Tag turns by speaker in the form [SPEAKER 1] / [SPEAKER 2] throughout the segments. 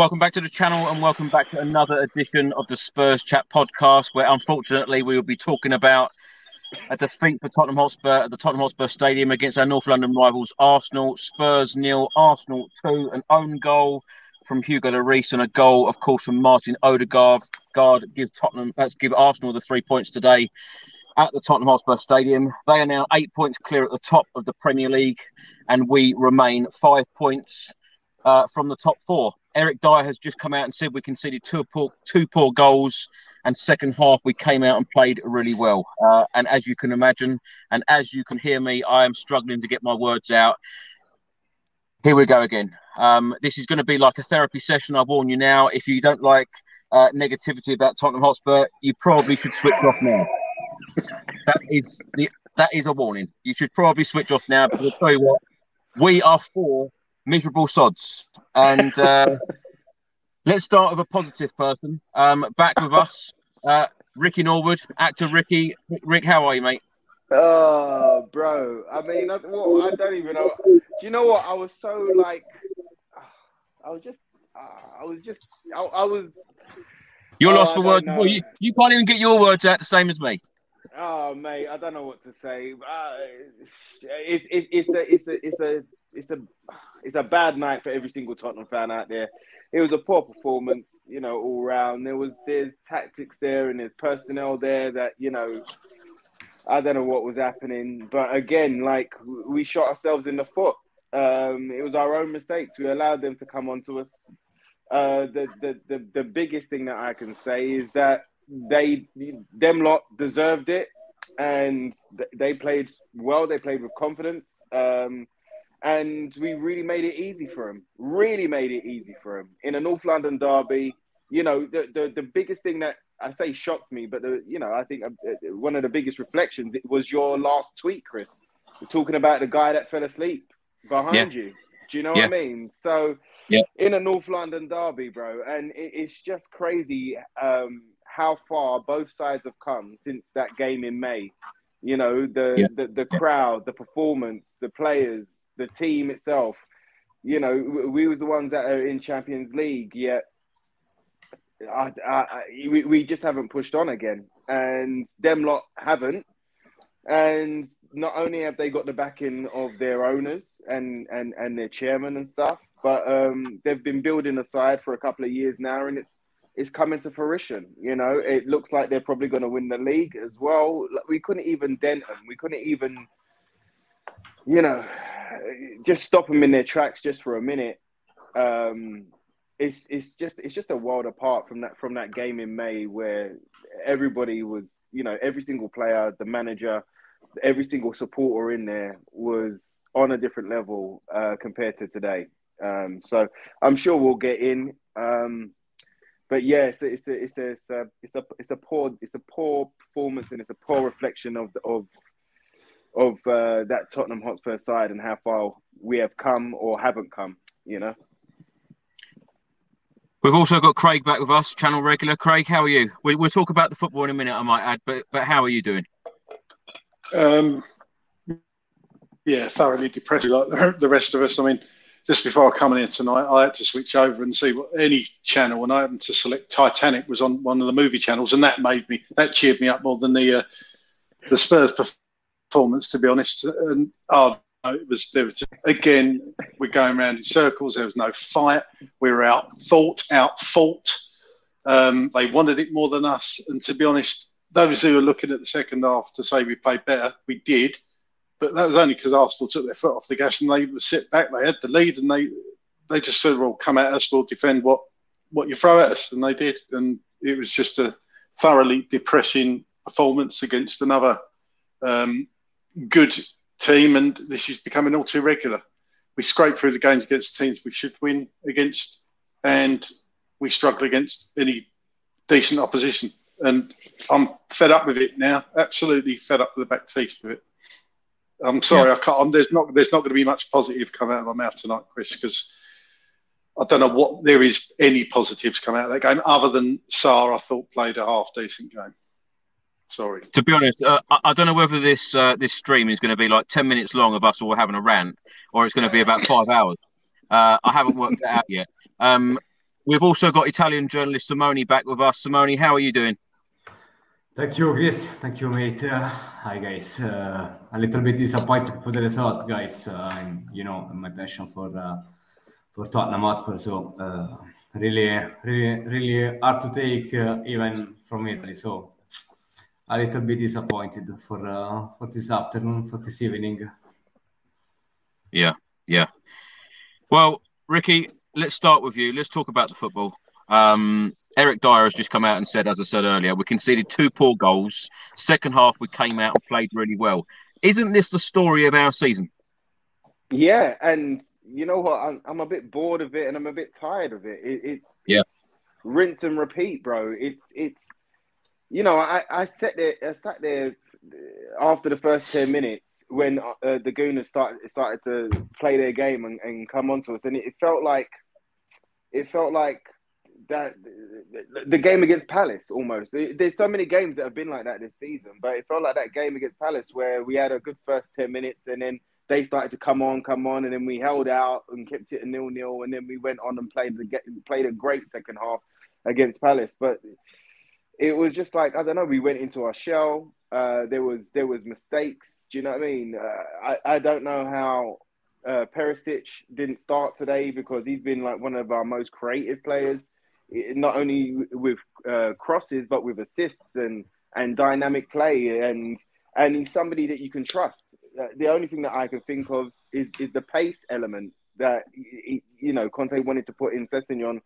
[SPEAKER 1] Welcome back to the channel and welcome back to another edition of the Spurs Chat podcast, where unfortunately we will be talking about a defeat for Tottenham Hotspur at the Tottenham Hotspur Stadium against our North London rivals Arsenal. Spurs nil, Arsenal two, an own goal from Hugo Lloris and a goal, of course, from Martin Odegaard. Guard give Tottenham, uh, give Arsenal the three points today at the Tottenham Hotspur Stadium. They are now eight points clear at the top of the Premier League, and we remain five points uh, from the top four. Eric Dier has just come out and said we conceded two poor, two poor goals, and second half we came out and played really well. Uh, and as you can imagine, and as you can hear me, I am struggling to get my words out. Here we go again. Um, this is going to be like a therapy session. I warn you now. If you don't like uh, negativity about Tottenham Hotspur, you probably should switch off now. that is the, that is a warning. You should probably switch off now. Because I'll tell you what, we are four miserable sods. And uh, let's start with a positive person. Um, back with us, uh, Ricky Norwood, actor Ricky. Rick, how are you, mate?
[SPEAKER 2] Oh, bro. I mean, I, well, I don't even know. Do you know what? I was so like, I was just, I was just, I, I was.
[SPEAKER 1] You're
[SPEAKER 2] Oh,
[SPEAKER 1] lost for words. Well, you, you can't even get your words out the same as me.
[SPEAKER 2] Oh, mate, I don't know what to say. Uh, it's it, it's a it's a it's a it's a it's a bad night for every single Tottenham fan out there. It was a poor performance, you know, all round. There was there's tactics there and there's personnel there that you know. I don't know what was happening, but again, like we shot ourselves in the foot. Um, it was our own mistakes. We allowed them to come onto us. Uh, the, the the the biggest thing that I can say is that they them lot deserved it, and th- they played well. They played with confidence, um, and we really made it easy for him. Really made it easy for him in a North London derby. You know, the the, the biggest thing that I say shocked me, but the, you know, I think uh, one of the biggest reflections it was your last tweet, Chris, talking about the guy that fell asleep behind you. Do you know
[SPEAKER 1] Yeah.
[SPEAKER 2] what I mean? So,
[SPEAKER 1] Yeah.
[SPEAKER 2] in a North London derby, bro, and it, it's just crazy um, how far both sides have come since that game in May. You know, the
[SPEAKER 1] Yeah.
[SPEAKER 2] the, the crowd, the performance, the players, the team itself. You know, we was the ones that are in Champions League, yet I, I, I, we, we just haven't pushed on again, and them lot haven't. And not only have they got the backing of their owners and, and, and their chairman and stuff, but um, they've been building a side for a couple of years now, and it's it's coming to fruition. You know, it looks like they're probably going to win the league as well. We couldn't even dent them. We couldn't even, you know, just stop them in their tracks just for a minute. Um, it's it's just it's just a world apart from that from that game in May where everybody was you know every single player, the manager, every single supporter in there was on a different level uh, compared to today. Um, so I'm sure we'll get in. Um, but yeah, it's a, it's a, it's a, it's a, it's a, it's a poor, it's a poor performance, and it's a poor reflection of the, of of uh, that Tottenham Hotspur side and how far we have come or haven't come. You know.
[SPEAKER 1] We've also got Craig back with us, channel regular. Craig, how are you? We, will talk about the football in a minute, I might add, but but how are you doing?
[SPEAKER 3] Um, yeah, thoroughly depressed like the rest of us. I mean, just before coming come in tonight, I had to switch over and see what any channel, and I happened to select Titanic was on one of the movie channels, and that made me that cheered me up more than the uh, the Spurs performance, to be honest. And oh, it was there was again we're going around in circles. There was no fight. We were out thought, out fought. Um, they wanted it more than us. And to be honest, those who are looking at the second half to say we played better, we did. But that was only because Arsenal took their foot off the gas and they would sit back. They had the lead and they they just said, "Well, come at us. We'll defend what what you throw at us," and they did. And it was just a thoroughly depressing performance against another um, good team, and this is becoming all too regular. We scrape through the games against teams we should win against, and we struggle against any decent opposition. And I'm fed up with it now. Absolutely fed up with the back teeth with it. I'm sorry, yeah. I can't. I'm, there's not there's not going to be much positive come out of my mouth tonight, Chris, because I don't know what there is any positives come out of that game other than Sarr. I thought played a half decent game. Sorry.
[SPEAKER 1] To be honest, uh, I, I, don't know whether this uh, this stream is going to be like ten minutes long of us all having a rant, or it's going to be about five hours. Uh, I haven't worked it out yet. Um, we've also got Italian journalist Simone back with us. Simone, how are you doing?
[SPEAKER 4] Thank you, Chris. Thank you, mate. Uh, hi, guys. Uh, a little bit disappointed for the result, guys. Uh, I'm, you know, my passion for for Tottenham Hotspur, so really, really, really hard to take even from Italy. So a little bit disappointed for uh, for this afternoon, for this evening.
[SPEAKER 1] Yeah, yeah. Well, Ricky, let's start with you. Let's talk about the football. Um, Eric Dier has just come out and said, as I said earlier, we conceded two poor goals. Second half, we came out and played really well. Isn't this the story of our season?
[SPEAKER 2] Yeah, and you know what? I'm, I'm a bit bored of it, and I'm a bit tired of it. it it's
[SPEAKER 1] yeah,
[SPEAKER 2] it's rinse and repeat, bro. It's it's you know, I, I sat there, I sat there after the first ten minutes when uh, the Gooners started started to play their game and, and come onto us, and it, felt like it felt like that the game against Palace almost. There's so many games that have been like that this season, but it felt like that game against Palace where we had a good first ten minutes and then they started to come on, come on, and then we held out and kept it a nil nil, and then we went on and played the played a great second half against Palace, but it was just like I don't know. We went into our shell. Uh, there was there was mistakes. Do you know what I mean? Uh, I I don't know how uh, Perisic didn't start today because he's been like one of our most creative players, not only with uh, crosses but with assists and and dynamic play and and he's somebody that you can trust. Uh, the only thing that I can think of is is the pace element that you know Conte wanted to put in Sessegnon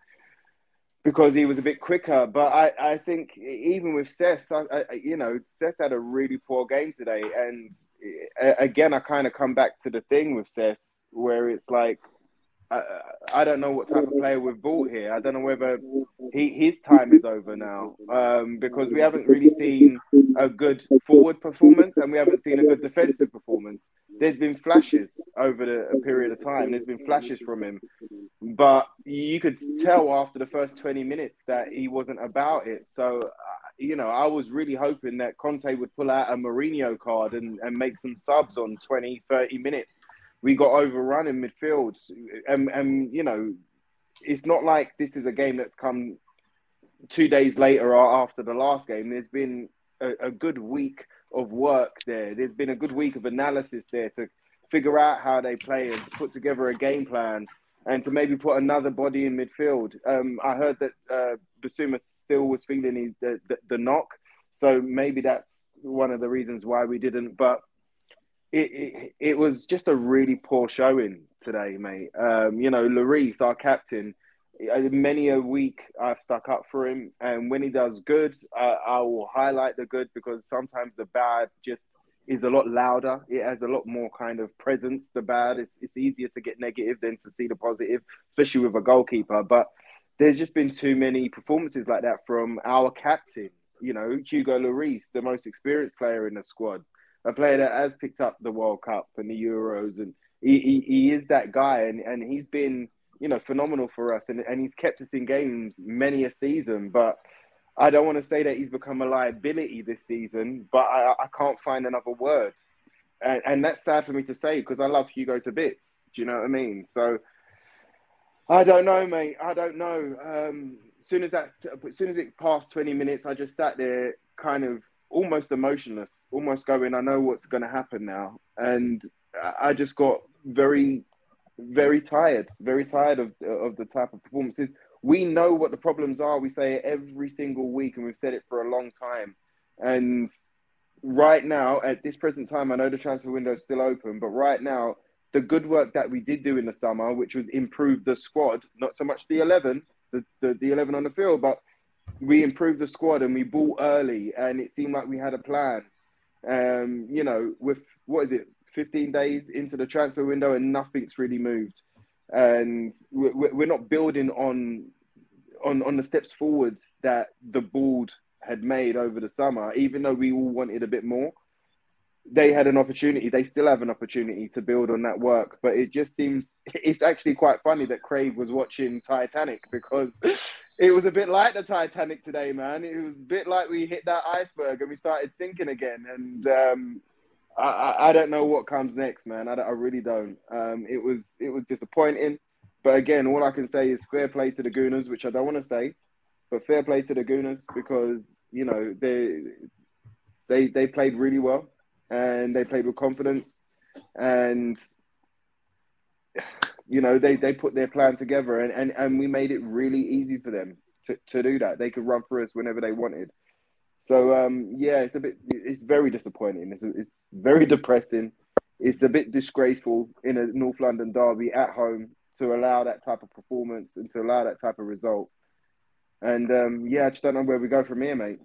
[SPEAKER 2] because he was a bit quicker. But I, I think even with Cess, I, I, you know, Cess had a really poor game today. And eh, again, I kind of come back to the thing with Cess where it's like I, I don't know what type of player we've bought here. I don't know whether he, his time is over now um, because we haven't really seen a good forward performance and we haven't seen a good defensive performance. There's been flashes over the period of time. There's been flashes from him, but you could tell after the first 20 minutes that he wasn't about it. So, uh, you know, I was really hoping that Conte would pull out a Mourinho card and, and make some subs on 20, 30 minutes we got overrun in midfield, and and you know, it's not like this is a game that's come two days later or after the last game. There's been a, a good week of work there. There's been a good week of analysis there to figure out how they play and put together a game plan and to maybe put another body in midfield. Um, I heard that uh, Bissouma still was feeling the, the, the knock, so maybe that's one of the reasons why we didn't. But it, it, it was just a really poor showing today, mate. Um, you know, Lloris, our captain, uh, many a week I've stuck up for him, and when he does good, uh, I will highlight the good because sometimes the bad just is a lot louder. It has a lot more kind of presence. The bad, it's, it's easier to get negative than to see the positive, especially with a goalkeeper. But there's just been too many performances like that from our captain. You know, Hugo Lloris, the most experienced player in the squad, a player that has picked up the World Cup and the Euros, and he, he, he is that guy, and, and he's been you know phenomenal for us, and, and he's kept us in games many a season. But I don't want to say that he's become a liability this season, but I, I can't find another word. And, and that's sad for me to say because I love Hugo to bits. Do you know what I mean? So I don't know, mate. I don't know. Um, soon as that, as soon as it passed 20 minutes, I just sat there kind of almost emotionless, almost going, I know what's going to happen now. And I just got very, very tired, very tired of, of the type of performances we know what the problems are. We say it every single week, and we've said it for a long time. And right now, at this present time, I know the transfer window is still open, but right now, the good work that we did do in the summer, which was improve the squad, not so much the 11, the, the, the 11 on the field, but we improved the squad and we bought early, and it seemed like we had a plan. Um, you know, with what is it, 15 days into the transfer window, and nothing's really moved and we're not building on on on the steps forward that the board had made over the summer. Even though we all wanted a bit more, they had an opportunity. They still have an opportunity to build on that work. But it just seems it's actually quite funny that Craig was watching Titanic because. It was a bit like the Titanic today, man. It was a bit like we hit that iceberg and we started sinking again. And um, I, I, don't know what comes next, man. I, I really don't. Um, it was it was disappointing, but again, all I can say is fair play to the Gooners, which I don't want to say, but fair play to the Gooners because you know they they they played really well and they played with confidence, and you know they they put their plan together and and, and we made it really easy for them to, to do that. They could run through us whenever they wanted. So um, yeah, it's a bit, it's very disappointing. It's, it's very depressing. It's a bit disgraceful in a North London derby at home to allow that type of performance and to allow that type of result. And um, yeah, I just don't know where we go from here, mate.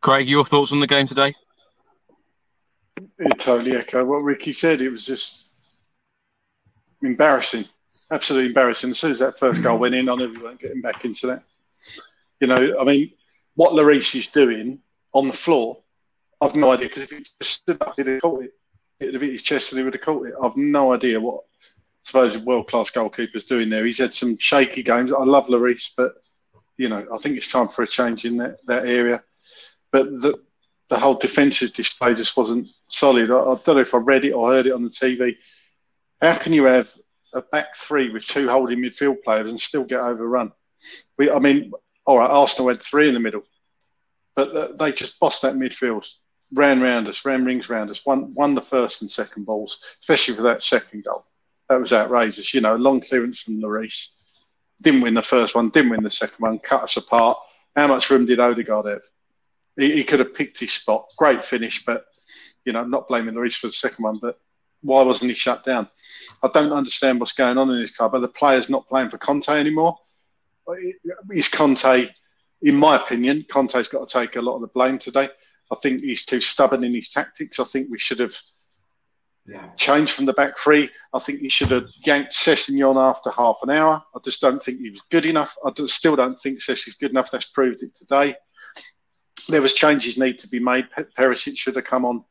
[SPEAKER 1] Craig, your thoughts on the game today?
[SPEAKER 3] It totally echo what Ricky said. It was just embarrassing, absolutely embarrassing. As soon as that first goal went in, I knew we weren't getting back into that. You know, I mean, what Lloris is doing on the floor, I've no idea because if he just stood up, he'd have caught it. It'd have hit his chest and he would have caught it. I've no idea what I suppose world class goalkeeper's doing there. He's had some shaky games. I love Lloris, but you know, I think it's time for a change in that, that area. But the the whole defensive display just wasn't solid. I, I don't know if I read it or heard it on the TV. How can you have a back three with two holding midfield players and still get overrun? We, I mean, all right, Arsenal had three in the middle, but they just bossed that midfield, ran round us, ran rings round us, won, won the first and second balls, especially for that second goal. That was outrageous. You know, a long clearance from Lloris. Didn't win the first one, didn't win the second one, cut us apart. How much room did Odegaard have? He, he could have picked his spot. Great finish, but, you know, not blaming Lloris for the second one, but why wasn't he shut down? I don't understand what's going on in this club. Are the players not playing for Conte anymore? is Conte, in my opinion, Conte's got to take a lot of the blame today. I think he's too stubborn in his tactics. I think we should have yeah. changed from the back three. I think he should have yanked Sessegnon after half an hour. I just don't think he was good enough. I still don't think Sess is good enough. That's proved it today. There was changes need to be made. Perisic should have come on.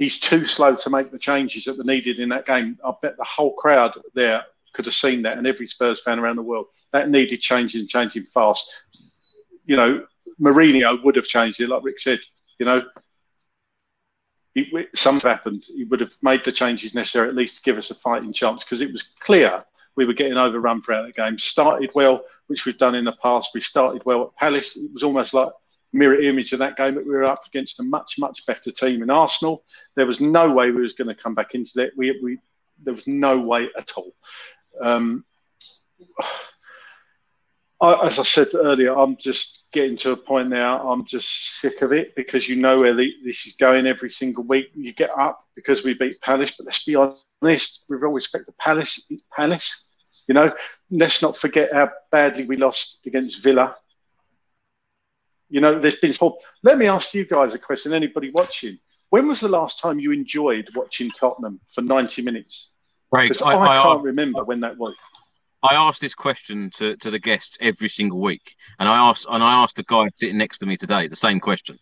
[SPEAKER 3] He's too slow to make the changes that were needed in that game. I bet the whole crowd there could have seen that, and every Spurs fan around the world that needed changing, changing fast. You know, Mourinho would have changed it, like Rick said. You know, it, something happened. He would have made the changes necessary at least to give us a fighting chance because it was clear we were getting overrun throughout the game. Started well, which we've done in the past. We started well at Palace. It was almost like mirror image of that game that we were up against a much much better team in Arsenal. There was no way we was going to come back into that. We, we there was no way at all. Um, I, as I said earlier, I'm just getting to a point now. I'm just sick of it because you know where the, this is going every single week. You get up because we beat Palace, but let's be honest, with all respect to Palace, Palace. You know, let's not forget how badly we lost against Villa. You know, there's been. Let me ask you guys a question. Anybody watching? When was the last time you enjoyed watching Tottenham for 90 minutes? Because I, I, I, can't remember when that was.
[SPEAKER 1] I ask this question to, to the guests every single week, and I asked and I asked the guy sitting next to me today the same question,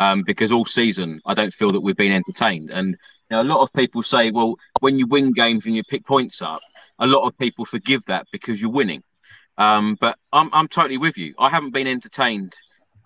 [SPEAKER 1] um, because all season I don't feel that we've been entertained, and you know, a lot of people say, well, when you win games and you pick points up, a lot of people forgive that because you're winning, um, but I'm I'm totally with you. I haven't been entertained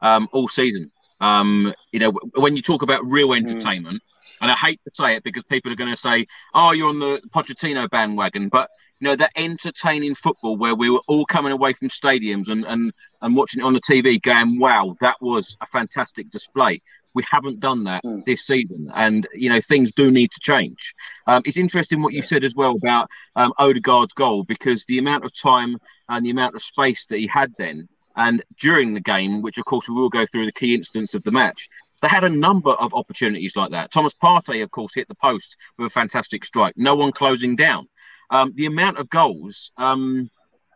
[SPEAKER 1] um, all season. Um, you know, when you talk about real hmm. entertainment, mm. and I hate to say it because people are going to say, "Oh, you're on the Pochettino bandwagon," but you know that entertaining football where we were all coming away from stadiums and and and watching it on the TV, going, "Wow, that was a fantastic display." We haven't done that mm. this season, and you know things do need to change. Um, it's interesting what you said as well about um, Odegaard's goal because the amount of time and the amount of space that he had then, and during the game, which of course we will go through the key instance of the match, they had a number of opportunities like that. Thomas Partey, of course, hit the post with a fantastic strike. No one closing down. Um, the amount of goals, um,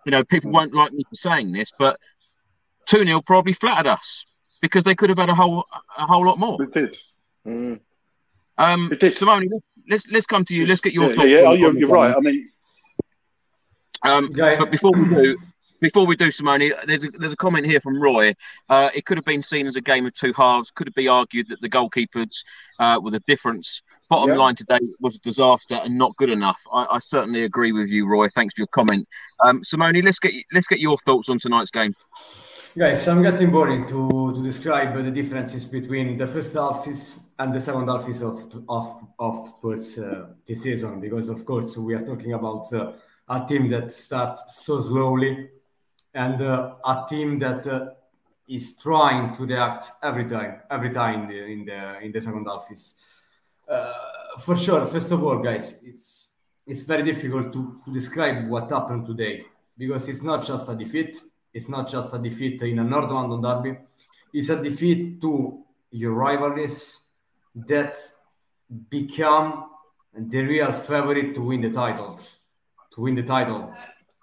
[SPEAKER 1] you know, people won't like me for saying this, but 2 0 probably flattered us because they could have had a whole a whole lot more.
[SPEAKER 3] It did. Mm.
[SPEAKER 1] Um, it did. Simone, let's let's come to you. Let's get your
[SPEAKER 3] yeah,
[SPEAKER 1] thoughts.
[SPEAKER 3] Yeah, yeah. Oh, you're, you're right. I mean,
[SPEAKER 1] um, but before we do, before we do, Simone, there's a, there's a comment here from Roy. Uh, it could have been seen as a game of two halves. Could it be argued that the goalkeepers uh, were the difference? Bottom line today was a disaster and not good enough. I, I, certainly agree with you, Roy. Thanks for your comment. Um, Simone, let's get let's get your thoughts on tonight's game.
[SPEAKER 4] Guys, I'm getting boring to, to describe the differences between the first half and the second half of of of course uh, this season because of course we are talking about uh, a team that starts so slowly and uh, a team that uh, is trying to react every time, every time in the in the, second half is uh, for sure. First of all, guys, it's it's very difficult to, to describe what happened today because it's not just a defeat. It's not just a defeat in a North London derby. It's a defeat to your rivalries that become the real favorite to win the titles, to win the title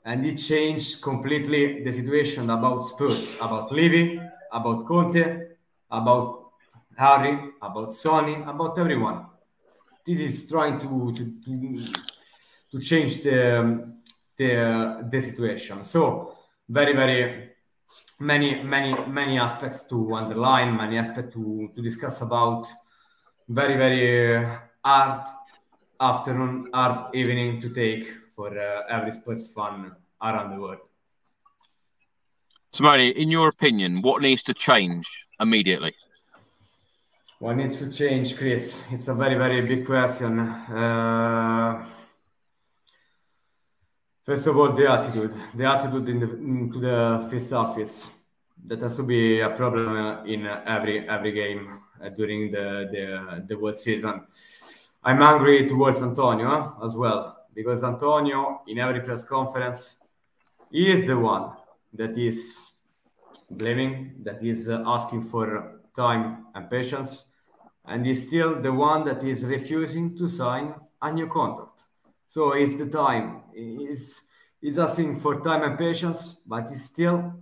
[SPEAKER 4] and it changed completely the situation about Spurs, about Levy, about Conte, about Harry, about Sonny, about everyone. This is trying to to, to, to change the, the the situation. So very very many many many aspects to underline, many aspects to, to discuss about. Very very hard afternoon, hard evening to take for uh, every sports fan around the world.
[SPEAKER 1] Simone, in your opinion, what needs to change immediately?
[SPEAKER 4] What needs to change, Chris? It's a very, very big question. Uh, first of all, the attitude, the attitude in the, into the office. That has to be a problem in every every game uh, during the, the the world season. I'm angry towards Antonio as well because Antonio, in every press conference, he is the one that is blaming, that is uh, asking for time and patience, and he's still the one that is refusing to sign a new contract. So it's the time. He's, he's asking for time and patience, but he's still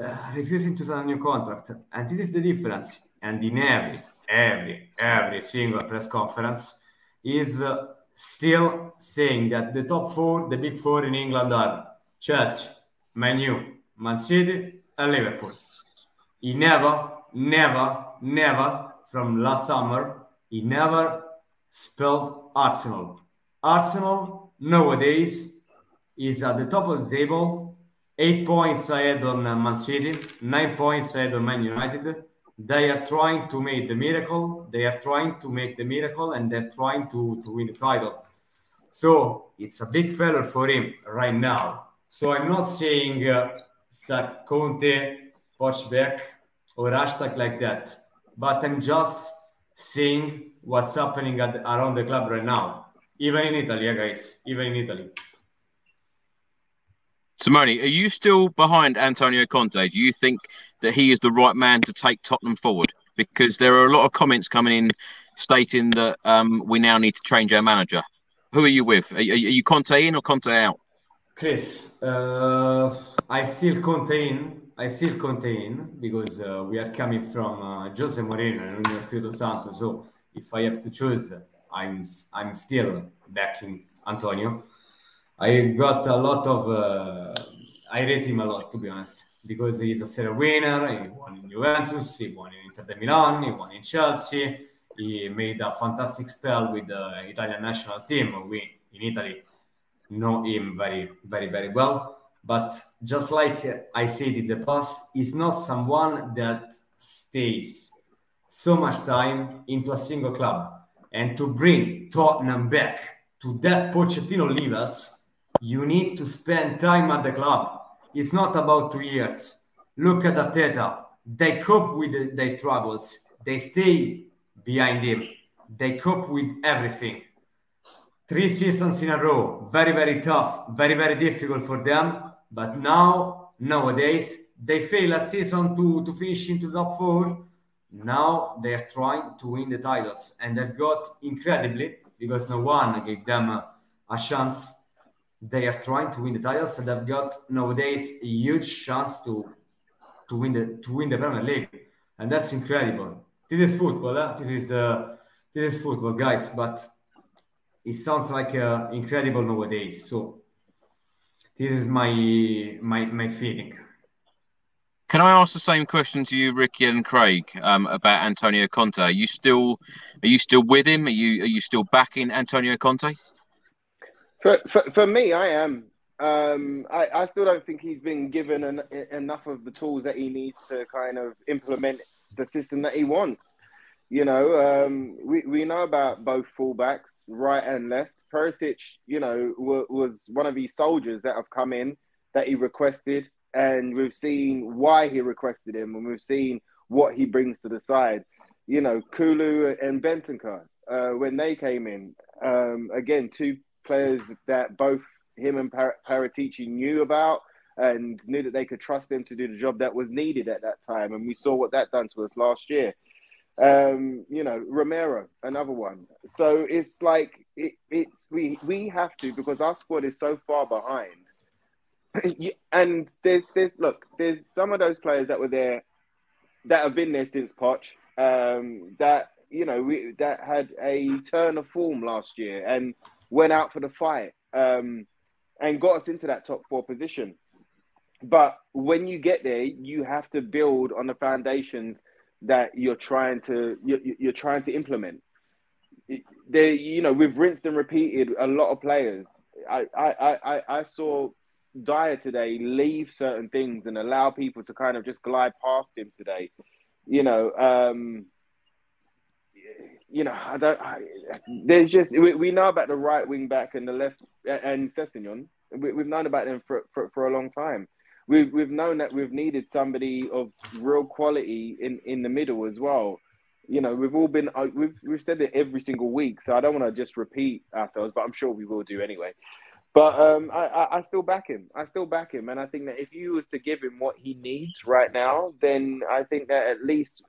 [SPEAKER 4] uh, refusing to sign a new contract. And this is the difference. And in every, every, every single press conference, is uh, still saying that the top four, the big four in England are Chelsea, Man U, Man City, and Liverpool. He never, never, never, from last summer, he never spelled Arsenal. Arsenal nowadays is at the top of the table, eight points ahead on Man City, nine points ahead on Man United they are trying to make the miracle. They are trying to make the miracle, and they're trying to, to win the title. So it's a big failure for him right now. So I'm not saying uh, Conte, push back, or hashtag like that, but I'm just seeing what's happening at, around the club right now, even in Italy, guys, even in Italy.
[SPEAKER 1] Simone, are you still behind Antonio Conte? Do you think that he is the right man to take Tottenham forward? Because there are a lot of comments coming in stating that um, we now need to change our manager. Who are you with? Are, are you Conte in or Conte out?
[SPEAKER 4] Chris, uh, I still Conte in I still Conte in because uh, we are coming from uh, Jose Mourinho and Espirito Santo. So if I have to choose, I'm I'm still backing Antonio. I got a lot of. Uh, I rate him a lot to be honest because he's a Serie winner. He won in Juventus. He won in Inter de Milan. He won in Chelsea. He made a fantastic spell with the Italian national team. We in Italy know him very, very, very well. But just like I said in the past, he's not someone that stays so much time into a single club. And to bring Tottenham back to that Pochettino levels, you need to spend time at the club. It's not about two years. Look at Arteta. They cope with their troubles. They stay behind him. They cope with everything. Three seasons in a row, very, very tough, very, very difficult for them. But now, nowadays, they fail a season to, to finish into top four. Now they are trying to win the titles, and they've got incredibly because no one gave them a, a chance. They are trying to win the titles, and they've got nowadays a huge chance to to win the to win the Premier League, and that's incredible. This is football. Huh? This is uh, this is football, guys. But it sounds like uh, incredible nowadays. So this is my my my feeling.
[SPEAKER 1] Can I ask the same question to you, Ricky and Craig, um, about Antonio Conte? Are you still are you still with him? Are you are you still backing Antonio Conte?
[SPEAKER 2] For for, for me, I am. Um, I, I still don't think he's been given an, enough of the tools that he needs to kind of implement the system that he wants. You know, um, we, we know about both fullbacks, right and left. Perisic, you know, w- was one of these soldiers that have come in that he requested, and we've seen why he requested him, and we've seen what he brings to the side. You know, Kulu and Bentancur, uh, when they came in, um, again, two players that both him and Par- Paratici knew about and knew that they could trust him to do the job that was needed at that time. And we saw what that done to us last year. Um, you know, Romero, another one. So it's like it, it's we we have to because our squad is so far behind. and there's there's look, there's some of those players that were there that have been there since Poch. Um, that you know we that had a turn of form last year and went out for the fight um, and got us into that top four position. But when you get there, you have to build on the foundations that you're trying to you're, you're trying to implement. They, you know, we've rinsed and repeated a lot of players. I, I, I, I saw Dier today leave certain things and allow people to kind of just glide past him today. You know, um, you know, I don't. I, there's just we, we know about the right wing back and the left and Sessegnon. We, have known about them for, for, for a long time we've we've known that we've needed somebody of real quality in in the middle as well. You know, we've all been uh, we've we've said it every single week, so I don't want to just repeat ourselves, but I'm sure we will do anyway. But um, I, I, I still back him. I still back him, and I think that if you was to give him what he needs right now, then I think that at least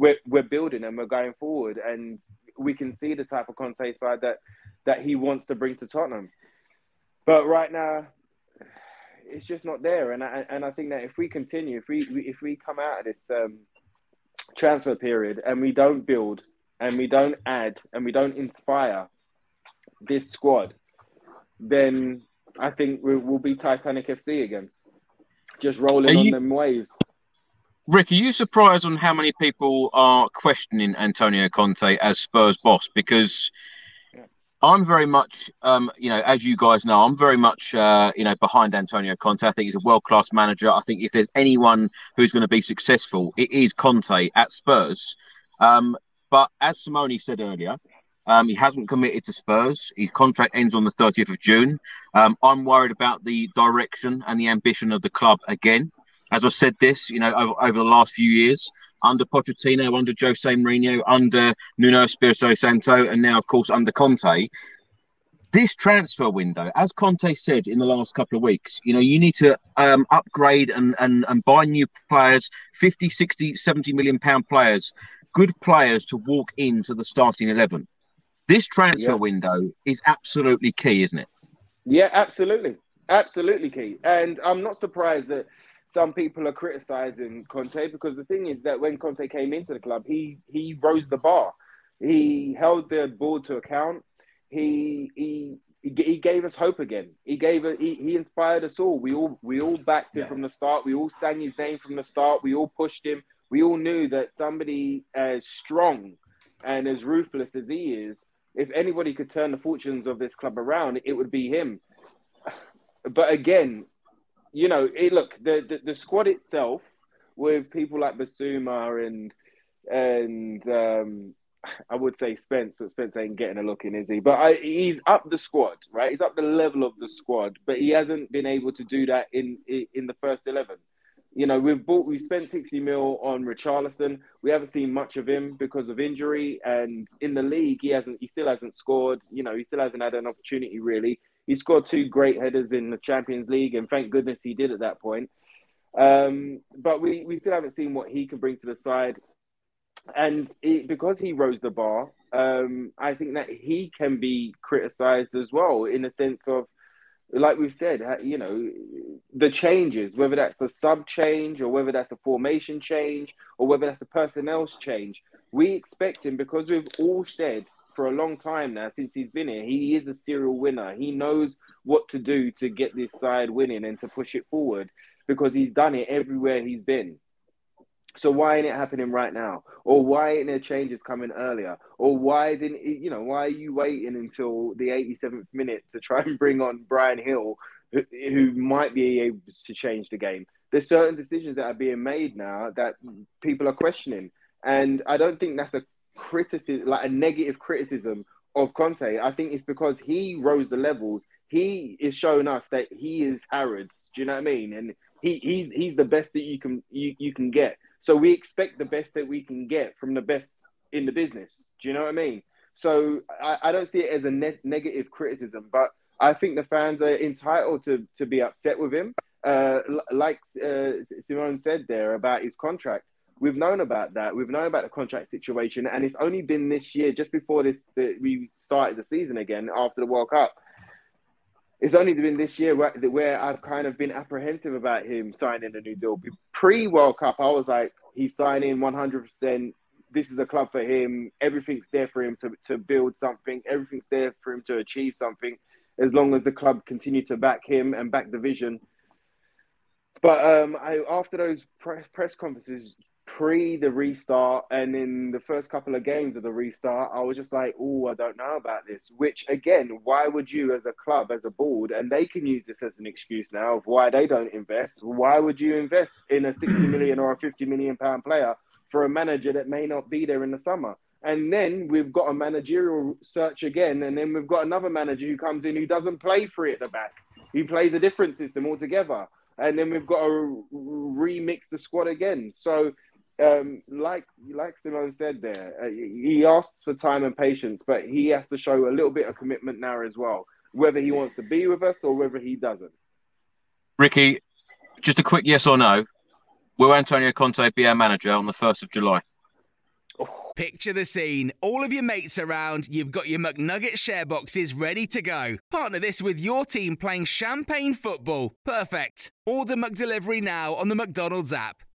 [SPEAKER 2] we're we're building and we're going forward, and we can see the type of Conte side that that he wants to bring to Tottenham. But right now, it's just not there. And I and I think that if we continue, if we if we come out of this um, transfer period and we don't build and we don't add and we don't inspire this squad, then I think we, will be Titanic FC again, just rolling you, on them waves.
[SPEAKER 1] Rick, are you surprised on how many people are questioning Antonio Conte as Spurs boss? Because I'm very much, um, you know, as you guys know, I'm very much, uh, you know, behind Antonio Conte. I think he's a world class manager. I think if there's anyone who's going to be successful, it is Conte at Spurs. Um, but as Simone said earlier, um, he hasn't committed to Spurs. His contract ends on the 30th of June. Um, I'm worried about the direction and the ambition of the club again. As I said this, you know, over, over the last few years, under Pochettino, under Jose Mourinho, under Nuno Espirito Santo, and now, of course, under Conte. This transfer window, as Conte said in the last couple of weeks, you know, you need to um, upgrade and, and, and buy new players, 50, 60, 70 million pound players, good players to walk into the starting 11. This transfer yeah. window is absolutely key, isn't it?
[SPEAKER 2] Yeah, absolutely. Absolutely key. And I'm not surprised that some people are criticizing Conte because the thing is that when Conte came into the club, he he rose the bar. He held the board to account. He he he, gave us hope again. He gave it. He, he inspired us all. We all we all backed him yeah. from the start. We all sang his name from the start. We all pushed him. We all knew that somebody as strong and as ruthless as he is, if anybody could turn the fortunes of this club around, it would be him. But again, you know, it, look the, the, the squad itself with people like Bissouma and and um, I would say Spence, but Spence ain't getting a look in, is he? But I, he's up the squad, right? He's up the level of the squad, but he hasn't been able to do that in in the first eleven. You know, we've bought, we spent sixty mil on Richarlison. We haven't seen much of him because of injury, and in the league, he hasn't, he still hasn't scored. You know, he still hasn't had an opportunity really. He scored two great headers in the Champions League, and thank goodness he did at that point. Um, but we, we still haven't seen what he can bring to the side and it, because he rose the bar, um, I think that he can be criticised as well in the sense of, like we've said, you know, the changes, whether that's a sub change or whether that's a formation change or whether that's a personnel change. We expect him because we've all said for a long time now since he's been here, he is a serial winner. He knows what to do to get this side winning and to push it forward because he's done it everywhere he's been. So why ain't it happening right now? Or why ain't there changes coming earlier? Or why didn't it, you know? Why are you waiting until the 87th minute to try and bring on Bryan Gil, who, who might be able to change the game? There's certain decisions that are being made now that people are questioning, and I don't think that's a criticism, like a negative criticism of Conte. I think it's because he rose the levels. He is showing us that he is Harrods. Do you know what I mean? And he, he's he's the best that you can you, you can get. So we expect the best that we can get from the best in the business. Do you know what I mean? So I, I don't see it as a ne- negative criticism, but I think the fans are entitled to to be upset with him. Uh, like uh, Simone said there about his contract, we've known about that. We've known about the contract situation, and it's only been this year, just before this, that we started the season again after the World Cup, it's only been this year where, where, I've kind of been apprehensive about him signing a new deal. Pre World Cup, I was like, he's signing 100%. This is a club for him. Everything's there for him to, to build something. Everything's there for him to achieve something as long as the club continue to back him and back the vision. But um, I, after those press conferences, pre the restart and in the first couple of games of the restart, I was just like, oh, I don't know about this. Which again, why would you as a club, as a board, and they can use this as an excuse now of why they don't invest. Why would you invest in a 60 million or a 50 million pound player for a manager that may not be there in the summer? And then we've got a managerial search again, and then we've got another manager who comes in who doesn't play free at the back. He plays a different system altogether. And then we've got to remix the squad again. So um, like like Simone said there, uh, he asks for time and patience, but he has to show a little bit of commitment now as well, whether he wants to be with us or whether he doesn't.
[SPEAKER 1] Ricky, just a quick yes or no: Will Antonio Conte be our manager on the first of July?
[SPEAKER 5] Picture the scene. All of your mates around, you've got your McNugget share boxes ready to go. Partner this with your team playing champagne football. Perfect. Order McDelivery now on the McDonald's app.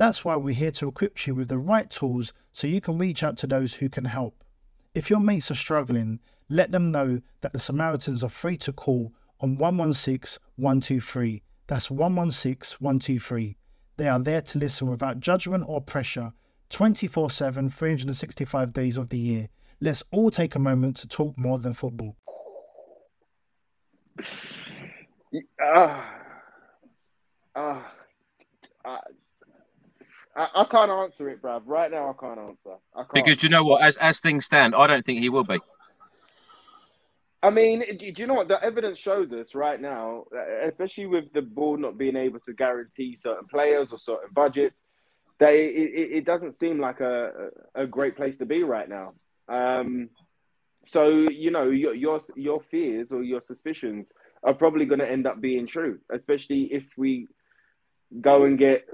[SPEAKER 6] That's why we're here to equip you with the right tools so you can reach out to those who can help. If your mates are struggling, let them know that the Samaritans are free to call on 116 123. That's 116 123. They are there to listen without judgment or pressure 24 7, 365 days of the year. Let's all take a moment to talk more than football.
[SPEAKER 2] Ah, ah, ah I, I, can't answer it, bruv. Right now, I can't answer. I can't.
[SPEAKER 1] Because you know what? As as things stand, I don't think he will be.
[SPEAKER 2] I mean, do you know what the evidence shows us right now, especially with the board not being able to guarantee certain players or certain budgets? that it, it, it doesn't seem like a, a great place to be right now. Um, so you know your, your your fears or your suspicions are probably going to end up being true, especially if we go and get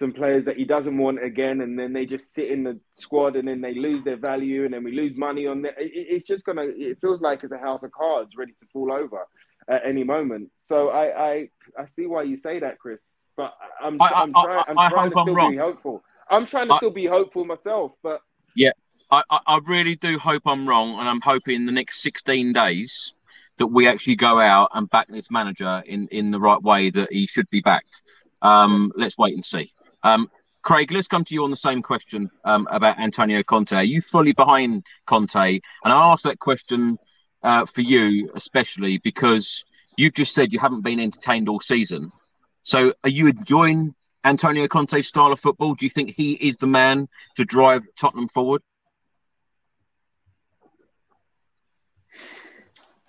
[SPEAKER 2] some players that he doesn't want again, and then they just sit in the squad, and then they lose their value, and then we lose money on that. It, it's just gonna. It feels like it's a house of cards ready to fall over at any moment. So I I, I see why you say that, Chris. But I'm I, I'm, trying I'm trying to still be hopeful. I'm trying to still be hopeful myself, but
[SPEAKER 1] yeah, I, I really do hope I'm wrong, and I'm hoping in the next 16 days that we actually go out and back this manager in, in the right way that he should be backed. Um, let's wait and see. Um, Craig, let's come to you on the same question um, about Antonio Conte. Are you fully behind Conte? And I ask that question uh, for you, especially because you've just said you haven't been entertained all season. So are you enjoying Antonio Conte's style of football? Do you think he is the man to drive Tottenham forward?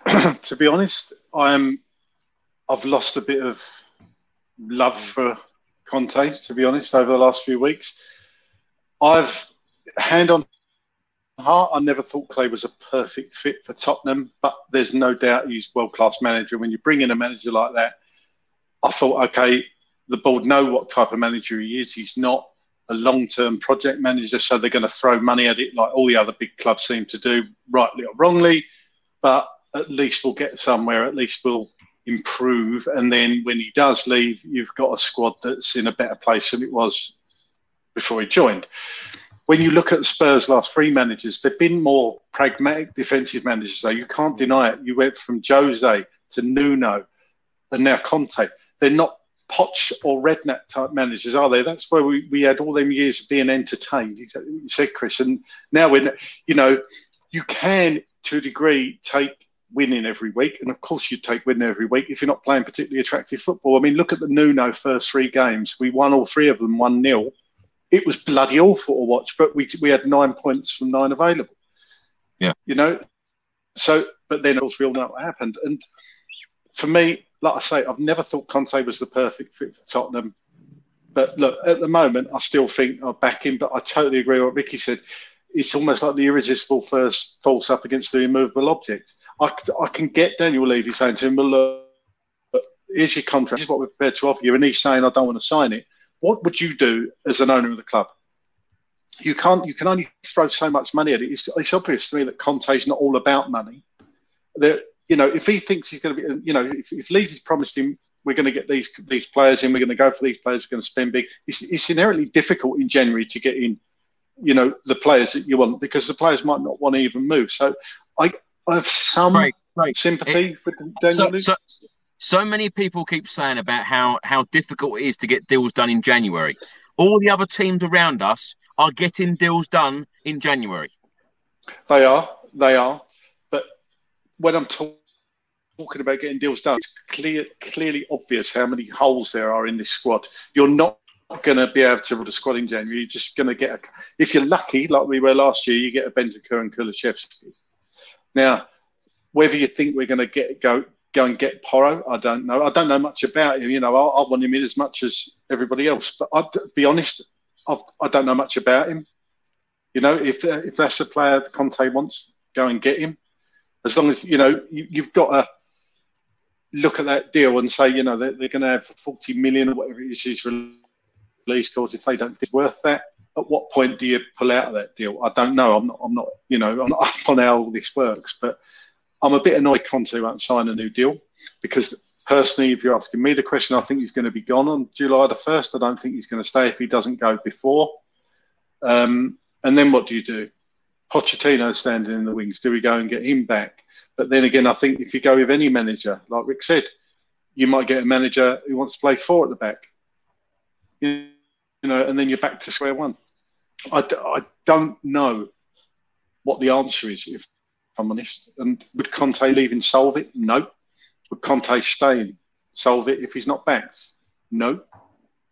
[SPEAKER 3] to be honest, I'm I've lost a bit of love for Conte. To be honest, over the last few weeks, I've hand on heart. I never thought Clay was a perfect fit for Tottenham, but there's no doubt he's world class manager. When you bring in a manager like that, I thought, okay, the board know what type of manager he is. He's not a long term project manager, so they're going to throw money at it like all the other big clubs seem to do, rightly or wrongly. But at least we'll get somewhere. At least we'll improve. And then when he does leave, you've got a squad that's in a better place than it was before he joined. When you look at Spurs' last three managers, they've been more pragmatic defensive managers. So you can't deny it. You went from Jose to Nuno and now Conte. They're not Potch or Redknapp type managers, are they? That's where we, we had all them years of being entertained. Exactly what you said, Chris. And now we're, you know, you can to a degree take winning every week. And of course, you'd take winning every week if you're not playing particularly attractive football. I mean, look at the Nuno first three games. We won all three of them 1 0. It was bloody awful to watch, but we, we had nine points from nine available.
[SPEAKER 1] Yeah.
[SPEAKER 3] You know, so, but then of course, we all know what happened. And for me, like I say, I've never thought Conte was the perfect fit for Tottenham. But look, at the moment, I still think I'll back him. But I totally agree with what Ricky said. It's almost like the irresistible first false up against the immovable object. I, I can get Daniel Levy saying to him, well, look, here's your contract. This is what we're prepared to offer you. And he's saying, I don't want to sign it. What would you do as an owner of the club? You can't. You can only throw so much money at it. It's, it's obvious to me that Conte's not all about money. That you know, if he thinks he's going to be, you know, if, if Levy's promised him we're going to get these these players in, we're going to go for these players, we're going to spend big. It's, it's inherently difficult in January to get in, you know, the players that you want because the players might not want to even move. So I, I have some right, right. sympathy it, Daniel.
[SPEAKER 1] So, so, so, many people keep saying about how, how difficult it is to get deals done in January. All the other teams around us are getting deals done in January.
[SPEAKER 3] They are, they are. But when I'm talking about getting deals done, it's clear, clearly obvious how many holes there are in this squad. You're not going to be able to run a squad in January. You're just going to get a, if you're lucky, like we were last year, you get a Bentancur and Kulusevski. Now, whether you think we're going to get go go and get Porro, I don't know. I don't know much about him. You know, I, I want him in as much as everybody else. But I'd be honest, I've, I do not know much about him. You know, if uh, if that's a player Conte wants, go and get him. As long as you know you, you've got to look at that deal and say, you know, they're, they're going to have 40 million or whatever it is his release clause. If they don't think it's worth that, at what point do you pull out of that deal? I don't know. I'm not. I'm not. You know, I'm not up on how all this works, but I'm a bit annoyed Conte won't sign a new deal because personally, if you're asking me the question, I think he's going to be gone on July the first. I don't think he's going to stay if he doesn't go before. Um, and then what do you do? Pochettino standing in the wings. Do we go and get him back? But then again, I think if you go with any manager, like Rick said, you might get a manager who wants to play four at the back. You know, and then you're back to square one. I, I don't know what the answer is, if I'm honest. And would Conte leave and solve it? No. Would Conte stay and solve it if he's not back? No.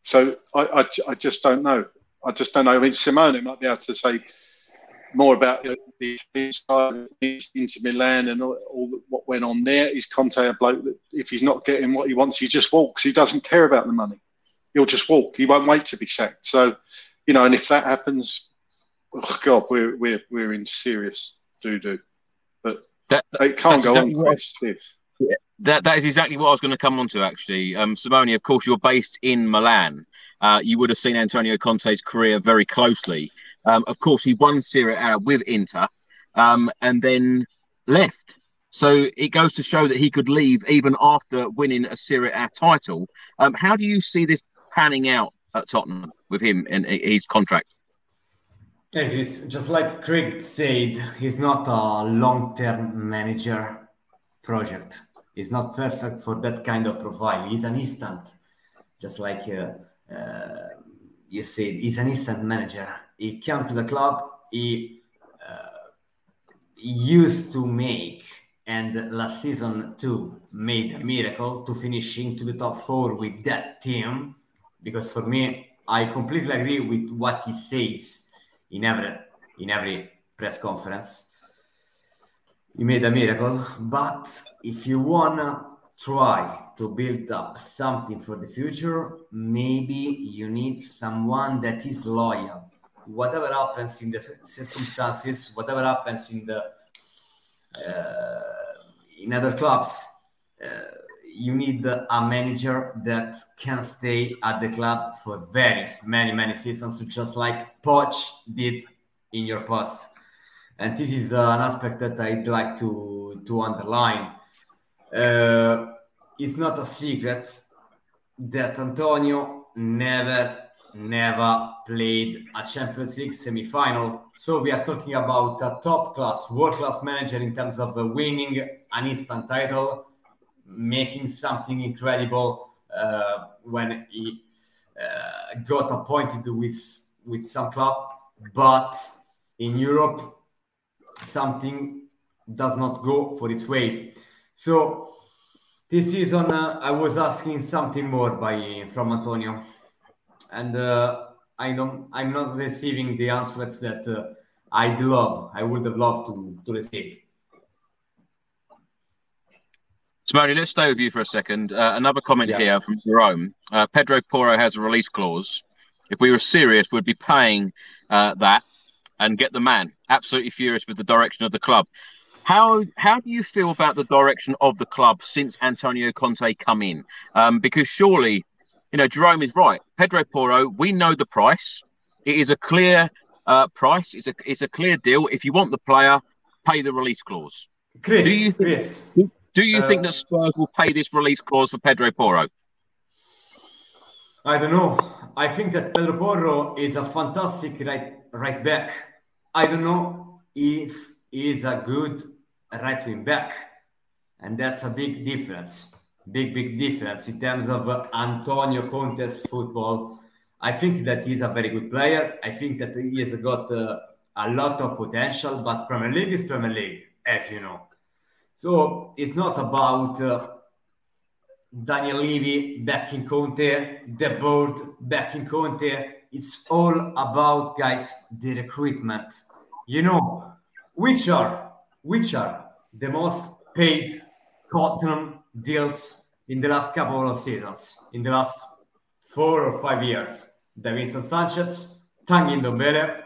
[SPEAKER 3] So I, I, I, just don't know. I just don't know. I mean, Simone might be able to say more about the inside into Milan and all, all the, what went on there. Is Conte a bloke that if he's not getting what he wants, he just walks? He doesn't care about the money. He'll just walk. He won't wait to be sacked. So you know, and if that happens, oh God, we're we're we're in serious doo doo. But
[SPEAKER 1] That,
[SPEAKER 3] it can't go
[SPEAKER 1] exactly
[SPEAKER 3] on this.
[SPEAKER 1] That that is exactly what I was going to come on to actually. Um, Simone, of course, you're based in Milan. Uh, you would have seen Antonio Conte's career very closely. Um, of course, he won Serie A with Inter, um, and then left. So it goes to show that he could leave even after winning a Serie A title. Um, how do you see this panning out at Tottenham with him and his contract?
[SPEAKER 4] Yeah, it's just like Craig said, he's not a long-term manager project. He's not perfect for that kind of profile. He's an instant, just like uh, uh, you said, he's an instant manager. He came to the club, he uh, used to make, and last season too, made a miracle to finish into the top four with that team. Because for me, I completely agree with what he says in every in every press conference. He made a miracle, but if you wanna try to build up something for the future, maybe you need someone that is loyal. Whatever happens in the circumstances, whatever happens in the uh, in other clubs, uh, you need a manager that can stay at the club for very many many seasons, just like Poch did in your past. And this is an aspect that I'd like to to underline. Uh, it's not a secret that Antonio never never played a Champions League semi-final. So we are talking about a top class, world class manager in terms of winning an instant title, making something incredible uh, when he uh, got appointed with with some club, but in Europe something does not go for its way. So this season uh, I was asking something more by from Antonio, and uh, I don't I'm not receiving the answers that uh, I'd love I would have loved to to receive.
[SPEAKER 1] Simone, let's stay with you for a second. Uh, another comment
[SPEAKER 4] Yeah.
[SPEAKER 1] here from Jerome. Uh, Pedro Porro has a release clause. If we were serious, we'd be paying uh, that and get the man. Absolutely furious with the direction of the club. How how do you feel about the direction of the club since Antonio Conte come in? Um, because surely, you know, Jerome is right. Pedro Porro, we know the price. It is a clear uh, price. It's a it's a clear deal. If you want the player, pay the release clause.
[SPEAKER 4] Chris,
[SPEAKER 1] Do you think-
[SPEAKER 4] Chris,
[SPEAKER 1] Do you think
[SPEAKER 4] Uh,
[SPEAKER 1] that Spurs will pay this release clause for Pedro Porro?
[SPEAKER 4] I don't know. I think that Pedro Porro is a fantastic right right back. I don't know if he is a good right wing back, and that's a big difference. Big big difference in terms of uh, Antonio Conte's football. I think that he's a very good player. I think that he has got uh, a lot of potential, but Premier League is Premier League, as you know. So it's not about. Uh, Daniel Levy backing Conte, the board backing Conte. It's all about guys the recruitment. You know, which are which are the most paid Tottenham deals in the last couple of seasons, in the last four or five years. Davinson Sanchez, Tanguy Ndombele,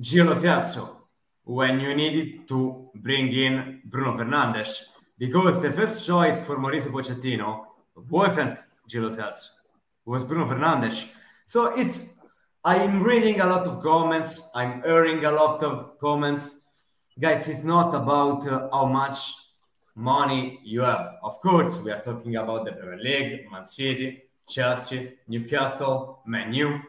[SPEAKER 4] Gio Celso, when you needed to bring in Bruno Fernandes. Because the first choice for Mauricio Pochettino wasn't Gio Celso, was Bruno Fernandes. So it's I'm reading a lot of comments, I'm hearing a lot of comments. Guys, it's not about uh, how much money you have. Of course, we are talking about the Premier League, Man City, Chelsea, Newcastle, Man U.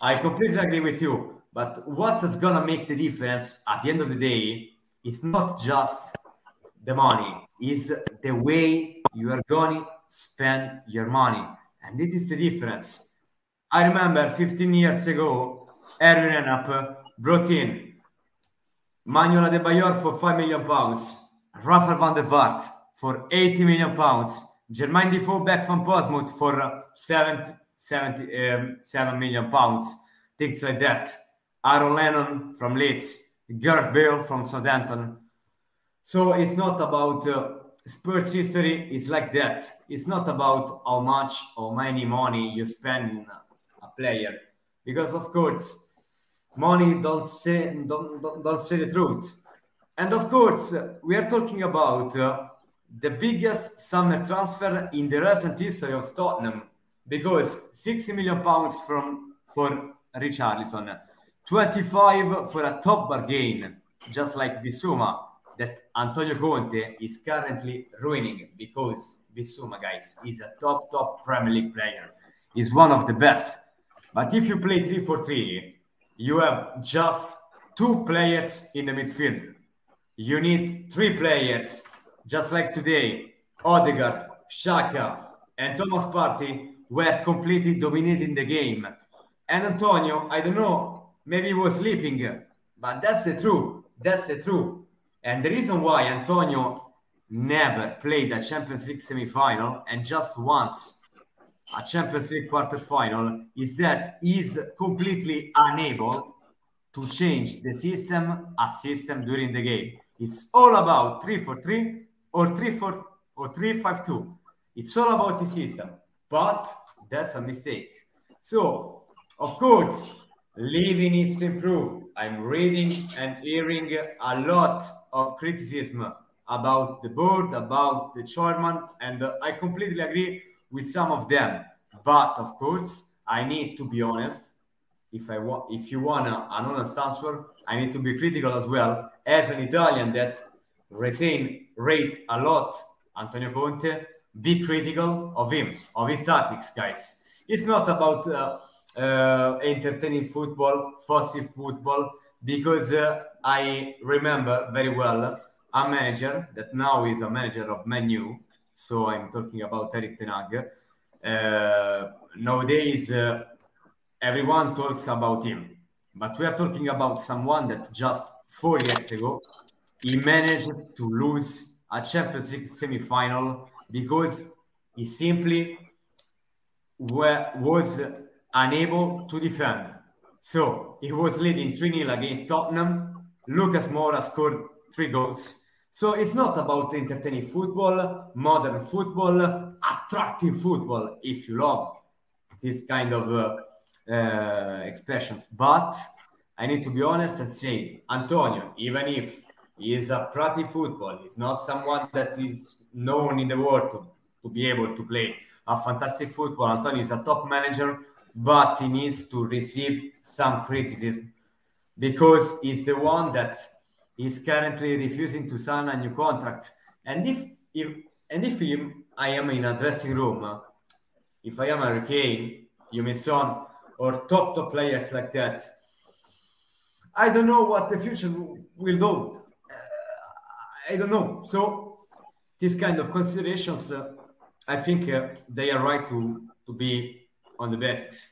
[SPEAKER 4] I completely agree with you. But what is gonna make the difference at the end of the day is not just the money, is the way you are gonna spend your money. And this is the difference. I remember 15 years ago, Erwin Renap brought in Manuel Adebayor for 5 million pounds, Rafael van der Vaart for 80 million pounds, Jermaine Defoe back from Portsmouth for uh, 70, 70, um, 7 million pounds, things like that. Aaron Lennon from Leeds, Gareth Bale from Southampton. So it's not about uh, sports history, it's like that. It's not about how much or many money you spend in a player because of course money don't say don't, don't, don't say the truth and of course we are talking about uh, the biggest summer transfer in the recent history of Tottenham because 60 million pounds from for Richarlison 25 for a top bargain just like Bissouma that Antonio Conte is currently ruining because Bissouma guys is a top top Premier League player is one of the best but if you play 3 for 3 you have just two players in the midfield. You need three players, just like today. Odegaard, Xhaka, and Thomas Partey were completely dominating the game. And Antonio, I don't know, maybe he was sleeping, but that's the truth. That's the truth. And the reason why Antonio never played a Champions League semi-final and just once a Champions League quarterfinal is that he's completely unable to change the system a system during the game. It's all about 3 for 3 or 3 for or 3 5 2. It's all about the system. But that's a mistake. So, of course, Levy needs to improve. I'm reading and hearing a lot of criticism about the board, about the chairman, and I completely agree with some of them. But of course, I need to be honest. If I want, if you want an honest answer, I need to be critical as well. As an Italian that retain rate a lot Antonio Conte, be critical of him, of his tactics, guys. It's not about uh, uh, entertaining football, fussy football, because uh, I remember very well a manager that now is a manager of Man U. So I'm talking about Erik Ten Hag. Uh, nowadays, uh, everyone talks about him, but we are talking about someone that just four years ago he managed to lose a Champions League semi-final because he simply was unable to defend. So he was leading 3 0 against Tottenham. Lucas Moura scored three goals. So it's not about entertaining football, modern football, attractive football, if you love this kind of uh, uh, expressions. But I need to be honest and say, Antonio, even if he is a pretty football, he's not someone that is known in the world to, to be able to play a fantastic football. Antonio is a top manager, but he needs to receive some criticism because he's the one that is currently refusing to sign a new contract. And if, if and if him, I am in a dressing room, if I am a Kane, Son, or top top players like that, I don't know what the future will do. Uh, I don't know. So these kind of considerations, uh, I think uh, they are right to to be on the basics.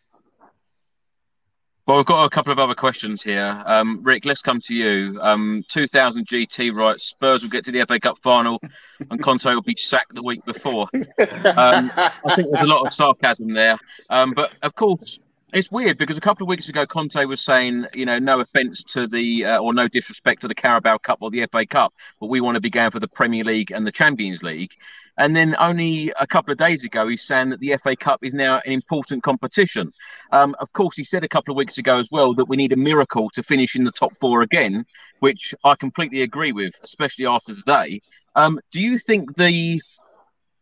[SPEAKER 1] Well, we've got a couple of other questions here. Um, Rick, let's come to you. Um, 2000 GT right? Spurs will get to the FA Cup final, and Conte will be sacked the week before. Um, I think there's a lot of sarcasm there, um, but of course, it's weird because a couple of weeks ago, Conte was saying, you know, no offence to the uh, or no disrespect to the Carabao Cup or the FA Cup, but we want to be going for the Premier League and the Champions League. And then only a couple of days ago, he's saying that the FA Cup is now an important competition. Um, of course, he said a couple of weeks ago as well that we need a miracle to finish in the top four again, which I completely agree with, especially after today. Um, do you think the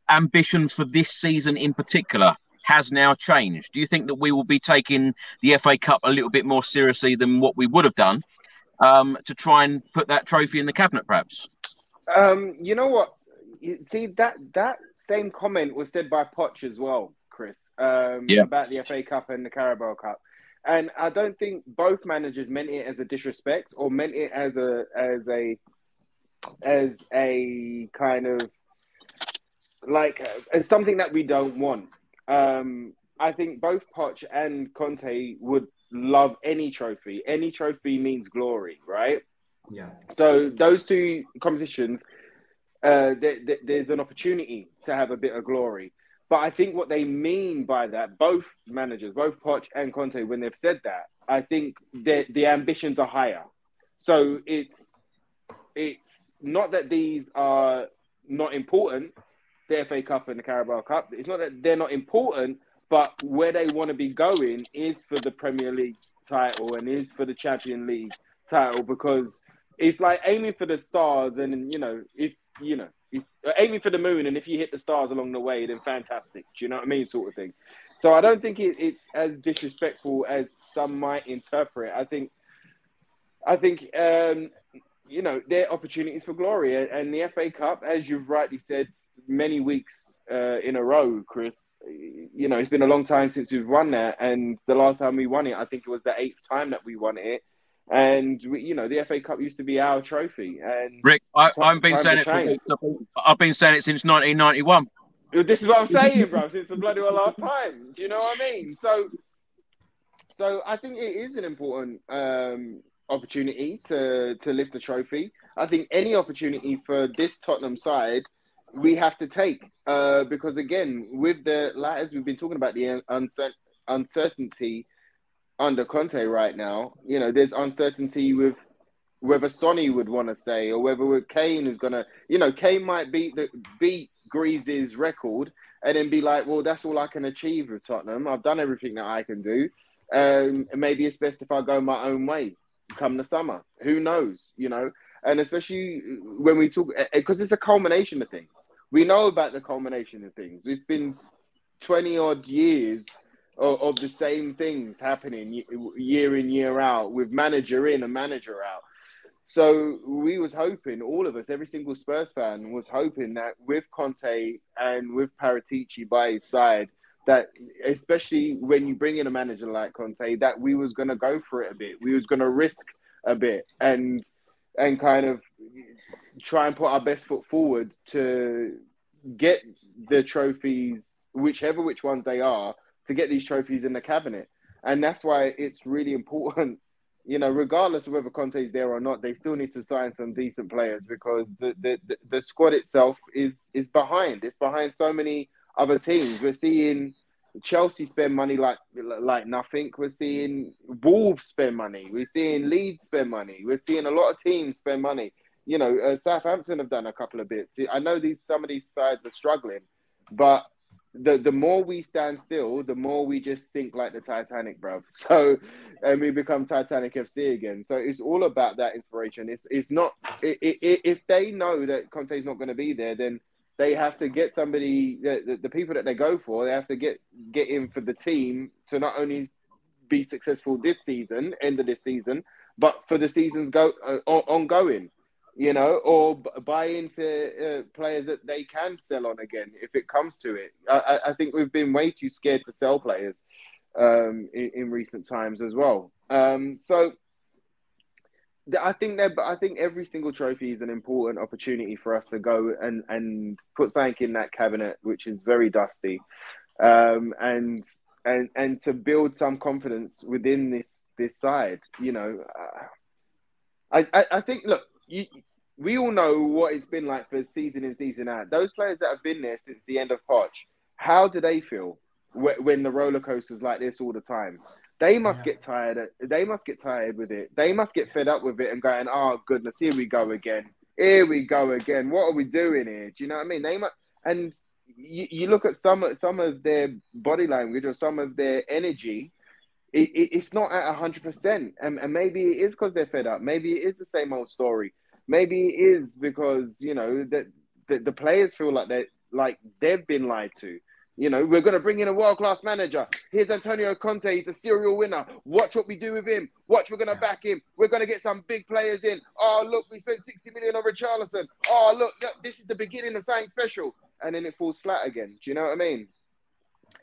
[SPEAKER 1] ambition for this season in particular has now changed? Do you think that we will be taking the FA Cup a little bit more seriously than what we would have done um, to try and put that trophy in the cabinet, perhaps?
[SPEAKER 2] Um, you know what? see that that same comment was said by Poch as well, Chris, um, yeah. about the FA Cup and the Carabao Cup. And I don't think both managers meant it as a disrespect or meant it as a as a as a kind of like uh, as something that we don't want. Um, I think both Poch and Conte would love any trophy. Any trophy means glory, right?
[SPEAKER 4] Yeah.
[SPEAKER 2] So those two competitions uh, there's an opportunity to have a bit of glory. But I think what they mean by that, both managers, both Poch and Conte, when they've said that, I think the the ambitions are higher. So it's it's not that these are not important, the FA Cup and the Carabao Cup. It's not that they're not important, But where they want to be going is for the Premier League title and is for the Champion League title because it's like aiming for the stars and you know if you know if, aiming for the moon and if you hit the stars along the way then fantastic. Do you know what i mean? Sort of thing. So i don't think it, it's as disrespectful as some might interpret. I think i think um you know there are opportunities for glory and the fa cup as you've rightly said many weeks uh, in a row chris you know it's been a long time since we've won that and the last time we won it i think it was the eighth time that we won it and we, you know, the FA Cup used to be our trophy. And
[SPEAKER 1] Rick, I, have been saying it. For, I've been saying it since 1991.
[SPEAKER 2] This is what I'm saying, bro. Since the bloody well last time. Do you know what I mean? So, so I think it is an important um, opportunity to to lift the trophy. I think any opportunity for this Tottenham side we have to take uh, because again, with the like as we've been talking about the uncertainty under Conte right now, you know, there's uncertainty with whether Sonny would want to stay or whether Kane is gonna, you know, Kane might beat the beat Greaves' record and then be like, well, that's all I can achieve with Tottenham. I've done everything that I can do. Um, maybe it's best if I go my own way come the summer. Who knows, you know? And especially when we talk, eh, eh, because it's a culmination of things. We know about the culmination of things. It's been 20 odd years of, of the same things happening year in year out with manager in and manager out. So we was hoping, all of us, every single Spurs fan was hoping that with Conte and with Paratici by his side, that especially when you bring in a manager like Conte, that we was gonna go for it a bit. We was gonna risk a bit and and kind of try and put our best foot forward to get the trophies, whichever which ones they are, to get these trophies in the cabinet. And that's why it's really important, you know, regardless of whether Conte is there or not, they still need to sign some decent players because the, the, the, the squad itself is is behind. It's behind so many other teams. We're seeing Chelsea spend money like like nothing. We're seeing Wolves spend money. We're seeing Leeds spend money. We're seeing a lot of teams spend money. You know, uh, Southampton have done a couple of bits. I know these some of these sides are struggling, but the the more we stand still, the more we just sink like the Titanic, bro. So, and we become Titanic FC again. So it's all about that inspiration. It's it's not it, it, if they know that Conte's not going to be there, then they have to get somebody the, the, the people that they go for. They have to get get in for the team to not only be successful this season, end of this season, but for the seasons go uh, ongoing you know, or buy into uh, players that they can sell on again if it comes to it. I, I think we've been way too scared to sell players um, in, in, recent times as well. Um, so I think that, but I think every single trophy is an important opportunity for us to go and and put something in that cabinet, which is very dusty, um, and and and to build some confidence within this this side. You know, uh, I, I I think look you, we all know what it's been like for season in season out. Those players that have been there since the end of Poch, how do they feel when the roller coasters like this all the time? They must yeah. get tired. They must get tired with it. They must get fed up with it and going, "Oh goodness, here we go again. Here we go again. What are we doing here?" Do you know what I mean? They must, and you, you look at some some of their body language or some of their energy. It, it, it's not at hundred percent, and, and maybe it is because they're fed up. Maybe it is the same old story maybe it is because you know that the, the players feel like they like they've been lied to. You know, we're going to bring in a world class manager. Here's Antonio Conte. He's a serial winner. Watch what we do with him. Watch, we're going to back him. We're going to get some big players in. Oh, look, we spent 60 million on Richarlison. Oh, look, look, this is the beginning of something special. And then it falls flat again. Do you know what I mean?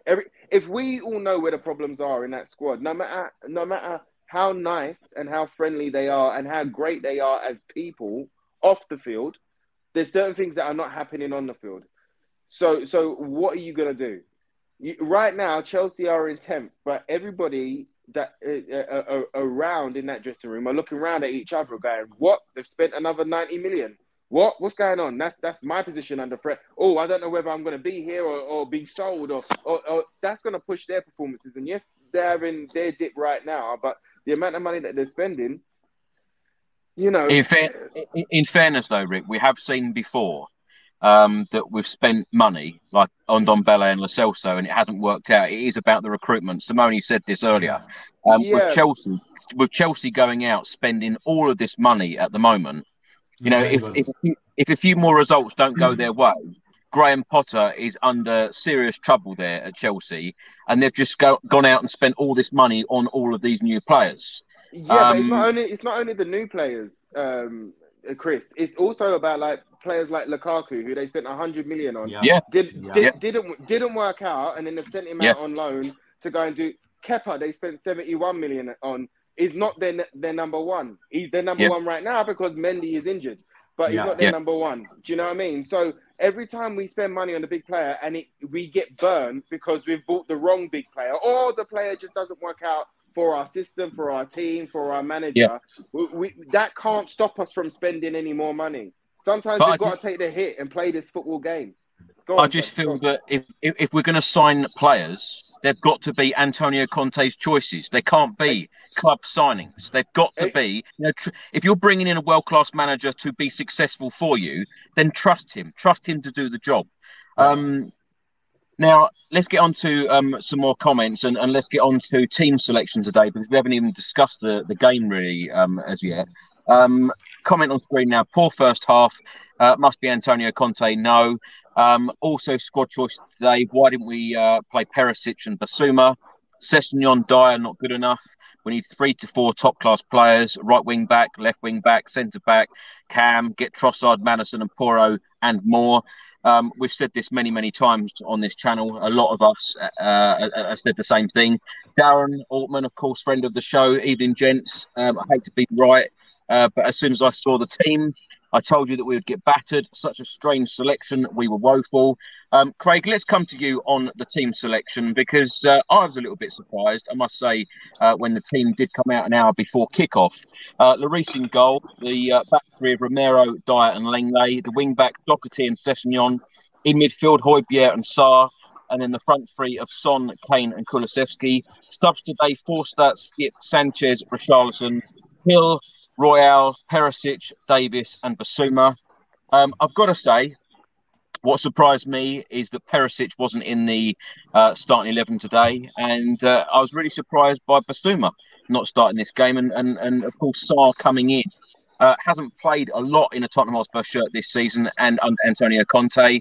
[SPEAKER 2] Every, if we all know where the problems are in that squad, no matter no matter how nice and how friendly they are and how great they are as people off the field, there's certain things that are not happening on the field. So, so what are you gonna do? You, right now, Chelsea are in tenth, but everybody that uh, uh, uh, around in that dressing room are looking around at each other, going, "What? They've spent another ninety million. What? What's going on? That's that's my position under threat. Oh, I don't know whether I'm going to be here or, or be sold, or, or, or that's going to push their performances. And yes, they're having their dip right now, but the amount of money that they're spending, you know.
[SPEAKER 1] In, in fairness, though, Rick, we have seen before um, that we've spent money like on Ndombele and Lo Celso and it hasn't worked out. It is about the recruitment. Simone said this earlier. Um,
[SPEAKER 2] Yeah.
[SPEAKER 1] With Chelsea, with Chelsea going out spending all of this money at the moment, you know, if if if a few more results don't go their way, Graham Potter is under serious trouble there at Chelsea, and they've just go, gone out and spent all this money on all of these new players.
[SPEAKER 2] Yeah, but it's
[SPEAKER 1] Um,
[SPEAKER 2] not only it's not only the new players, um, Chris. It's also about like players like Lukaku, who they spent hundred million on.
[SPEAKER 4] Yeah.
[SPEAKER 1] Yeah.
[SPEAKER 2] Did,
[SPEAKER 4] Yeah.
[SPEAKER 2] did
[SPEAKER 1] Yeah.
[SPEAKER 2] didn't didn't work out, and then they've sent him
[SPEAKER 1] Yeah.
[SPEAKER 2] out on loan to go and do. Kepa, they spent seventy one million on. Is not their their number one. He's their number
[SPEAKER 1] Yeah.
[SPEAKER 2] one right now because Mendy is injured, but he's
[SPEAKER 4] Yeah.
[SPEAKER 2] not their
[SPEAKER 1] Yeah.
[SPEAKER 2] number one. Do you know what I mean? So every time we spend money on a big player and it, we get burned because we've bought the wrong big player, or the player just doesn't work out for our system, for our team, for our manager,
[SPEAKER 1] Yeah.
[SPEAKER 2] we, we, that can't stop us from spending any more money. Sometimes
[SPEAKER 1] But
[SPEAKER 2] we've
[SPEAKER 1] I
[SPEAKER 2] got
[SPEAKER 1] just-
[SPEAKER 2] to take the hit and play this football game.
[SPEAKER 1] I just feel that if, if, if we're going to sign players, they've got to be Antonio Conte's choices. They can't be club signings. They've got to be. You know, tr- if you're bringing in a world class manager to be successful for you, then trust him. Trust him to do the job. Um, now let's get on to um, some more comments and, and let's get on to team selection today because we haven't even discussed the, the game really um, as yet. Um, comment on screen now. Poor first half. Uh, must be Antonio Conte. No. Um, also, squad choice today. Why didn't we uh, play Perisic and Bissouma? Sessegnon, Dier, not good enough. We need three to four top class players right wing back, left wing back, centre back, Cam, get Trossard, Maddison, and Porro, and more. Um, we've said this many, many times on this channel. A lot of us uh, uh, have said the same thing. Darren Altman, of course, friend of the show. Evening, gents. Um, I hate to be right, uh, but as soon as I saw the team, I told you that we would get battered. Such a strange selection. We were woeful. Um, Craig, let's come to you on the team selection because uh, I was a little bit surprised, I must say, uh, when the team did come out an hour before kickoff. Uh, Lloris in goal, the uh, back three of Romero, Dier, and Lenglet, the wing back Doherty and Sessegnon, in midfield Hojbjerg and Sarr. and then the front three of Son, Kane, and Kulusevski. Subs today: Forster, Skipp, Sanchez, Richarlison, Hill, Royal, Perisic, Davies, and Bissouma. Um, I've got to say, what surprised me is that Perisic wasn't in the uh, starting 11 today, and uh, I was really surprised by Bissouma not starting this game, and, and, and of course, Sarr coming in. Uh, hasn't played a lot in a Tottenham Hotspur shirt this season and under Antonio Conte.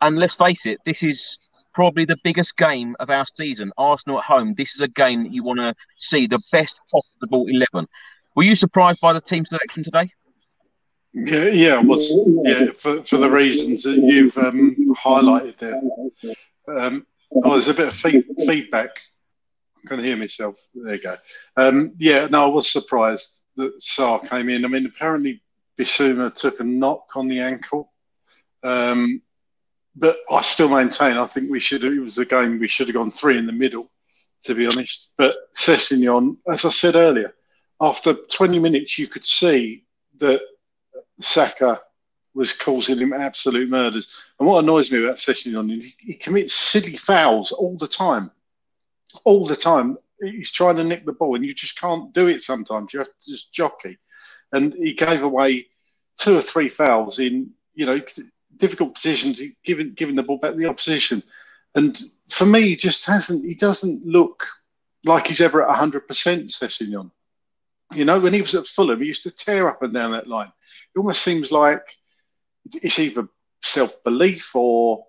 [SPEAKER 1] And let's face it, this is probably the biggest game of our season. Arsenal at home. This is a game that you want to see the best possible 11. Were you surprised by the team selection today?
[SPEAKER 3] Yeah, yeah, it was yeah for, for the reasons that you've um, highlighted there. Um, oh, there's a bit of feed, feedback. I can hear myself. There you go. Um, yeah, no, I was surprised that Sarr came in. I mean, apparently Bissouma took a knock on the ankle, um, but I still maintain I think we should. It was a game we should have gone three in the middle, to be honest. But Sessegnon, as I said earlier, after 20 minutes, you could see that Saka was causing him absolute murders. And what annoys me about Sessegnon is he, he commits silly fouls all the time. All the time. He's trying to nick the ball and you just can't do it sometimes. You have to just jockey. And he gave away two or three fouls in, you know, difficult positions, giving giving the ball back to the opposition. And for me, he just hasn't, he doesn't look like he's ever at 100% Sessegnon. You know, when he was at Fulham, he used to tear up and down that line. It almost seems like it's either self belief or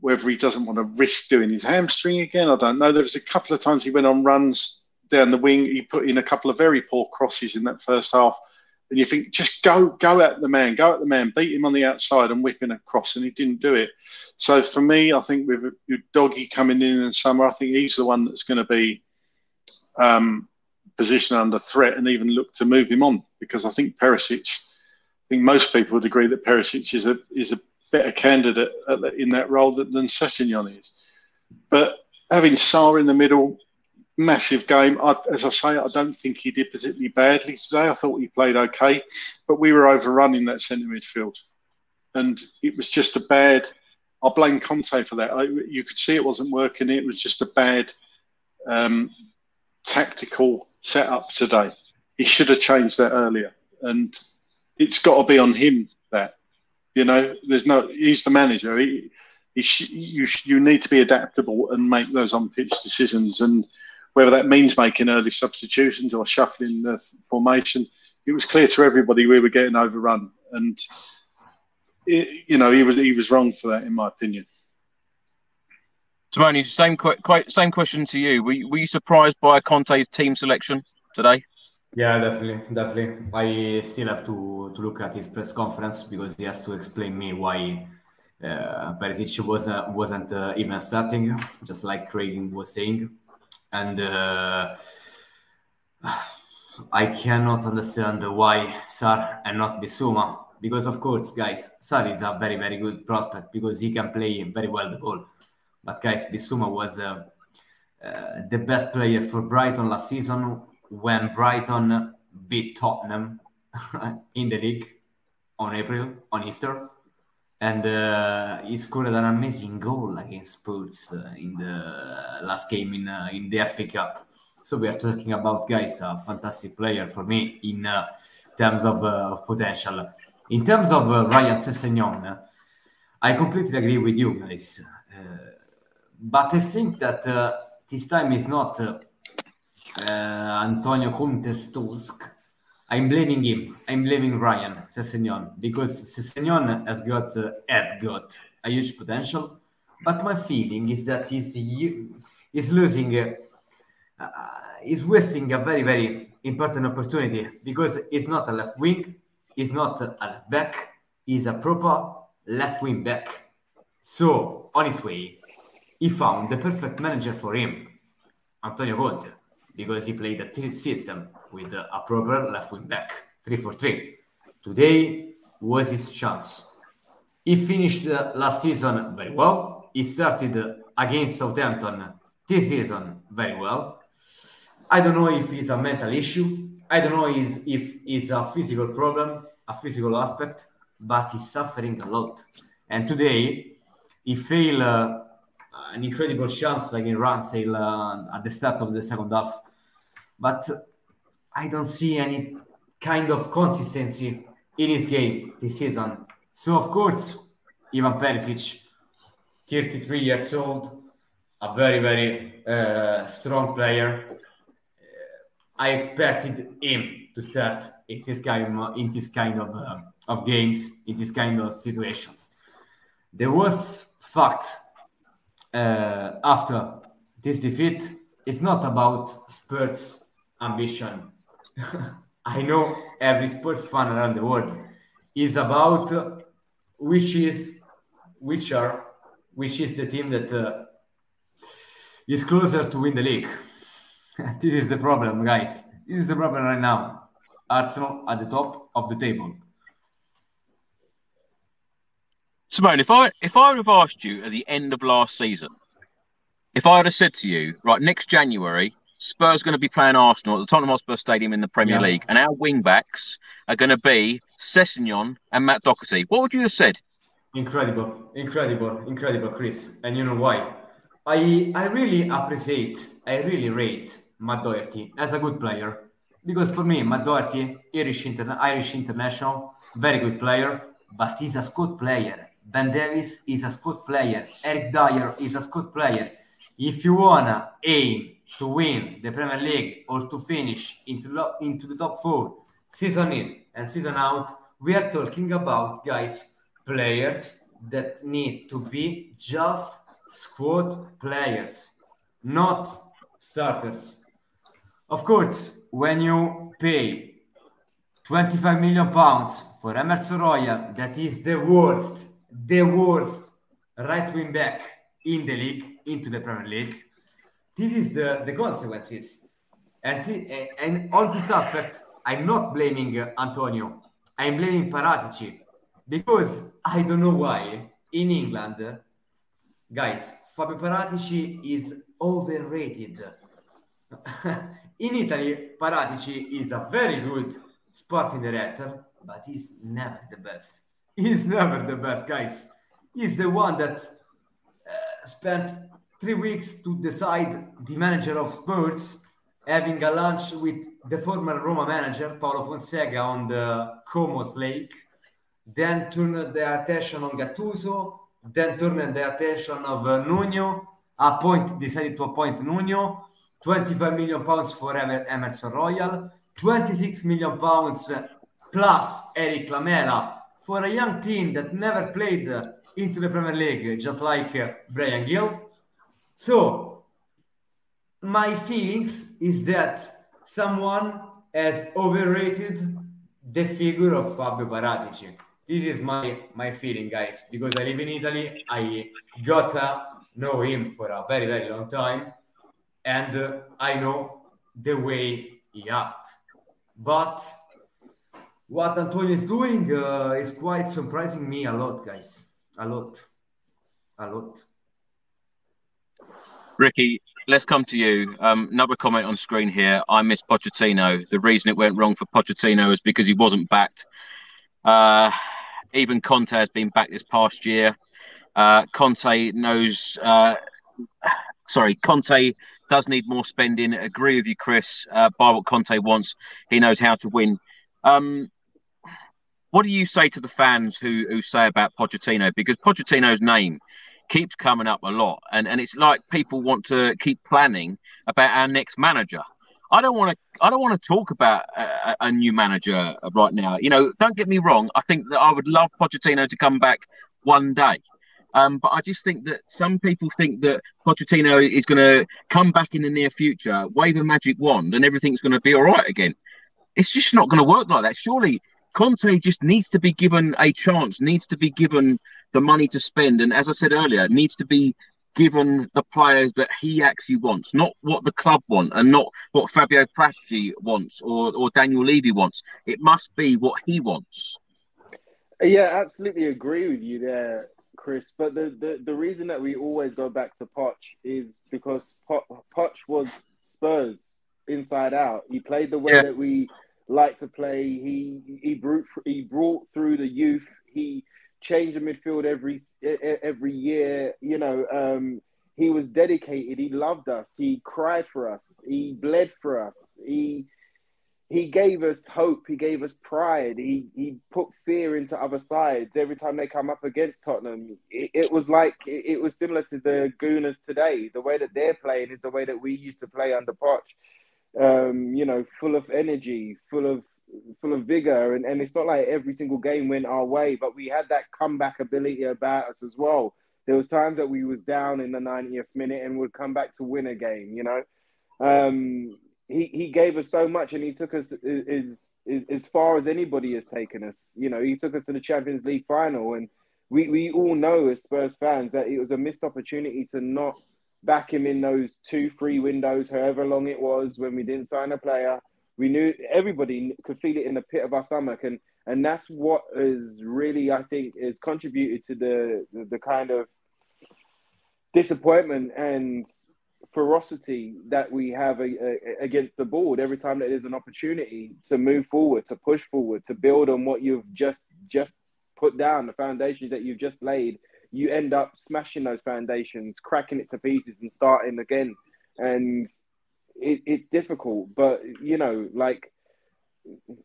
[SPEAKER 3] whether he doesn't want to risk doing his hamstring again. I don't know. There was a couple of times he went on runs down the wing. He put in a couple of very poor crosses in that first half. And you think, just go, go at the man, go at the man, beat him on the outside and whip in a cross, and he didn't do it. So for me, I think with, Doggy coming in in summer, I think he's the one that's going to be um, positioned under threat and even look to move him on because I think Perisic. I think most people would agree that Perisic is a is a better candidate the, in that role than, than Sessegnon is. But having Sarr in the middle, massive game. I, as I say, I don't think he did particularly badly today. I thought he played okay, but we were overrunning that centre midfield, and it was just a bad. I blame Conte for that. I, you could see it wasn't working. It was just a bad um, tactical setup today. He should have changed that earlier, and it's got to be on him that You know, there's no. He's the manager. He, he you you need to be adaptable and make those on pitch decisions, and whether that means making early substitutions or shuffling the formation. It was clear to everybody we were getting overrun, and it, you know he was he was wrong for that, in my opinion.
[SPEAKER 1] Simone, same same question to you. Were you, were you surprised by Conte's team selection today?
[SPEAKER 4] Yeah, definitely, definitely. I still have to, to look at his press conference because he has to explain me why uh, Perisic was, uh, wasn't uh, even starting, just like Craig was saying. And uh, I cannot understand why Sarr and not Bissouma. Because, of course, guys, Sarr is a very, very good prospect because he can play very well the ball. But, guys, Bissouma was uh, uh, the best player for Brighton last season when Brighton beat Tottenham in the league on April on Easter, and uh, he scored an amazing goal against Spurs uh, in the last game in uh, in the FA Cup. So we are talking about guys, a fantastic player for me in uh, terms of, uh, of potential. In terms of uh, Ryan Sessegnon, I completely agree with you guys, but I think that this time is not uh, Antonio Conte's Tusk. I'm blaming him. I'm blaming Ryan Sessegnon because Sessegnon has got uh, had got a huge potential, but my feeling is that he's he's losing, uh, uh, he's wasting a very very important opportunity because he's not a left wing, he's not a left back, he's a proper left wing back. So on its way, he found the perfect manager for him, Antonio Conte because he played a system with a proper left wing back, 3 4 3. Today was his chance. He finished last season very well. He started against Southampton this season very well. I don't know if it's a mental issue. I don't know if it's a physical problem, a physical aspect, but he's suffering a lot. And today, he failed uh, an incredible chance like in Ramsdale uh, at the start of the second half. But I don't see any kind of consistency in his game this season. So of course, Ivan Perisic, 33 years old, a very very uh, strong player. I expected him to start in this kind of, in this kind of, uh, of games, in this kind of situations. There was fact uh, after this defeat, it's not about Spurs' ambition. I know every sports fan around the world is about which is which are which is the team that uh, is closer to win the league. this is the problem, guys. This is the problem right now. Arsenal at the top of the table.
[SPEAKER 1] Simone, if I if I would have asked you at the end of last season, if I would have said to you, right, next January, Spurs going to be playing Arsenal at the Tottenham Hotspur Stadium in the Premier yeah. League, and our wing backs are going to be Sessegnon and Matt Doherty, what would you have said?
[SPEAKER 4] Incredible, incredible, incredible, Chris. And you know why? I I really appreciate, I really rate Matt Doherty as a good player because for me, Matt Doherty, Irish, Irish international, very good player, but he's a squad player. Ben Davies is a squad player. Eric Dier is a squad player. If you wanna aim to win the Premier League or to finish into lo- into the top four, season in and season out, we are talking about guys, players that need to be just squad players, not starters. Of course, when you pay 25 million pounds for Emerson Royal, that is the worst the worst right wing back in the league into the Premier League. This is the, the consequences. And, th- and on this aspect, I'm not blaming uh, Antonio. I'm blaming Paratici because I don't know why in England, guys, Fabio Paratici is overrated. in Italy, Paratici is a very good sporting director, but he's never the best he's never the best, guys. He's the one that uh, spent three weeks to decide the manager of Spurs, having a lunch with the former Roma manager Paulo Fonseca on the Comos Lake, then turned their attention on Gattuso, then turned the attention of uh, Nuno, appoint, decided to appoint Nuno, 25 million pounds for Emer- Emerson Royal, 26 million pounds plus Eric Lamela for a young team that never played into the Premier League, just like uh, Bryan Gil. So, my feelings is that someone has overrated the figure of Fabio Paratici. This is my my feeling, guys, because I live in Italy. I got to know him for a very very long time, and uh, I know the way he acts. But what Antonio is doing uh, is quite surprising me a lot, guys. A lot, a lot.
[SPEAKER 1] Ricky, let's come to you. Um, another comment on screen here. I miss Pochettino. The reason it went wrong for Pochettino is because he wasn't backed. Uh, even Conte has been back this past year. Uh, Conte knows. Uh, sorry, Conte does need more spending. Agree with you, Chris. Uh, by what Conte wants, he knows how to win. Um, what do you say to the fans who who say about Pochettino? Because Pochettino's name keeps coming up a lot, and and it's like people want to keep planning about our next manager. I don't want to. I don't want to talk about a, a, new manager right now. You know, don't get me wrong. I think that I would love Pochettino to come back one day. Um, but I just think that some people think that Pochettino is going to come back in the near future, wave a magic wand, and everything's going to be all right again. It's just not going to work like that. Surely Conte just needs to be given a chance, needs to be given the money to spend, and as I said earlier, needs to be given the players that he actually wants, not what the club want, and not what Fabio Paratici wants or, or Daniel Levy wants. It must be what he wants.
[SPEAKER 2] Yeah, absolutely agree with you there, Chris. But the, the, the reason that we always go back to Poch is because Poch, Poch was Spurs inside out. He played the way yeah. that we like to play. He he brought he brought through the youth. He changed the midfield every every year. You know, um, he was dedicated. He loved us. He cried for us. He bled for us. He he gave us hope. He gave us pride. He he put fear into other sides every time they come up against Tottenham. It, it was like it, it, was similar to the Gooners today. The way that they're playing is the way that we used to play under Poch um, you know, full of energy, full of full of vigor, and, and it's not like every single game went our way, but we had that comeback ability about us as well. There was times that we was down in the 90th minute and would come back to win a game. You know, um, he he gave us so much, and he took us as, as as far as anybody has taken us. You know, he took us to the Champions League final, and we we all know as Spurs fans that it was a missed opportunity to not back him in those two free windows, however long it was, when we didn't sign a player. We knew everybody could feel it in the pit of our stomach, and and that's what is really, I think, is contributed to the the, the kind of disappointment and ferocity that we have a, a, against the board every time that there's an opportunity to move forward, to push forward, to build on what you've just just put down, the foundations that you've just laid you end up smashing those foundations, cracking it to pieces, and starting again. And it, it's difficult, but you know, like,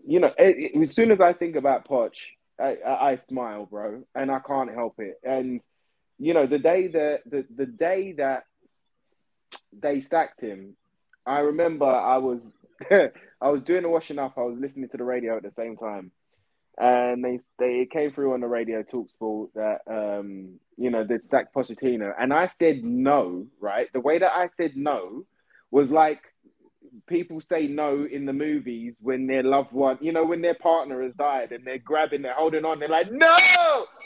[SPEAKER 2] you know, it, it, as soon as I think about Poch, I, I, I, smile, bro, and I can't help it. And you know, the day that the, the day that they sacked him, I remember I was I was doing the washing up. I was listening to the radio at the same time, and they they came through on the radio talk sport that um you know they'd sack Pochettino, and I said no. Right, the way that I said no was like people say no in the movies when their loved one, you know, when their partner has died and they're grabbing, they're holding on, they're like no,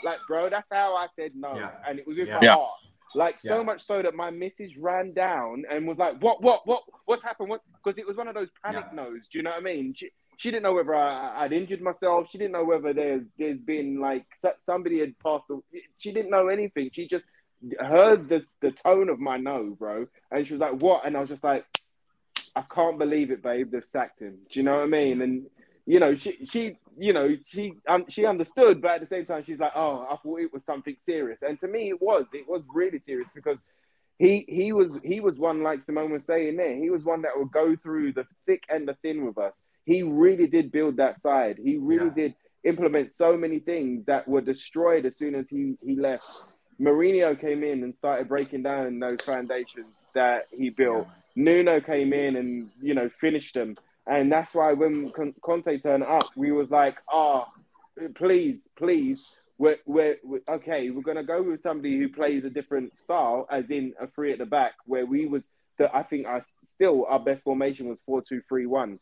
[SPEAKER 2] like bro, that's how I said no, yeah. and it was with yeah. my heart. Like yeah. so much so that my missus ran down and was like, "What? What? What? What's happened?" What? Because it was one of those panic yeah. no's. Do you know what I mean? She, didn't know whether I, would injured myself. She didn't know whether there's there's been like somebody had passed. She didn't know anything. She just heard the the tone of my no, bro, and she was like, "What?" And I was just like, "I can't believe it, babe. They've sacked him." Do you know what I mean? And you know, she she you know she um, she understood, but at the same time, she's like, "Oh, I thought it was something serious." And to me, it was. It was really serious because he he was he was one like Simone was saying there. He was one that would go through the thick and the thin with us he really did build that side. He really yeah. did. implement so many things that were destroyed as soon as he, he left. Mourinho came in and started breaking down those foundations that he built. Nuno came in and you know finished them, and that's why when Conte turned up, we was like, oh, please, please, we're, we're, we're, okay. We're gonna go with somebody who plays a different style, as in a three at the back, where we was that I think our still our best formation was four two three one.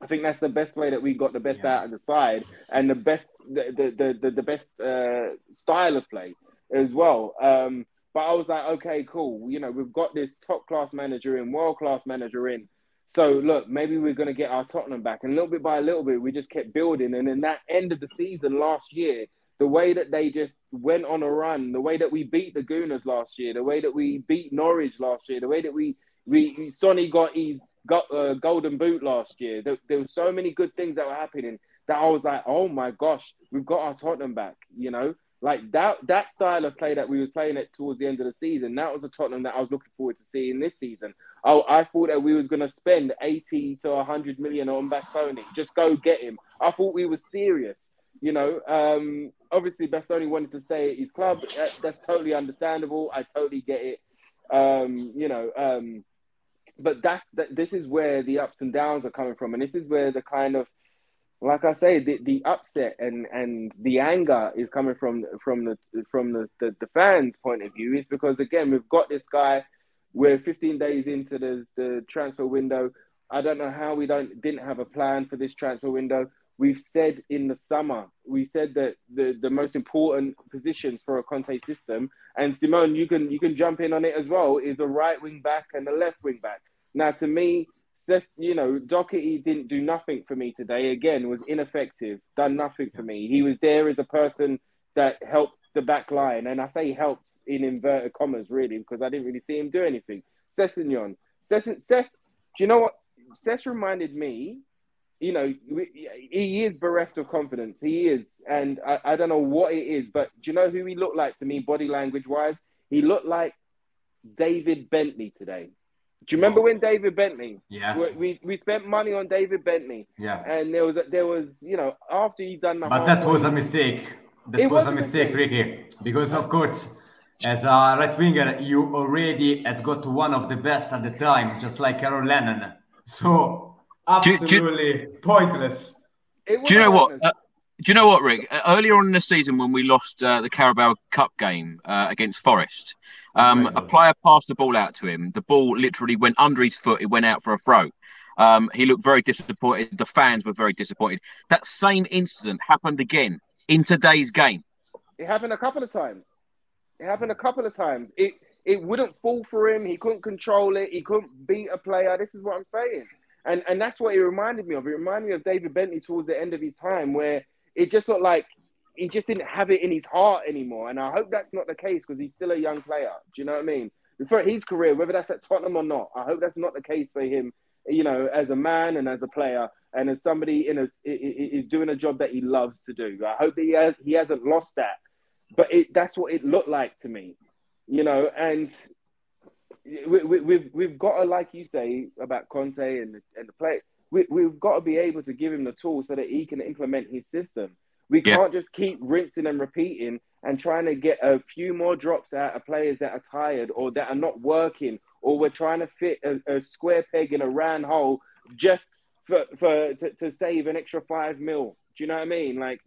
[SPEAKER 2] I think that's the best way that we got the best yeah. out of the side and the best the the the, the best uh, style of play as well. Um, but I was like, okay, cool. You know, we've got this top class manager in, world class manager in. So look, maybe we're going to get our Tottenham back. And little bit by little bit, we just kept building. And in that end of the season last year, the way that they just went on a run, the way that we beat the Gooners last year, the way that we beat Norwich last year, the way that we we Sonny got his got uh, golden boot last year. There, there were so many good things that were happening that I was like, oh my gosh, we've got our Tottenham back. You know, like that that style of play that we were playing at towards the end of the season. That was a Tottenham that I was looking forward to seeing this season. Oh, I thought that we was going to spend eighty to hundred million on Bastoni. Just go get him. I thought we were serious. You know, um, obviously Bastoni wanted to stay at his club. That, that's totally understandable. I totally get it. Um, you know, um, but that's that. This is where the ups and downs are coming from, and this is where the kind of like I say, the, the upset and, and the anger is coming from from the from the, the, the fans' point of view is because again we've got this guy. We're 15 days into the, the transfer window. I don't know how we don't didn't have a plan for this transfer window. We've said in the summer, we said that the, the most important positions for a Conte system, and Simone, you can you can jump in on it as well, is a right wing back and a left wing back. Now, to me, you know, Doherty didn't do nothing for me today. Again, was ineffective, done nothing for me. He was there as a person that helped the back line, and I say helped in inverted commas, really, because I didn't really see him do anything. Sessegnon, Cess, Cess, do you know what? Cess reminded me, you know, he is bereft of confidence. He is, and I, I don't know what it is, but do you know who he looked like to me, body language wise? He looked like David Bentley today. Do you remember when David Bentley?
[SPEAKER 4] Yeah.
[SPEAKER 2] We, we spent money on David Bentley.
[SPEAKER 4] Yeah.
[SPEAKER 2] And there was there was you know after you done the.
[SPEAKER 4] But that was a mistake. That was, was a mistake, mistake, Ricky, because of course, as a right winger, you already had got one of the best at the time, just like Aaron Lennon. So absolutely do, do, pointless.
[SPEAKER 1] Do you know what? Uh, do you know what, Rick? Uh, earlier on in the season, when we lost uh, the Carabao Cup game uh, against Forest, um, a player passed the ball out to him. The ball literally went under his foot. It went out for a throw. Um, he looked very disappointed. The fans were very disappointed. That same incident happened again in today's game.
[SPEAKER 2] It happened a couple of times. It happened a couple of times. It it wouldn't fall for him. He couldn't control it. He couldn't beat a player. This is what I'm saying. And and that's what it reminded me of. It reminded me of David Bentley towards the end of his time, where it just looked like he just didn't have it in his heart anymore. And I hope that's not the case because he's still a young player. Do you know what I mean? For his career, whether that's at Tottenham or not, I hope that's not the case for him. You know, as a man and as a player, and as somebody in a is doing a job that he loves to do. I hope that he has he hasn't lost that, but it, that's what it looked like to me. You know, and we, we, we've we've got to, like you say about Conte and the, and the play. We, we've got to be able to give him the tools so that he can implement his system. We yeah. can't just keep rinsing and repeating and trying to get a few more drops out of players that are tired or that are not working, or we're trying to fit a, a square peg in a round hole just for, for to, to, save an extra five mil. Do you know what I mean? Like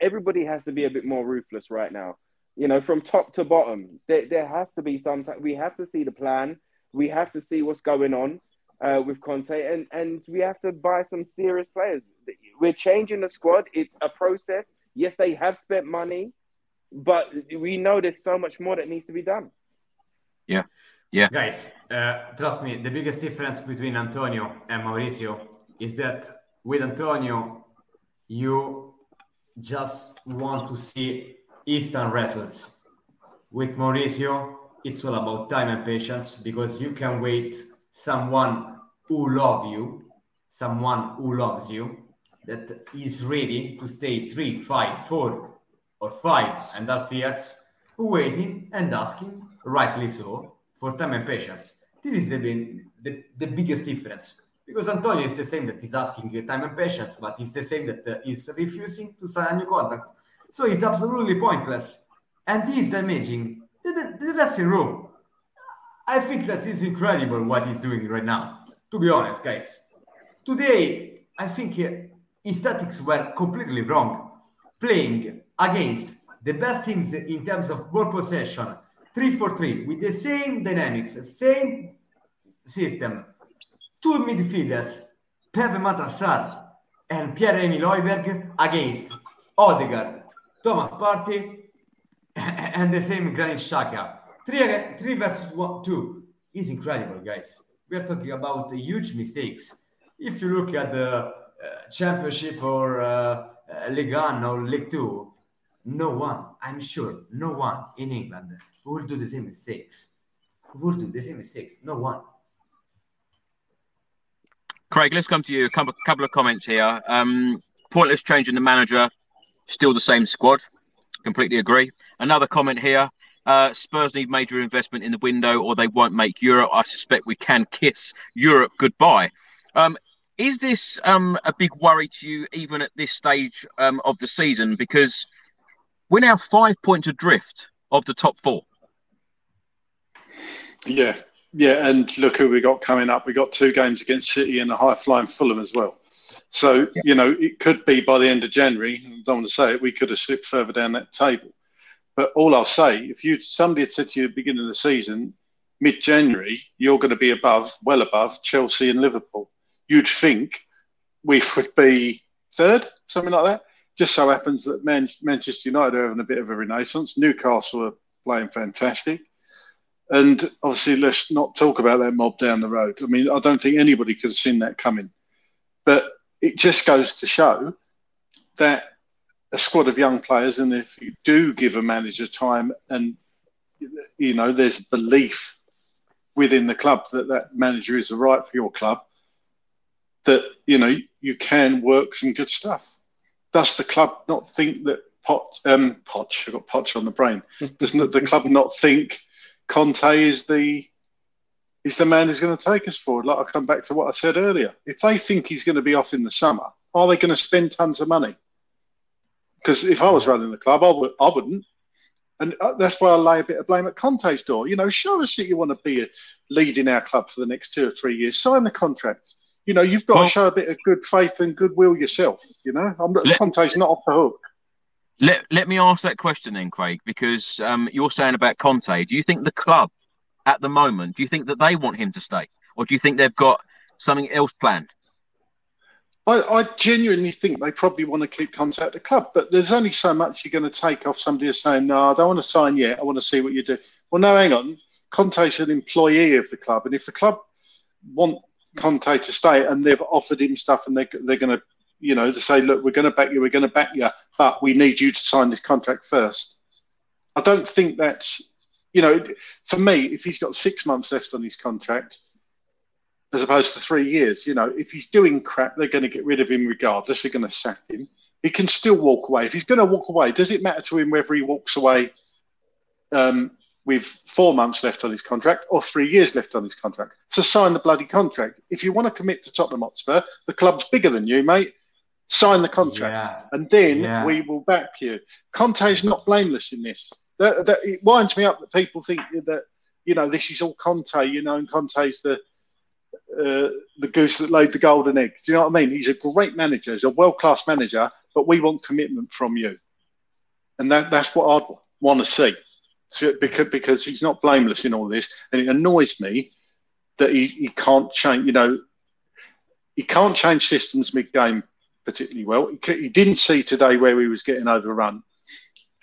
[SPEAKER 2] everybody has to be a bit more ruthless right now. You know, from top to bottom, there, there has to be some. we have to see the plan. We have to see what's going on uh, with Conte, and and we have to buy some serious players. We're changing the squad. It's a process. Yes, they have spent money, but we know there's so much more that needs to be done.
[SPEAKER 1] Yeah, yeah.
[SPEAKER 4] Guys, uh, trust me. The biggest difference between Antonio and Mauricio is that with Antonio, you just want to see instant results. With Mauricio, it's all about time and patience because you can wait someone who love you, someone who loves you, that is ready to stay three, five, four, or five and half years, waiting and asking, rightly so, for time and patience. This is the, the, the biggest difference because Antonio is the same that he's asking time and patience, but he's the same that uh, is refusing to sign a new contract. So it's absolutely pointless, and he's damaging the, the, the dressing room. I think that is incredible what he's doing right now. To be honest, guys, today I think uh, his tactics were completely wrong. Playing against the best teams in terms of ball possession, three for three, with the same dynamics, same system, two midfielders, Pape Matar Sarr and Pierre-Emile Højbjerg against Odegaard, Thomas Partey, and the same Granit Xhaka. Three, three versus one, two is incredible, guys. We are talking about huge mistakes. If you look at the uh, Championship or uh, Ligue 1 or League 2, no one, I'm sure, no one in England will do the same mistakes. Will do the same mistakes. No one.
[SPEAKER 1] Craig, let's come to you. A couple, of comments here. Um, pointless changing the manager, still the same squad. Completely agree. Another comment here. Uh, Spurs need major investment in the window, or they won't make Europe. I suspect we can kiss Europe goodbye. Um, is this um, a big worry to you, even at this stage um, of the season? Because we're now five points adrift of the top four.
[SPEAKER 3] Yeah, yeah, and look who we got coming up. We got two games against City and a high flying Fulham as well. So yeah. you know, it could be by the end of January. I don't want to say it. We could have slipped further down that table. But all I'll say, if you somebody had said to you at the beginning of the season, mid-January, you're going to be above, well above Chelsea and Liverpool, you'd think we would be third, something like that. Just so happens that Man- Manchester United are having a bit of a renaissance. Newcastle are playing fantastic. And obviously, let's not talk about that mob down the road. I mean, I don't think anybody could have seen that coming. But it just goes to show that a squad of young players, and if you do give a manager time and, you know, there's belief within the club that that manager is the right for your club, that, you know, you can work some good stuff. Does the club not think that Pot, um, Poch, I've got Poch on the brain, doesn't the club not think – Conte is the is the man who's going to take us forward. Like I come back to what I said earlier. If they think he's going to be off in the summer, are they going to spend tons of money? Because if I was running the club, I, would, I wouldn't. And uh, that's why I lay a bit of blame at Conte's door. You know, show us that you want to be a, leading our club for the next two or three years. Sign the contract. You know, you've got well, to show a bit of good faith and goodwill yourself. You know, I'm, let, Conte's not off the hook.
[SPEAKER 1] Let let me ask that question then, Craig, because um, you're saying about Conte. Do you think the club at the moment, do you think that they want him to stay, or do you think they've got something else planned?
[SPEAKER 3] I, I genuinely think they probably want to keep Conte at the club, but there's only so much you're going to take off somebody who's saying, "No, I don't want to sign yet. I want to see what you do." Well, no, hang on. Conte's an employee of the club, and if the club want Conte to stay and they've offered him stuff and they, they're going to you know, to say, look, we're going to back you, we're going to back you, but we need you to sign this contract first. I don't think that's, you know, for me, if he's got six months left on his contract, as opposed to three years, you know, if he's doing crap, they're going to get rid of him regardless. They're going to sack him. He can still walk away. If he's going to walk away, does it matter to him whether he walks away um, with four months left on his contract or three years left on his contract? So sign the bloody contract. If you want to commit to Tottenham Hotspur, the club's bigger than you, mate sign the contract, yeah. and then yeah. we will back you. Conte is not blameless in this. That, that, it winds me up that people think that you know this is all Conte, you know, and Conte's the uh, the goose that laid the golden egg. Do you know what I mean? He's a great manager, he's a world class manager, but we want commitment from you, and that, that's what I'd want to see. So, because because he's not blameless in all this, and it annoys me that he, he can't change. You know, he can't change systems mid game particularly well. He didn't see today where he was getting overrun.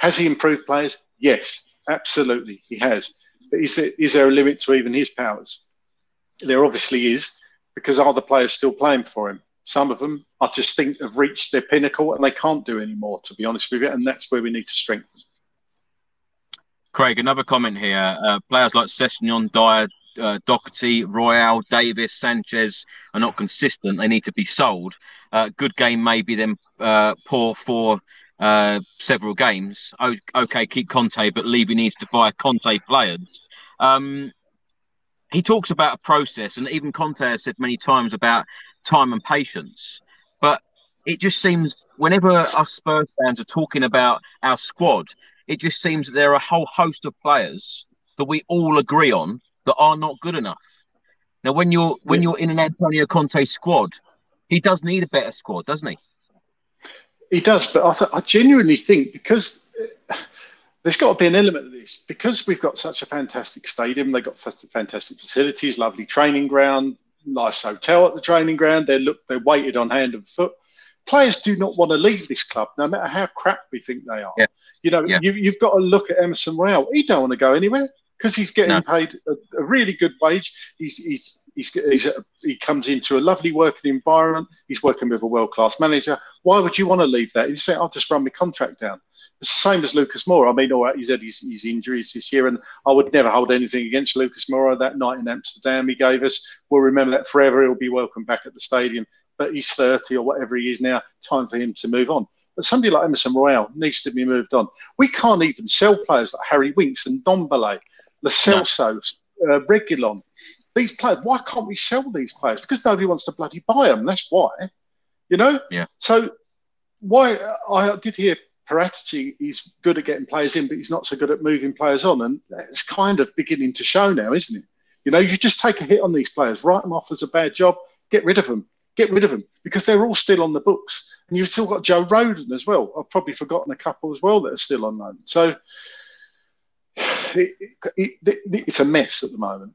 [SPEAKER 3] Has he improved players? Yes, absolutely, he has. But is there, is there a limit to even his powers? There obviously is, because are the players still playing for him? Some of them, I just think, have reached their pinnacle and they can't do any more, to be honest with you. And that's where we need to strengthen.
[SPEAKER 1] Craig, another comment here. Uh, players like Sessegnon, Dier, uh, Doherty, Royal, Davies, Sanchez are not consistent. They need to be sold. Uh, good game, maybe then uh, poor for uh, several games. okay, keep Conte, but Levy needs to buy Conte players. Um, he talks about a process, and even Conte has said many times about time and patience. But it just seems whenever us Spurs fans are talking about our squad, it just seems that there are a whole host of players that we all agree on that are not good enough. Now, when you're when you're in an Antonio Conte squad, he does need a better squad, doesn't he?
[SPEAKER 3] He does, but I, th- I genuinely think because uh, there's got to be an element of this because we've got such a fantastic stadium. They've got fantastic facilities, lovely training ground, nice hotel at the training ground. They're look they're weighted on hand and foot. Players do not want to leave this club, no matter how crap we think they are.
[SPEAKER 1] Yeah.
[SPEAKER 3] You know,
[SPEAKER 1] Yeah.
[SPEAKER 3] you, have got to look at Emerson Royal. He don't want to go anywhere because he's getting
[SPEAKER 1] No.
[SPEAKER 3] paid a, a really good wage. He's he's he's, he's a, he comes into a lovely working environment. He's working with a world class manager. Why would you want to leave that? You say, I'll just run my contract down. It's the same as Lucas Moura. I mean, all right, he's had his, his injuries this year, and I would never hold anything against Lucas Moura. That night in Amsterdam he gave us, we'll remember that forever. He'll be welcome back at the stadium. But he's 30 or whatever he is now. Time for him to move on. But somebody like Emerson Royal needs to be moved on. We can't even sell players like Harry Winks and Don Ndombele, Lo Celso, uh, Reguilón. These players, why can't we sell these players? Because nobody wants to bloody buy them. That's why. You know?
[SPEAKER 1] Yeah.
[SPEAKER 3] So why I did hear Paratici is good at getting players in, but he's not so good at moving players on, and it's kind of beginning to show now, isn't it? You know, you just take a hit on these players, write them off as a bad job, get rid of them, get rid of them because they're all still on the books, and you've still got Joe Rodon as well. I've probably forgotten a couple as well that are still on loan. So it, it, it, it's a mess at the moment.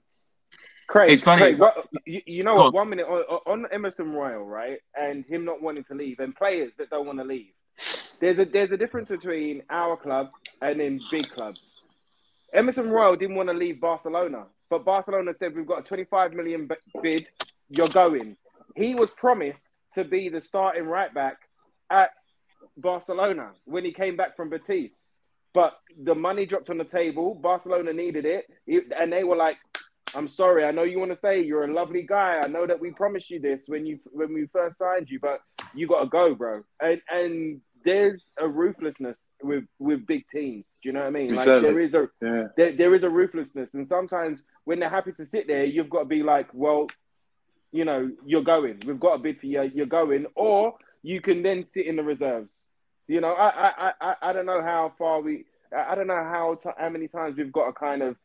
[SPEAKER 2] Craig,
[SPEAKER 1] It's funny.
[SPEAKER 2] Craig, what, you, you know what?
[SPEAKER 1] on.
[SPEAKER 2] One minute on, on Emerson Royal, right, and him not wanting to leave, and players that don't want to leave. There's a there's a difference between our club and then big clubs. Emerson Royal didn't want to leave Barcelona, but Barcelona said we've got a 25 million b- bid. You're going. He was promised to be the starting right back at Barcelona when he came back from Betis. But the money dropped on the table. Barcelona needed it, and they were like, "I'm sorry. I know you want to say You're a lovely guy. I know that we promised you this when you when we first signed you, but you got to go, bro." And and there's a ruthlessness with with big teams. Do you know what I mean? Like
[SPEAKER 3] Exactly.
[SPEAKER 2] there is a
[SPEAKER 3] Yeah.
[SPEAKER 2] there, there is a ruthlessness, and sometimes when they're happy to sit there, you've got to be like, well, you know, you're going. We've got a bid for you. You're going, or you can then sit in the reserves. You know, I I I, I- don't know how far we. I don't know how t- how many times we've got to kind of,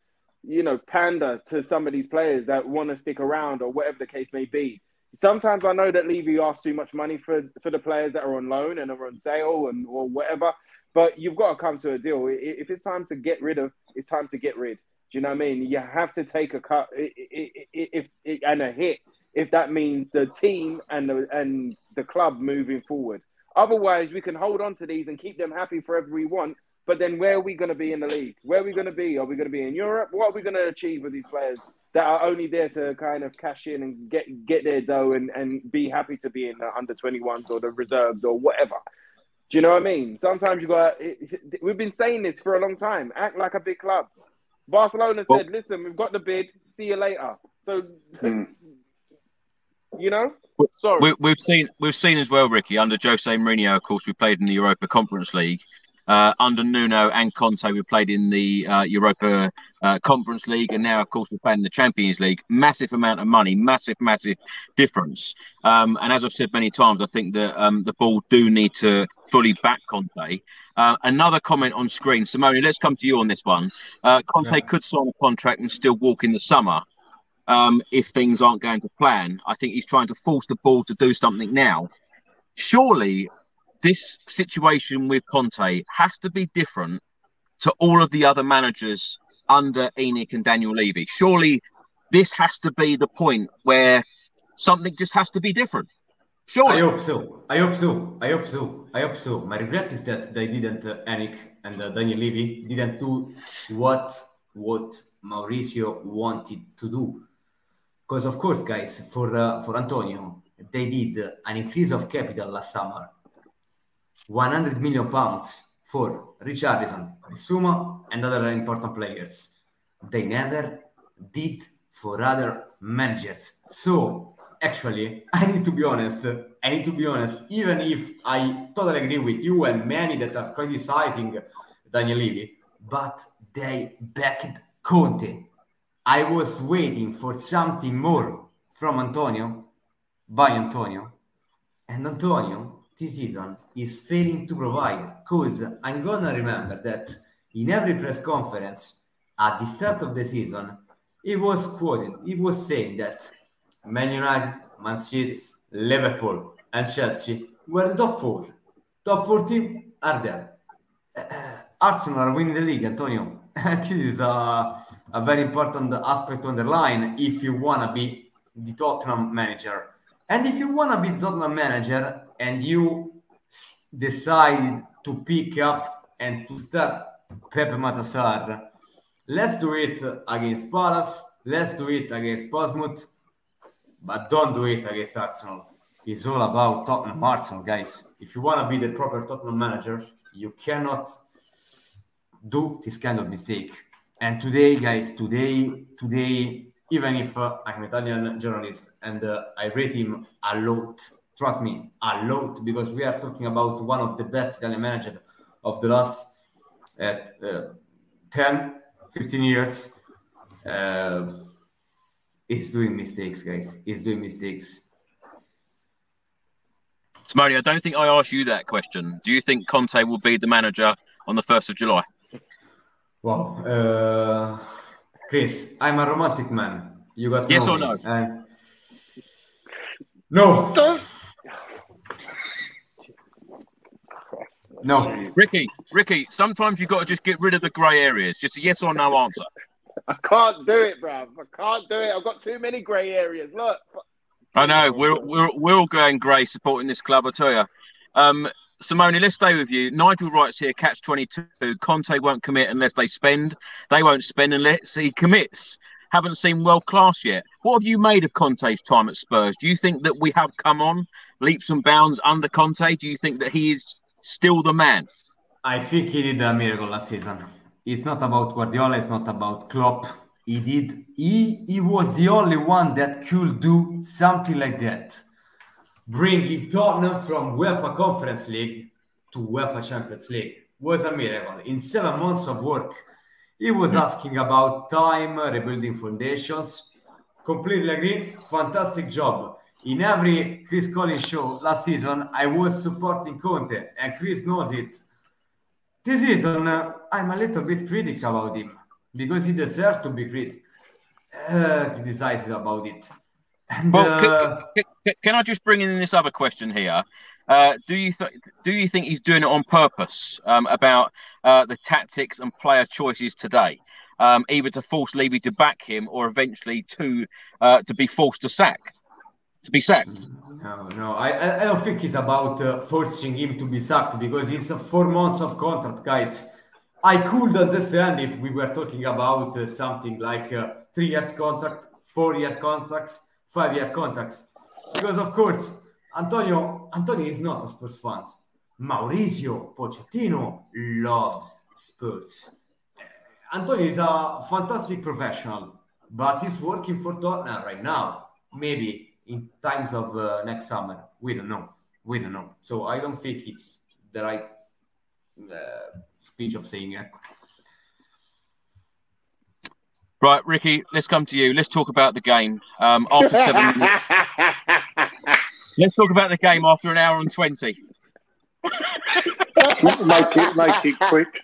[SPEAKER 2] you know, pander to some of these players that want to stick around or whatever the case may be. Sometimes I know that Levy asks too much money for for the players that are on loan and are on sale and or whatever. But you've got to come to a deal. If it's time to get rid of, it's time to get rid. Do you know what I mean? You have to take a cut if and a hit if that means the team and the and the club moving forward. Otherwise, we can hold on to these and keep them happy forever we want. But then, where are we going to be in the league? Where are we going to be? Are we going to be in Europe? What are we going to achieve with these players that are only there to kind of cash in and get get their dough and, and be happy to be in the under 21s or the reserves or whatever? Do you know what I mean? Sometimes you got. We've been saying this for a long time. Act like a big club. Barcelona
[SPEAKER 1] Well-
[SPEAKER 2] said, "Listen, we've got the bid. See you later." So,
[SPEAKER 3] Hmm.
[SPEAKER 2] you know, sorry.
[SPEAKER 1] We, we've seen we've seen as well, Ricky, under Jose Mourinho. Of course, we played in the Europa Conference League. Uh, under Nuno and Conte, we played in the uh, Europa uh, Conference League, and now, of course, we're playing in the Champions League. Massive amount of money, massive, massive difference. Um, and as I've said many times, I think that um, the ball do need to fully back Conte. Uh, another comment on screen, Simone. Let's come to you on this one. Uh, Conte
[SPEAKER 4] Yeah.
[SPEAKER 1] could sign a contract and still walk in the summer um, if things aren't going to plan. I think he's trying to force the ball to do something now. Surely, this situation with Conte has to be different to all of the other managers under ENIC and Daniel Levy. Surely, this has to be the point where something just has to be different.
[SPEAKER 4] Sure.
[SPEAKER 1] I
[SPEAKER 4] hope so. I hope so. I hope so. I hope so. My regret is that they didn't, uh, and uh, Daniel Levy didn't do what what Mauricio wanted to do. Because of course, guys, for uh, for Antonio, they did an increase of capital last summer, 100 million pounds for Richarlison, Suma, and other important players. They never did for other managers. So actually, I need to be honest. I need to be honest. Even if I totally agree with you and many that are criticizing Daniel Levy, but they backed Conte. I was waiting for something more from Antonio by Antonio. And Antonio, this season, is failing to provide because I'm gonna remember that in every press conference at the start of the season, he was quoted, he was saying that Man United, Man City, Liverpool, and Chelsea were the top four. Top four team are there. Uh, Arsenal are winning the league, Antonio. this is a, a very important aspect to underline if you want to be the Tottenham manager. And if you want to be the Tottenham manager and you decide to pick up and to start Pape Matar Sarr, let's do it against Palace, let's do it against Portsmouth, but don't do it against Arsenal. It's all about Tottenham Arsenal, guys. If you want to be the proper Tottenham manager, you cannot do this kind of mistake. And today, guys, today, today, even if uh, I'm Italian journalist and uh, I rate him a lot, trust me, a lot, because we are talking about one of the best Italian managers of the last uh, uh, 10, 15 years. Uh, he's doing mistakes, guys. He's doing mistakes.
[SPEAKER 1] Simone, I don't think I asked you that question. Do you think Conte will be the manager on the 1st of July?
[SPEAKER 4] Well, uh, Chris, I'm a romantic man. You got
[SPEAKER 1] yes or no?
[SPEAKER 4] me. And no.
[SPEAKER 2] Don't.
[SPEAKER 4] No.
[SPEAKER 1] Ricky, Ricky, sometimes you've got to just get rid of the grey areas. Just a yes or no answer.
[SPEAKER 2] I can't do it, bruv. I can't do it. I've got too many grey areas. Look.
[SPEAKER 1] I know we're we're we're all going grey supporting this club. I tell you, um, Simone, let's stay with you. Nigel writes here, catch twenty two. Conte won't commit unless they spend. They won't spend unless he commits. Haven't seen world class yet. What have you made of Conte's time at Spurs? Do you think that we have come on leaps and bounds under Conte? Do you think that he is still the man?
[SPEAKER 4] I think he did a miracle last season. It's not about Guardiola. It's not about Klopp. He did. He he was the only one that could do something like that, bringing Tottenham from UEFA Conference League to UEFA Champions League was a miracle. In seven months of work, he was asking about time, rebuilding foundations. Completely agree. Fantastic job. In every Chris Cowlin show last season, I was supporting Conte, and Chris knows it. This season, uh, I'm a little bit critical about him because he deserves to be critic, uh, criticized about it. And
[SPEAKER 1] Well,
[SPEAKER 4] uh,
[SPEAKER 1] can, can, I just bring in this other question here? Uh, do you th- do you think he's doing it on purpose um, about uh, the tactics and player choices today, um, either to force Levy to back him or eventually to uh, to be forced to sack, to be sacked?
[SPEAKER 4] No, no, I, I don't think it's about uh, forcing him to be sacked because it's four months of contract, guys. I could understand if we were talking about uh, something like uh, three years contract, four year contracts, five year contracts, because of course Antonio Antonio is not a Spurs fan. Mauricio Pochettino loves Spurs. Antonio is a fantastic professional, but he's working for Tottenham right now. Maybe in times of uh, next summer, we don't know. We don't know. So I don't think it's the right uh, speech of saying it.
[SPEAKER 1] Right, Ricky, let's come to you. Let's talk about the game. Um, after seven minutes, let's talk about the game after an hour and twenty.
[SPEAKER 3] make it make it quick.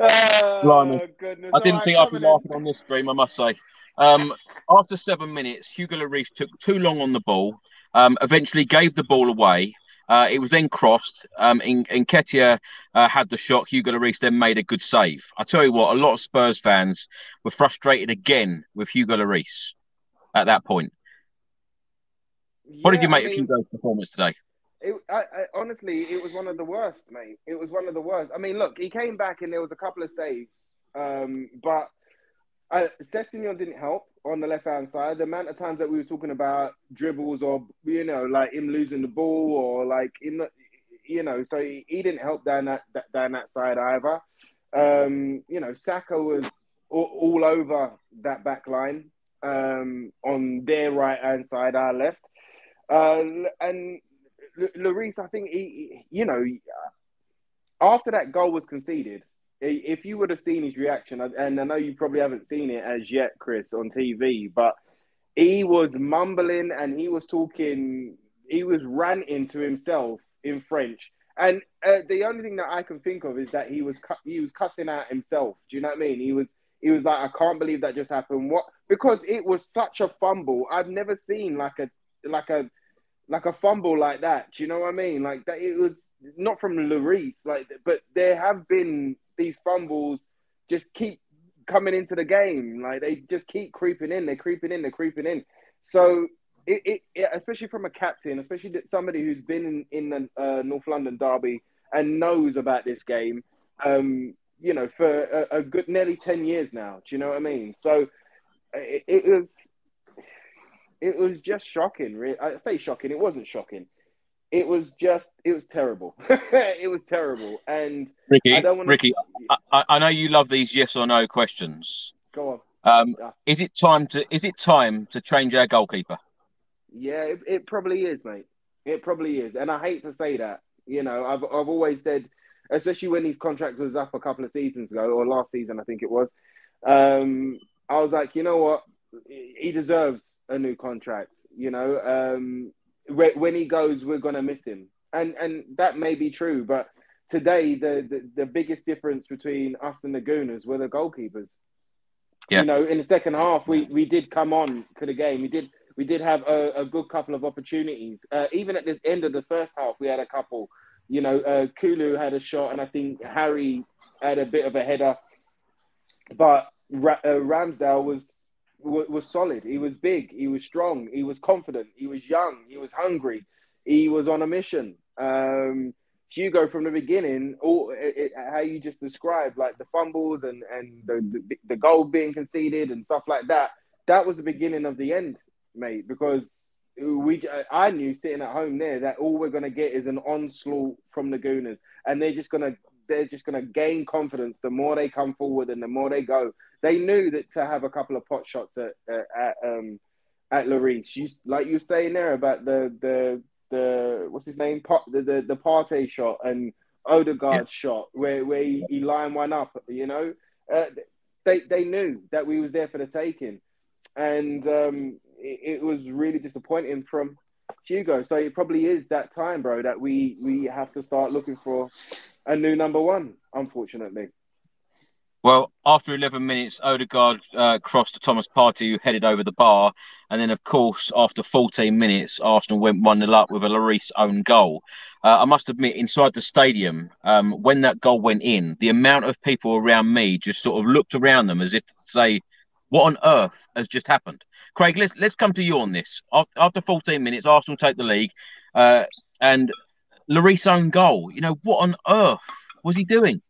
[SPEAKER 2] oh, goodness.
[SPEAKER 1] I didn't think I'd be laughing on this stream, I must say. Um, after seven minutes, Hugo Lloris took too long on the ball, um, eventually gave the ball away. Uh, it was then crossed. Um, and, and Nketiah uh, had the shot. Hugo Lloris then made a good save. I tell you what, a lot of Spurs fans were frustrated again with Hugo Lloris at that point. What did you make
[SPEAKER 2] I
[SPEAKER 1] of Hugo's performance today?
[SPEAKER 2] It, I, I, honestly, it was one of the worst, mate. It was one of the worst. I mean, look, he came back and there was a couple of saves, um, but uh, didn't help on the left hand side. The amount of times that we were talking about dribbles or you know, like him losing the ball or like in the, you know, so he, he didn't help down that, that down that side either. Um, you know, Saka was all, all over that back line um, on their right hand side, our left. Uh, and Lloris, I think he, he- you know, after that goal was conceded, if you would have seen his reaction, and I know you probably haven't seen it as yet, Chris, on TV, but he was mumbling and he was talking, he was ranting to himself in French. And uh, the only thing that I can think of is that he was cu- he was cussing out himself. Do you know what I mean? He was he was like, I can't believe that just happened. What? Because it was such a fumble. I've never seen like a like a like a fumble like that. Do you know what I mean? Like that. It was not from Lloris, like, but there have been these fumbles just keep coming into the game. Like they just keep creeping in. They're creeping in. They're creeping in. So it, it, it especially from a captain, especially somebody who's been in, in the uh, North London derby and knows about this game. Um, you know, for a, a, good nearly ten years now. Do you know what I mean? So it, it was it was just shocking. Really, I say shocking. It wasn't shocking it was just it was terrible. it was terrible. And
[SPEAKER 1] Ricky, I wanna... Ricky, I, I, know you love these yes or no questions.
[SPEAKER 2] Go on.
[SPEAKER 1] Um, yeah. Is it time to is it time to change our goalkeeper?
[SPEAKER 2] Yeah, it, it probably is, mate. It probably is, and I hate to say that. You know, I've I've always said, especially when his contract was up a couple of seasons ago or last season, I think it was. Um, I was like, you know what, he deserves a new contract. You know, um, when he goes, we're gonna miss him, and and that may be true. But today, the the, the biggest difference between us and the Gooners were the goalkeepers. Yeah. You know, in the second half, we we did come on to the game. We did we did have a, a good couple of opportunities. Uh, even at the end of the first half, we had a couple. You know, uh, Kulu had a shot, and I think Harry had a bit of a header. But Ra- uh, Ramsdale was was solid. He was big. He was strong. He was confident. He was young. He was hungry. He was on a mission. Um, Hugo from the beginning, all it, it, how you just described, like the fumbles and and the, the, the goal being conceded and stuff like that. That was the beginning of the end, mate. Because we, I knew sitting at home there that all we're gonna get is an onslaught from the Gooners, and they're just gonna they're just gonna gain confidence the more they come forward and the more they go they knew that to have a couple of pot shots at at, at um at Lloris. You like you were saying there about the the the what's his name pot the the, the Partey shot and Odegaard yeah. shot where where he, he lined one up. You know, uh, they they knew that we was there for the taking, and um, it, it was really disappointing from Hugo. So it probably is that time, bro, that we we have to start looking for a new number one. Unfortunately.
[SPEAKER 1] Well, after 11 minutes, Odegaard uh, crossed to Thomas Partey, who headed over the bar. And then, of course, after 14 minutes, Arsenal went 1 0 up with a Lloris own goal. Uh, I must admit, inside the stadium, um, when that goal went in, the amount of people around me just sort of looked around them as if to say, What on earth has just happened? Craig, let's, let's come to you on this. After, after 14 minutes, Arsenal take the league. Uh, and Lloris own goal. You know, what on earth was he doing?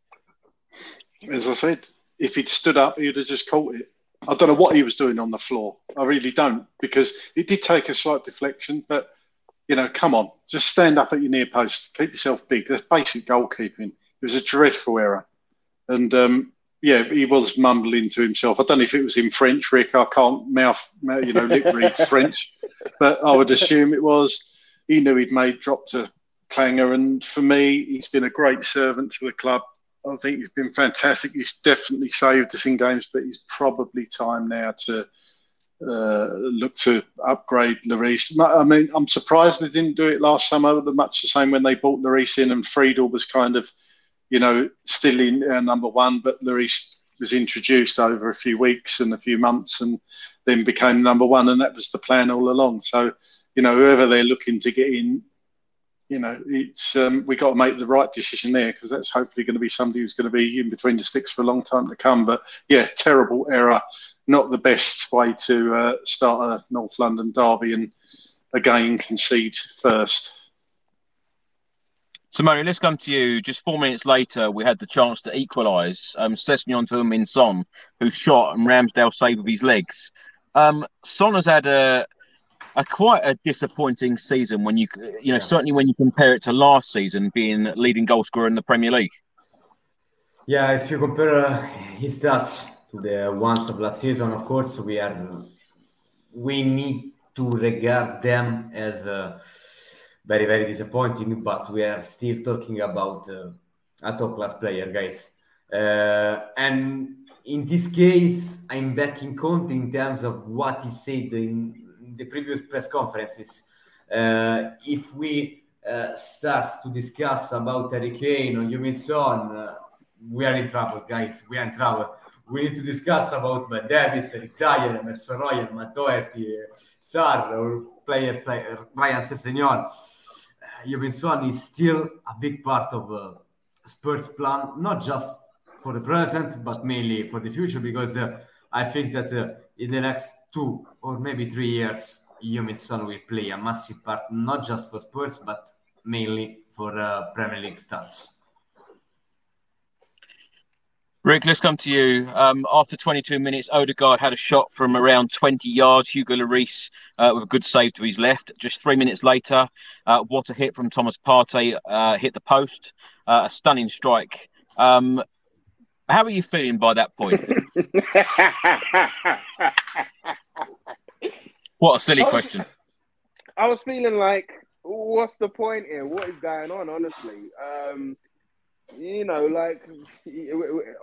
[SPEAKER 3] as I said, if he'd stood up, he'd have just caught it. I don't know what he was doing on the floor. I really don't, because it did take a slight deflection, but you know, come on, just stand up at your near post, keep yourself big. That's basic goalkeeping. It was a dreadful error, and um, yeah, he was mumbling to himself. I don't know if it was in French, Rick. I can't mouth, you know, lip read French, but I would assume it was. He knew he'd made drop to Clanger, and for me, he's been a great servant to the club. I think he's been fantastic. He's definitely saved us in games, but he's probably time now to uh, look to upgrade Lloris. I mean, I'm surprised they didn't do it last summer. Much the same when they bought Lloris in, and Friedel was kind of, you know, still in uh, number one, but Lloris was introduced over a few weeks and a few months, and then became number one, and that was the plan all along. So, you know, whoever they're looking to get in you know, it's um, we got to make the right decision there because that's hopefully going to be somebody who's going to be in between the sticks for a long time to come. But yeah, terrible error, not the best way to uh, start a North London derby and again concede first.
[SPEAKER 1] So, Murray, let's come to you. Just four minutes later, we had the chance to equalise. Um, Sessegnon to Min Son, who shot and Ramsdale saved with his legs. Um, Son has had a, a quite a disappointing season when you you know yeah. certainly when you compare it to last season being leading goal scorer in the Premier League.
[SPEAKER 4] Yeah, if you compare uh, his stats to the ones of last season, of course we are we need to regard them as uh, very very disappointing. But we are still talking about uh, a top class player, guys. Uh, and in this case, I'm backing Conte in terms of what he said in the previous press conferences. Uh, if we uh, start to discuss about Harry Kane or Heung-min Son, uh, we are in trouble, guys. We are in trouble. We need to discuss about Ben Davies, Eric Dier, Emerson Royal, Matt Doherty, Sarr, or players like Ryan Sessegnon. Uh, Heung-min Son is still a big part of uh, Spurs' plan, not just for the present, but mainly for the future, because uh, I think that uh, in the next two or maybe three years, Heung-min Son will play a massive part, not just for Spurs, but mainly for uh, Premier League stats.
[SPEAKER 1] Rick, let's come to you. Um, after 22 minutes, Odegaard had a shot from around 20 yards. Hugo Lloris uh, with a good save to his left. Just three minutes later, uh, what a hit from Thomas Partey uh, hit the post. Uh, a stunning strike. Um, how are you feeling by that point? what a silly
[SPEAKER 2] I was-
[SPEAKER 1] question.
[SPEAKER 2] I was feeling like, what's the point here? What is going on? Honestly, um, you know, like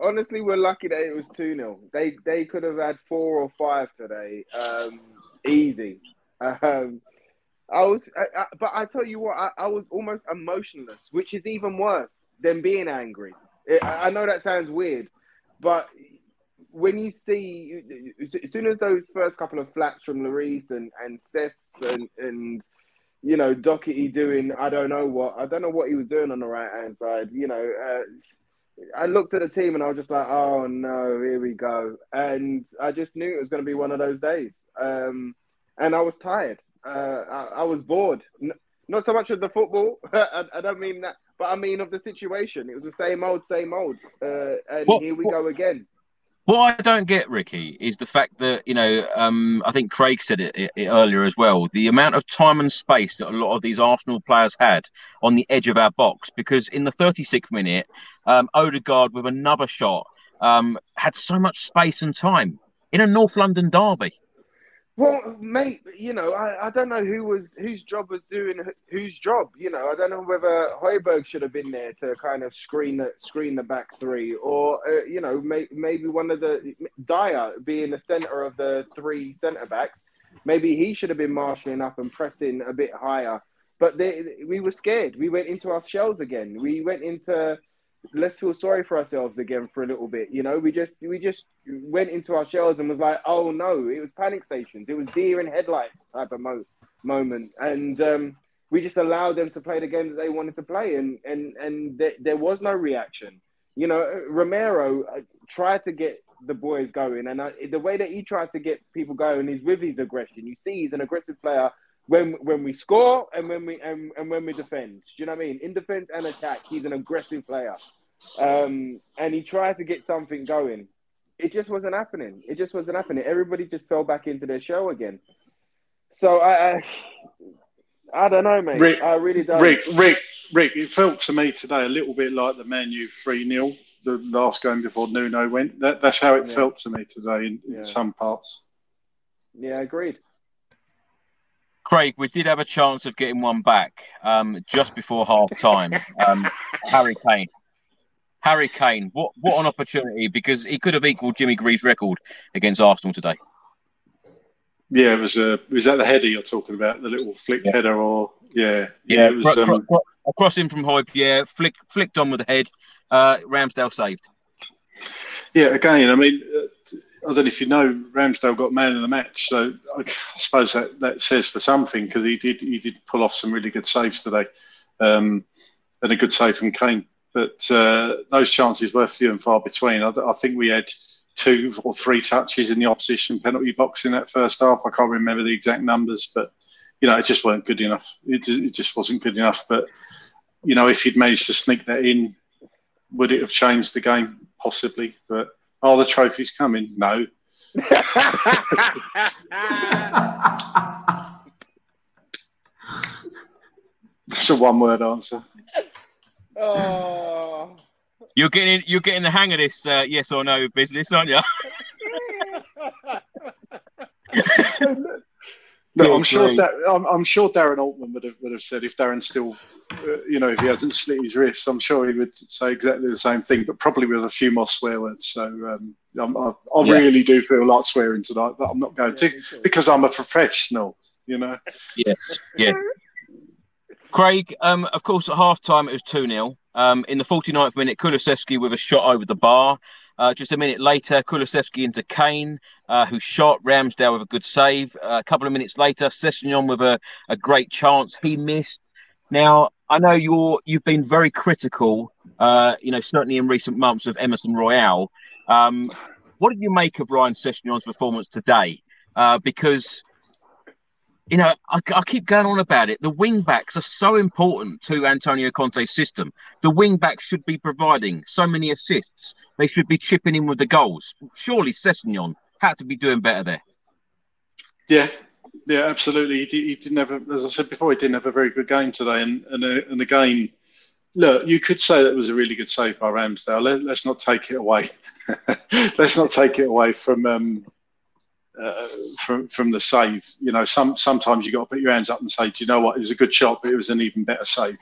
[SPEAKER 2] honestly, we're lucky that it was two 0 They they could have had four or five today, um, easy. Um, I was, I, I, but I tell you what, I, I was almost emotionless, which is even worse than being angry. I I know that sounds weird, but when you see, as soon as those first couple of flaps from Lloris and and Cess and and you know Doherty doing, I don't know what, I don't know what he was doing on the right hand side. You know, uh, I looked at the team and I was just like, oh no, here we go, and I just knew it was going to be one of those days. Um, and I was tired. Uh, I, I was bored. N- not so much of the football. I, I don't mean that, but I mean of the situation. It was the same old, same old. Uh, and
[SPEAKER 1] What-
[SPEAKER 2] here we
[SPEAKER 1] what-
[SPEAKER 2] go again.
[SPEAKER 1] What I don't get, Ricky, is the fact that you know, um, I think Craig said it, it, it earlier as well. The amount of time and space that a lot of these Arsenal players had on the edge of our box, because in the 36th minute, um, Odegaard with another shot um, had so much space and time in a North London derby.
[SPEAKER 2] Well, mate, you know, I, I don't know who was whose job was doing whose job. You know, I don't know whether Hojbjerg should have been there to kind of screen the screen the back three, or uh, you know, may, maybe one of the Dier being the centre of the three centre backs. Maybe he should have been marshalling up and pressing a bit higher. But they, we were scared. We went into our shells again. We went into let's feel sorry for ourselves again for a little bit. You know, we just we just went into our shells and was like, oh no, it was panic stations. It was deer in headlights type of mo- moment, and um, we just allowed them to play the game that they wanted to play, and and and th- there was no reaction. You know, Romero uh, tried to get the boys going, and uh, the way that he tried to get people going is with his aggression. You see, he's an aggressive player when when we score and when we and, and when we defend. Do you know what I mean? In defense and attack, he's an aggressive player. Um, and he tried to get something going. It just wasn't happening. It just wasn't happening. Everybody just fell back into their show again. So I, I, I don't know, mate.
[SPEAKER 3] Rick-
[SPEAKER 2] I really don't.
[SPEAKER 3] Rick, Rick, Rick, it felt to me today a little bit like the Man U 3 0, the last game before Nuno went. That, that's how it
[SPEAKER 2] Yeah.
[SPEAKER 3] felt to me today in, in
[SPEAKER 2] Yeah.
[SPEAKER 3] some parts.
[SPEAKER 2] Yeah, agreed.
[SPEAKER 1] Craig, we did have a chance of getting one back um, just before half time. Um, Harry Kane. Harry Kane, what what an opportunity because he could have equalled Jimmy Greaves' record against Arsenal today.
[SPEAKER 3] Yeah, it was a. Was that the header you're talking about? The little flick
[SPEAKER 1] Yeah.
[SPEAKER 3] header, or yeah,
[SPEAKER 1] Yeah,
[SPEAKER 3] it was.
[SPEAKER 1] cro- cro-
[SPEAKER 3] Um,
[SPEAKER 1] cro- across him from Hoyp, yeah, flick, flicked on with the head. Uh, Ramsdale saved.
[SPEAKER 3] yeah, again, I mean, uh, I don't know if you know, Ramsdale got man of the match, so I, suppose that, that says for something because he did he did pull off some really good saves today, um, and a good save from Kane. But uh, those chances were few and far between. I, I think we had two or three touches in the opposition penalty box in that first half. I can't remember the exact numbers, but you know, it just weren't good enough. It, it just wasn't good enough. But you know, if he'd managed to sneak that in, would it have changed the game? Possibly. But are the trophies coming? No. That's a one-word answer.
[SPEAKER 2] oh.
[SPEAKER 1] You're getting you're getting the hang of this uh, yes or no business, aren't you?
[SPEAKER 3] No, I'm sure
[SPEAKER 2] great.
[SPEAKER 3] that I'm, I'm sure Darren Altman would have would have said if Darren still uh, you know, if he hasn't slit his wrists, I'm sure he would say exactly the same thing, but probably with a few more swear words. So um, i I,
[SPEAKER 1] Yeah.
[SPEAKER 3] really do feel a like swearing tonight, but I'm not going to because I'm a professional. You know.
[SPEAKER 1] Yes, yes. Craig, um, of course, at half time it was 2 0. Um, in the 49th minute, Kulusevski with a shot over the bar. Uh, just a minute later, Kulusevski into Kane, uh, who shot Ramsdale with a good save. Uh, a couple of minutes later, Sessegnon with a, a great chance. He missed. Now, I know you're you've been very critical, uh, you know, certainly in recent months of Emerson Royal. Um, what did you make of Ryan Sessegnon's performance today? Uh, because you know, I, I keep going on about it. The wing backs are so important to Antonio Conte's system. The wing backs should be providing so many assists. They should be chipping in with the goals. Surely Sessegnon had to be doing better there.
[SPEAKER 3] Yeah, yeah, absolutely. He, he didn't have, a, as I said before, he didn't have a very good game today. And and, uh, and again, look, you could say that was a really good save by Ramsdale. Let, let's not take it away. let's not take it away from um, uh, from from the save. You know, some sometimes you got to put your hands up and say, do you know what? It was a good shot, but it was an even better save.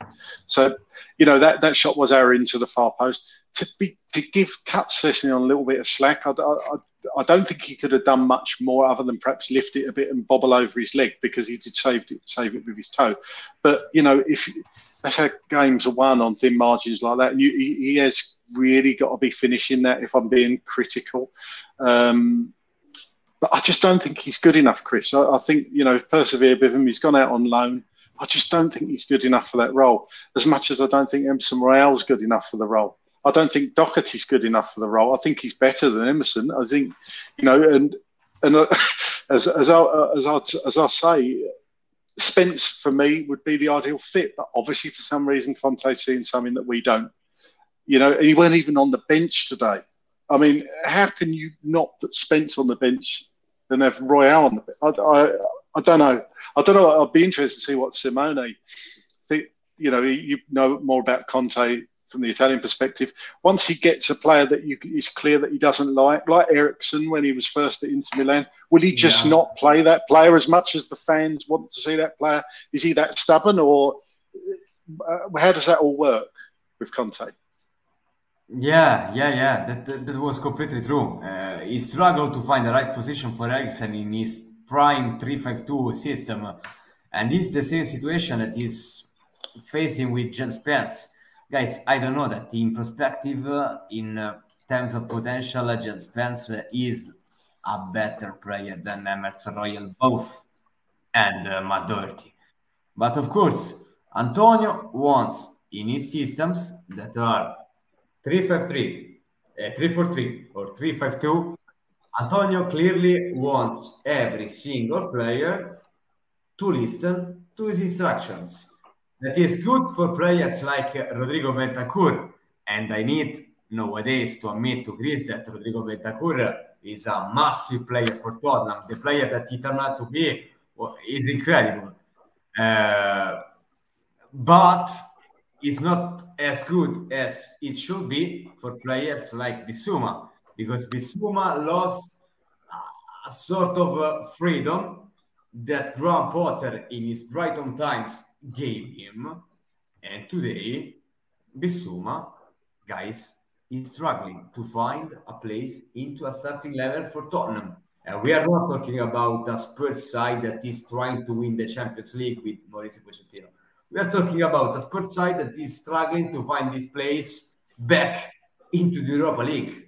[SPEAKER 3] So, you know, that that shot was our into the far post. To be to give Cut Sessegnon a little bit of slack, I, I, I don't think he could have done much more other than perhaps lift it a bit and bobble over his leg because he did save it, save it with his toe. But you know, if that's how games are won on thin margins like that, and you, he, he has really got to be finishing that. If I'm being critical, um, but I just don't think he's good enough, Chris. I, I think you know, persevere with him. He's gone out on loan. I just don't think he's good enough for that role. As much as I don't think Emerson Royal's good enough for the role. I don't think Doherty's good enough for the role. I think he's better than Emerson. I think, you know, and and uh, as as I as I as I say, Spence for me would be the ideal fit. But obviously, for some reason, Conte's seeing something that we don't. You know, and he weren't even on the bench today. I mean, how can you not put Spence on the bench and have Royal on the bench? I, I, I don't know. I don't know. I'd be interested to see what Simone think. You know, you know more about Conte from the Italian perspective. Once he gets a player that you, is clear that he doesn't like, like Eriksen when he was first at Inter Milan, will he just
[SPEAKER 4] Yeah.
[SPEAKER 3] not play that player as much as the fans want to see that player? Is he that stubborn, or uh, how does that all work with Conte?
[SPEAKER 4] Yeah, yeah, yeah. That, that, that was completely true. Uh, he struggled to find the right position for Eriksen in his prime 352 system. And it's the same situation that he's facing with Jed Spence. Guys, I don't know that in perspective, uh, in uh, terms of potential, uh, Jed Spence uh, is a better player than Emerson Royal, both, and uh. But of course, Antonio wants in his systems that are 353, uh, 343, or 352. Antonio clearly wants every single player to listen to his instructions. That is good for players like Rodrigo Bentancur. And I need nowadays to admit to Chris that Rodrigo Bentancur is a massive player for Tottenham. The player that he turned out to be is incredible. Uh, but it's not as good as it should be for players like Bissouma because Bissouma lost a sort of uh, freedom that Graham Potter in his Brighton times gave him. And today, Bissouma, guys, is struggling to find a place into a starting level for Tottenham. And we are not talking about a Spurs side that is trying to win the Champions League with Mauricio Pochettino. We are talking about a Spurs side that is struggling to find this place back into the Europa League.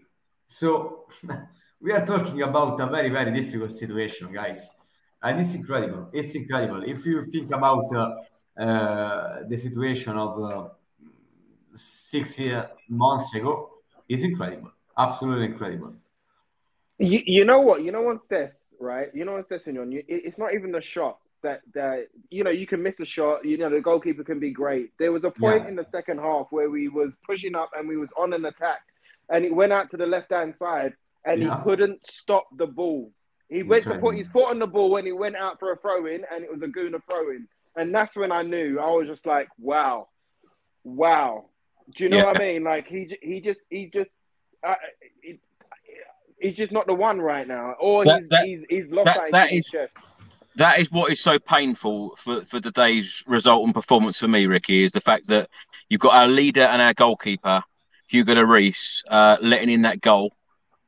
[SPEAKER 4] So we are talking about a very, very difficult situation, guys. And it's incredible. It's incredible. If you think about uh, uh, the situation of uh, six months ago, it's incredible. Absolutely incredible.
[SPEAKER 2] You, you know what? You know what Cess, right? You know Sessegnon, you, it, it's not even the shot that that you know you can miss a shot. You know the goalkeeper can be great. There was a point
[SPEAKER 4] Yeah.
[SPEAKER 2] in the second half where we was pushing up and we was on an attack, and it went out to the left hand side and
[SPEAKER 4] Yeah.
[SPEAKER 2] he couldn't stop the ball. He went to put his foot on the ball when he went out for a throw in, and it was a Guna throw in. And that's when I knew I was just like, wow, wow. Do you know
[SPEAKER 1] Yeah.
[SPEAKER 2] what I mean? Like he he just he just uh, it, he's just not the one right now, or
[SPEAKER 1] That-
[SPEAKER 2] he's,
[SPEAKER 1] that-
[SPEAKER 2] he's he's lost
[SPEAKER 1] that-
[SPEAKER 2] that,
[SPEAKER 1] that
[SPEAKER 2] in his
[SPEAKER 1] is-
[SPEAKER 2] chest.
[SPEAKER 1] That is what is so painful for, for today's result and performance for me, Ricky, is the fact that you've got our leader and our goalkeeper, Hugo Lloris, uh, letting in that goal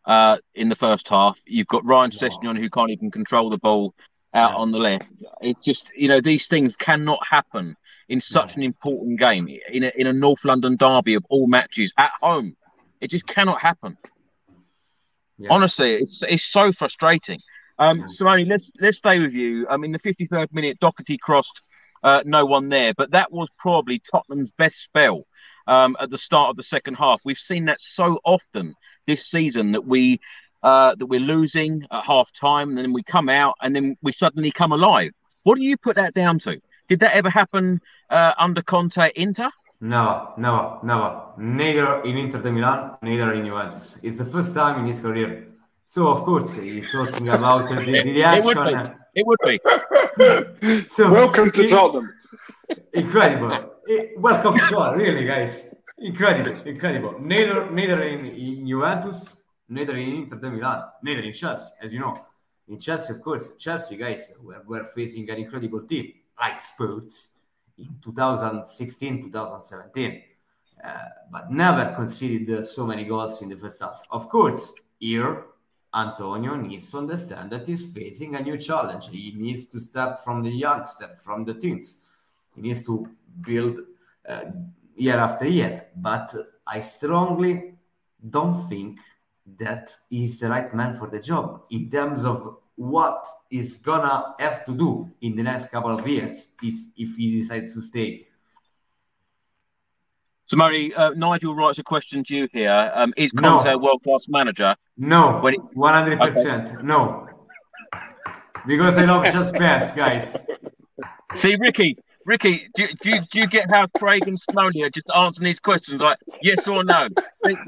[SPEAKER 1] uh, in the first half. You've got Ryan wow. Sessegnon who can't even control the ball out yeah. on the left. It's just, you know, these things cannot happen in such an important game, in a, in a North London derby of all matches at home. It just cannot happen. Yeah. Honestly, it's it's so frustrating. Um, Simone, let's let's stay with you. I mean, the 53rd minute, Doherty crossed, uh, no one there, but that was probably Tottenham's best spell um, at the start of the second half. We've seen that so often this season that we uh, that we're losing at half time, and then we come out, and then we suddenly come alive. What do you put that down to? Did that ever happen uh, under Conte Inter?
[SPEAKER 4] No, never, never. Neither in Inter de Milan, neither in Juventus. It's the first time in his career so of course he's talking about the, the reaction.
[SPEAKER 1] It would be. It would be.
[SPEAKER 3] so, Welcome to Tottenham.
[SPEAKER 4] Incredible. Welcome to Tottenham, really, guys. Incredible, incredible. Neither, neither in, in Juventus, neither in Inter de Milan, neither in Chelsea, as you know. In Chelsea, of course, Chelsea guys were, were facing an incredible team like Spurs in 2016, 2017, uh, but never conceded so many goals in the first half. Of course, here Antonio needs to understand that he's facing a new challenge. He needs to start from the youngster, from the teens. He needs to build uh, year after year. But I strongly don't think that he's the right man for the job in terms of what he's gonna have to do in the next couple of years is if he decides to stay
[SPEAKER 1] so, Murray, uh, Nigel writes a question to you here. Um, is Conte no. a world class manager?
[SPEAKER 4] No, one hundred percent. No, because I love Jed Spence, guys.
[SPEAKER 1] See, Ricky, Ricky, do, do, do you get how Craig and Smoley are just answering these questions like yes or no?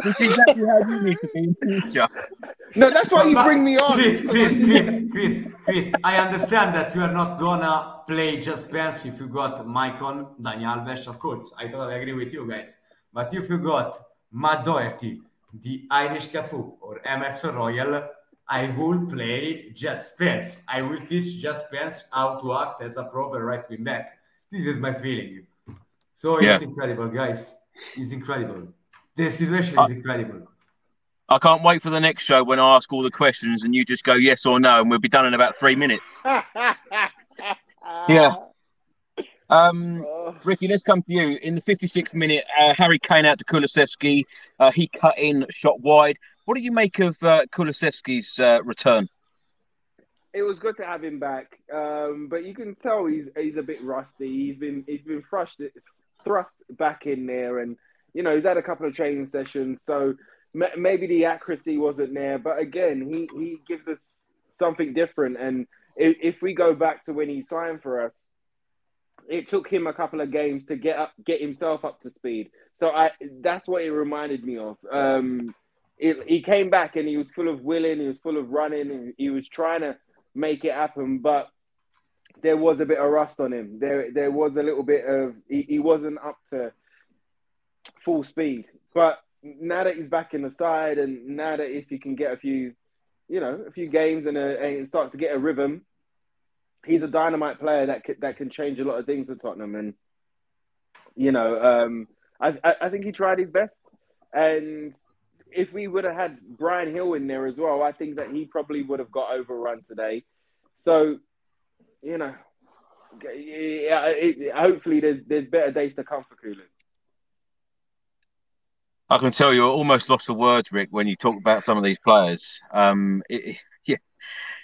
[SPEAKER 1] This is exactly how you need to be in future.
[SPEAKER 2] No, that's why you bring me on.
[SPEAKER 4] Chris, Chris, Chris, Chris, Chris, I understand that you are not gonna play Jed Spence if you got Maicon, Daniel Alves, of course. I totally agree with you guys. But if you got Matt Doherty, the Irish Cafu, or Emerson Royal, I will play Jed Spence. I will teach Jed Spence how to act as a proper right wing back. This is my feeling. So it's yeah. incredible, guys. It's incredible. The situation is incredible.
[SPEAKER 1] I can't wait for the next show when I ask all the questions and you just go yes or no, and we'll be done in about three minutes. yeah. Um, Ricky, let's come to you. In the 56th minute, uh, Harry Kane out to Kulusevski. Uh, he cut in, shot wide. What do you make of uh, Kulusevski's uh, return?
[SPEAKER 2] It was good to have him back, um, but you can tell he's he's a bit rusty. He's been he's been thrust thrust back in there, and you know he's had a couple of training sessions, so maybe the accuracy wasn't there, but again, he, he gives us something different. And if, if we go back to when he signed for us, it took him a couple of games to get up, get himself up to speed. So I that's what it reminded me of. Um, he came back and he was full of willing, he was full of running, and he was trying to make it happen, but there was a bit of rust on him. There there was a little bit of he, he wasn't up to full speed. But now that he's back in the side, and now that if he can get a few, you know, a few games and, a, and start to get a rhythm, he's a dynamite player that can, that can change a lot of things for Tottenham. And you know, um, I, I, I think he tried his best. And if we would have had Bryan Gil in there as well, I think that he probably would have got overrun today. So, you know, yeah, it, hopefully there's there's better days to come for Kulu.
[SPEAKER 1] I can tell you almost lost for words, Rick, when you talk about some of these players. Um, it, yeah,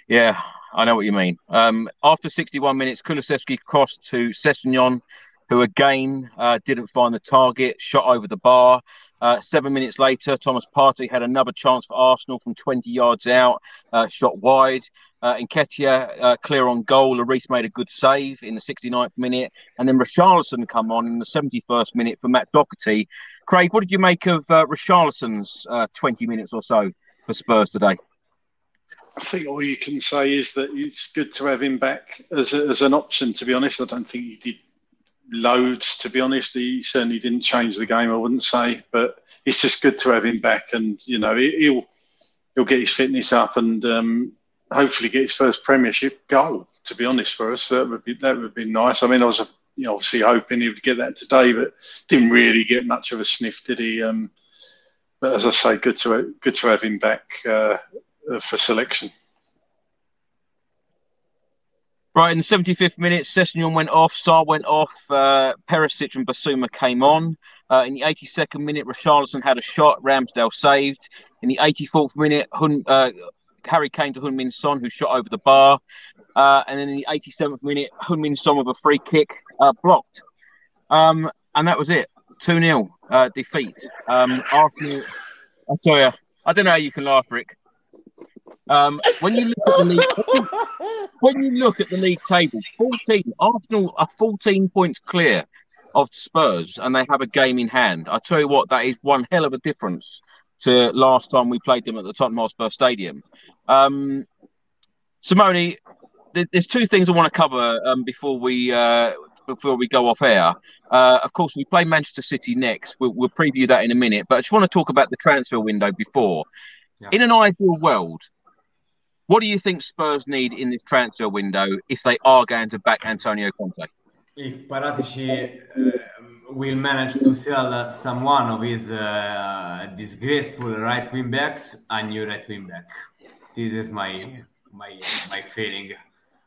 [SPEAKER 1] yeah, I know what you mean. Um, after 61 minutes, Kulusevski crossed to Sessegnon, who again uh, didn't find the target, shot over the bar. Uh, seven minutes later, Thomas Partey had another chance for Arsenal from 20 yards out, uh, shot wide. Uh, Nketiah uh, clear on goal. Lloris made a good save in the 69th minute. And then Richarlison come on in the 71st minute for Matt Doherty. Craig, what did you make of uh, Richarlison's uh, 20 minutes or so for Spurs today?
[SPEAKER 3] I think all you can say is that it's good to have him back as, a, as an option, to be honest. I don't think he did loads, to be honest. He certainly didn't change the game, I wouldn't say. But it's just good to have him back. And, you know, he'll, he'll get his fitness up and um, hopefully get his first Premiership goal. To be honest, for us, that would be that would be nice. I mean, I was you know, obviously hoping he would get that today, but didn't really get much of a sniff, did he? Um, but as I say, good to good to have him back uh, for selection.
[SPEAKER 1] Right, in the 75th minute, Sessegnon went off, Sarr went off, uh, Perisic and Bissouma came on. Uh, in the 82nd minute, Richarlison had a shot, Ramsdale saved. In the 84th minute, Hun, uh, Harry Kane to Heung-min Son, who shot over the bar. Uh, and then in the 87th minute, Heung-min Son with a free kick uh, blocked. Um, and that was it. 2 0 uh, defeat. Um, Arsenal, I tell you, I don't know how you can laugh, Rick. Um, when you look at the league, when you look at the league table, 14 Arsenal are 14 points clear of Spurs, and they have a game in hand. I tell you what, that is one hell of a difference to last time we played them at the Tottenham Hotspur Stadium. Um, Simone, th- there's two things I want to cover um, before we uh, before we go off air. Uh, of course, we play Manchester City next. We'll, we'll, preview that in a minute. But I just want to talk about the transfer window before. Yeah. In an ideal world, what do you think Spurs need in this transfer window if they are going to back Antonio Conte?
[SPEAKER 4] If Paratici uh, will manage to sell someone of his uh, disgraceful right wing backs, a new right wing back. This is my my my feeling.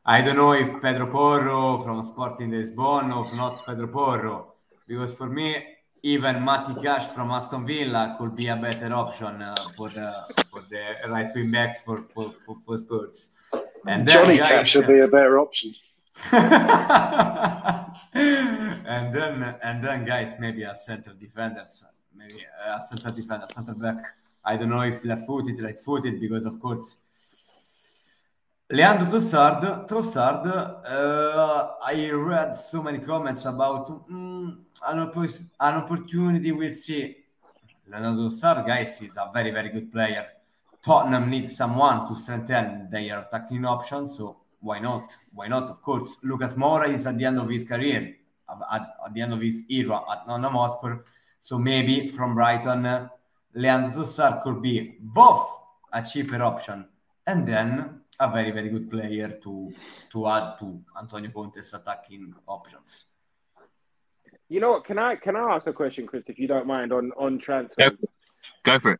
[SPEAKER 4] I don't know if Pedro Porro from Sporting Lisbon or not Pedro Porro, because for me, even Matty Cash from Aston Villa could be a better option uh, for the for the right wing backs for for, for, for Spurs.
[SPEAKER 3] And Johnny guys, Cash should be a better option.
[SPEAKER 4] and then and then guys maybe a center defender maybe a center defender center back i don't know if left footed right footed because of course Leandro Trossard, Trossard uh, I read so many comments about mm, an, opp- an opportunity we'll see. Leandro Trossard, guys, is a very, very good player. Tottenham needs someone to strengthen their attacking options, so why not? Why not? Of course, Lucas Moura is at the end of his career, at, at the end of his era at Tottenham Hotspur. So maybe from Brighton, uh, Leandro Trossard could be both a cheaper option and then a very, very good player to to add to Antonio Conte's attacking options.
[SPEAKER 2] You know what? Can I can I ask a question, Chris, if you don't mind, on on transfer?
[SPEAKER 1] Yep. Go for it.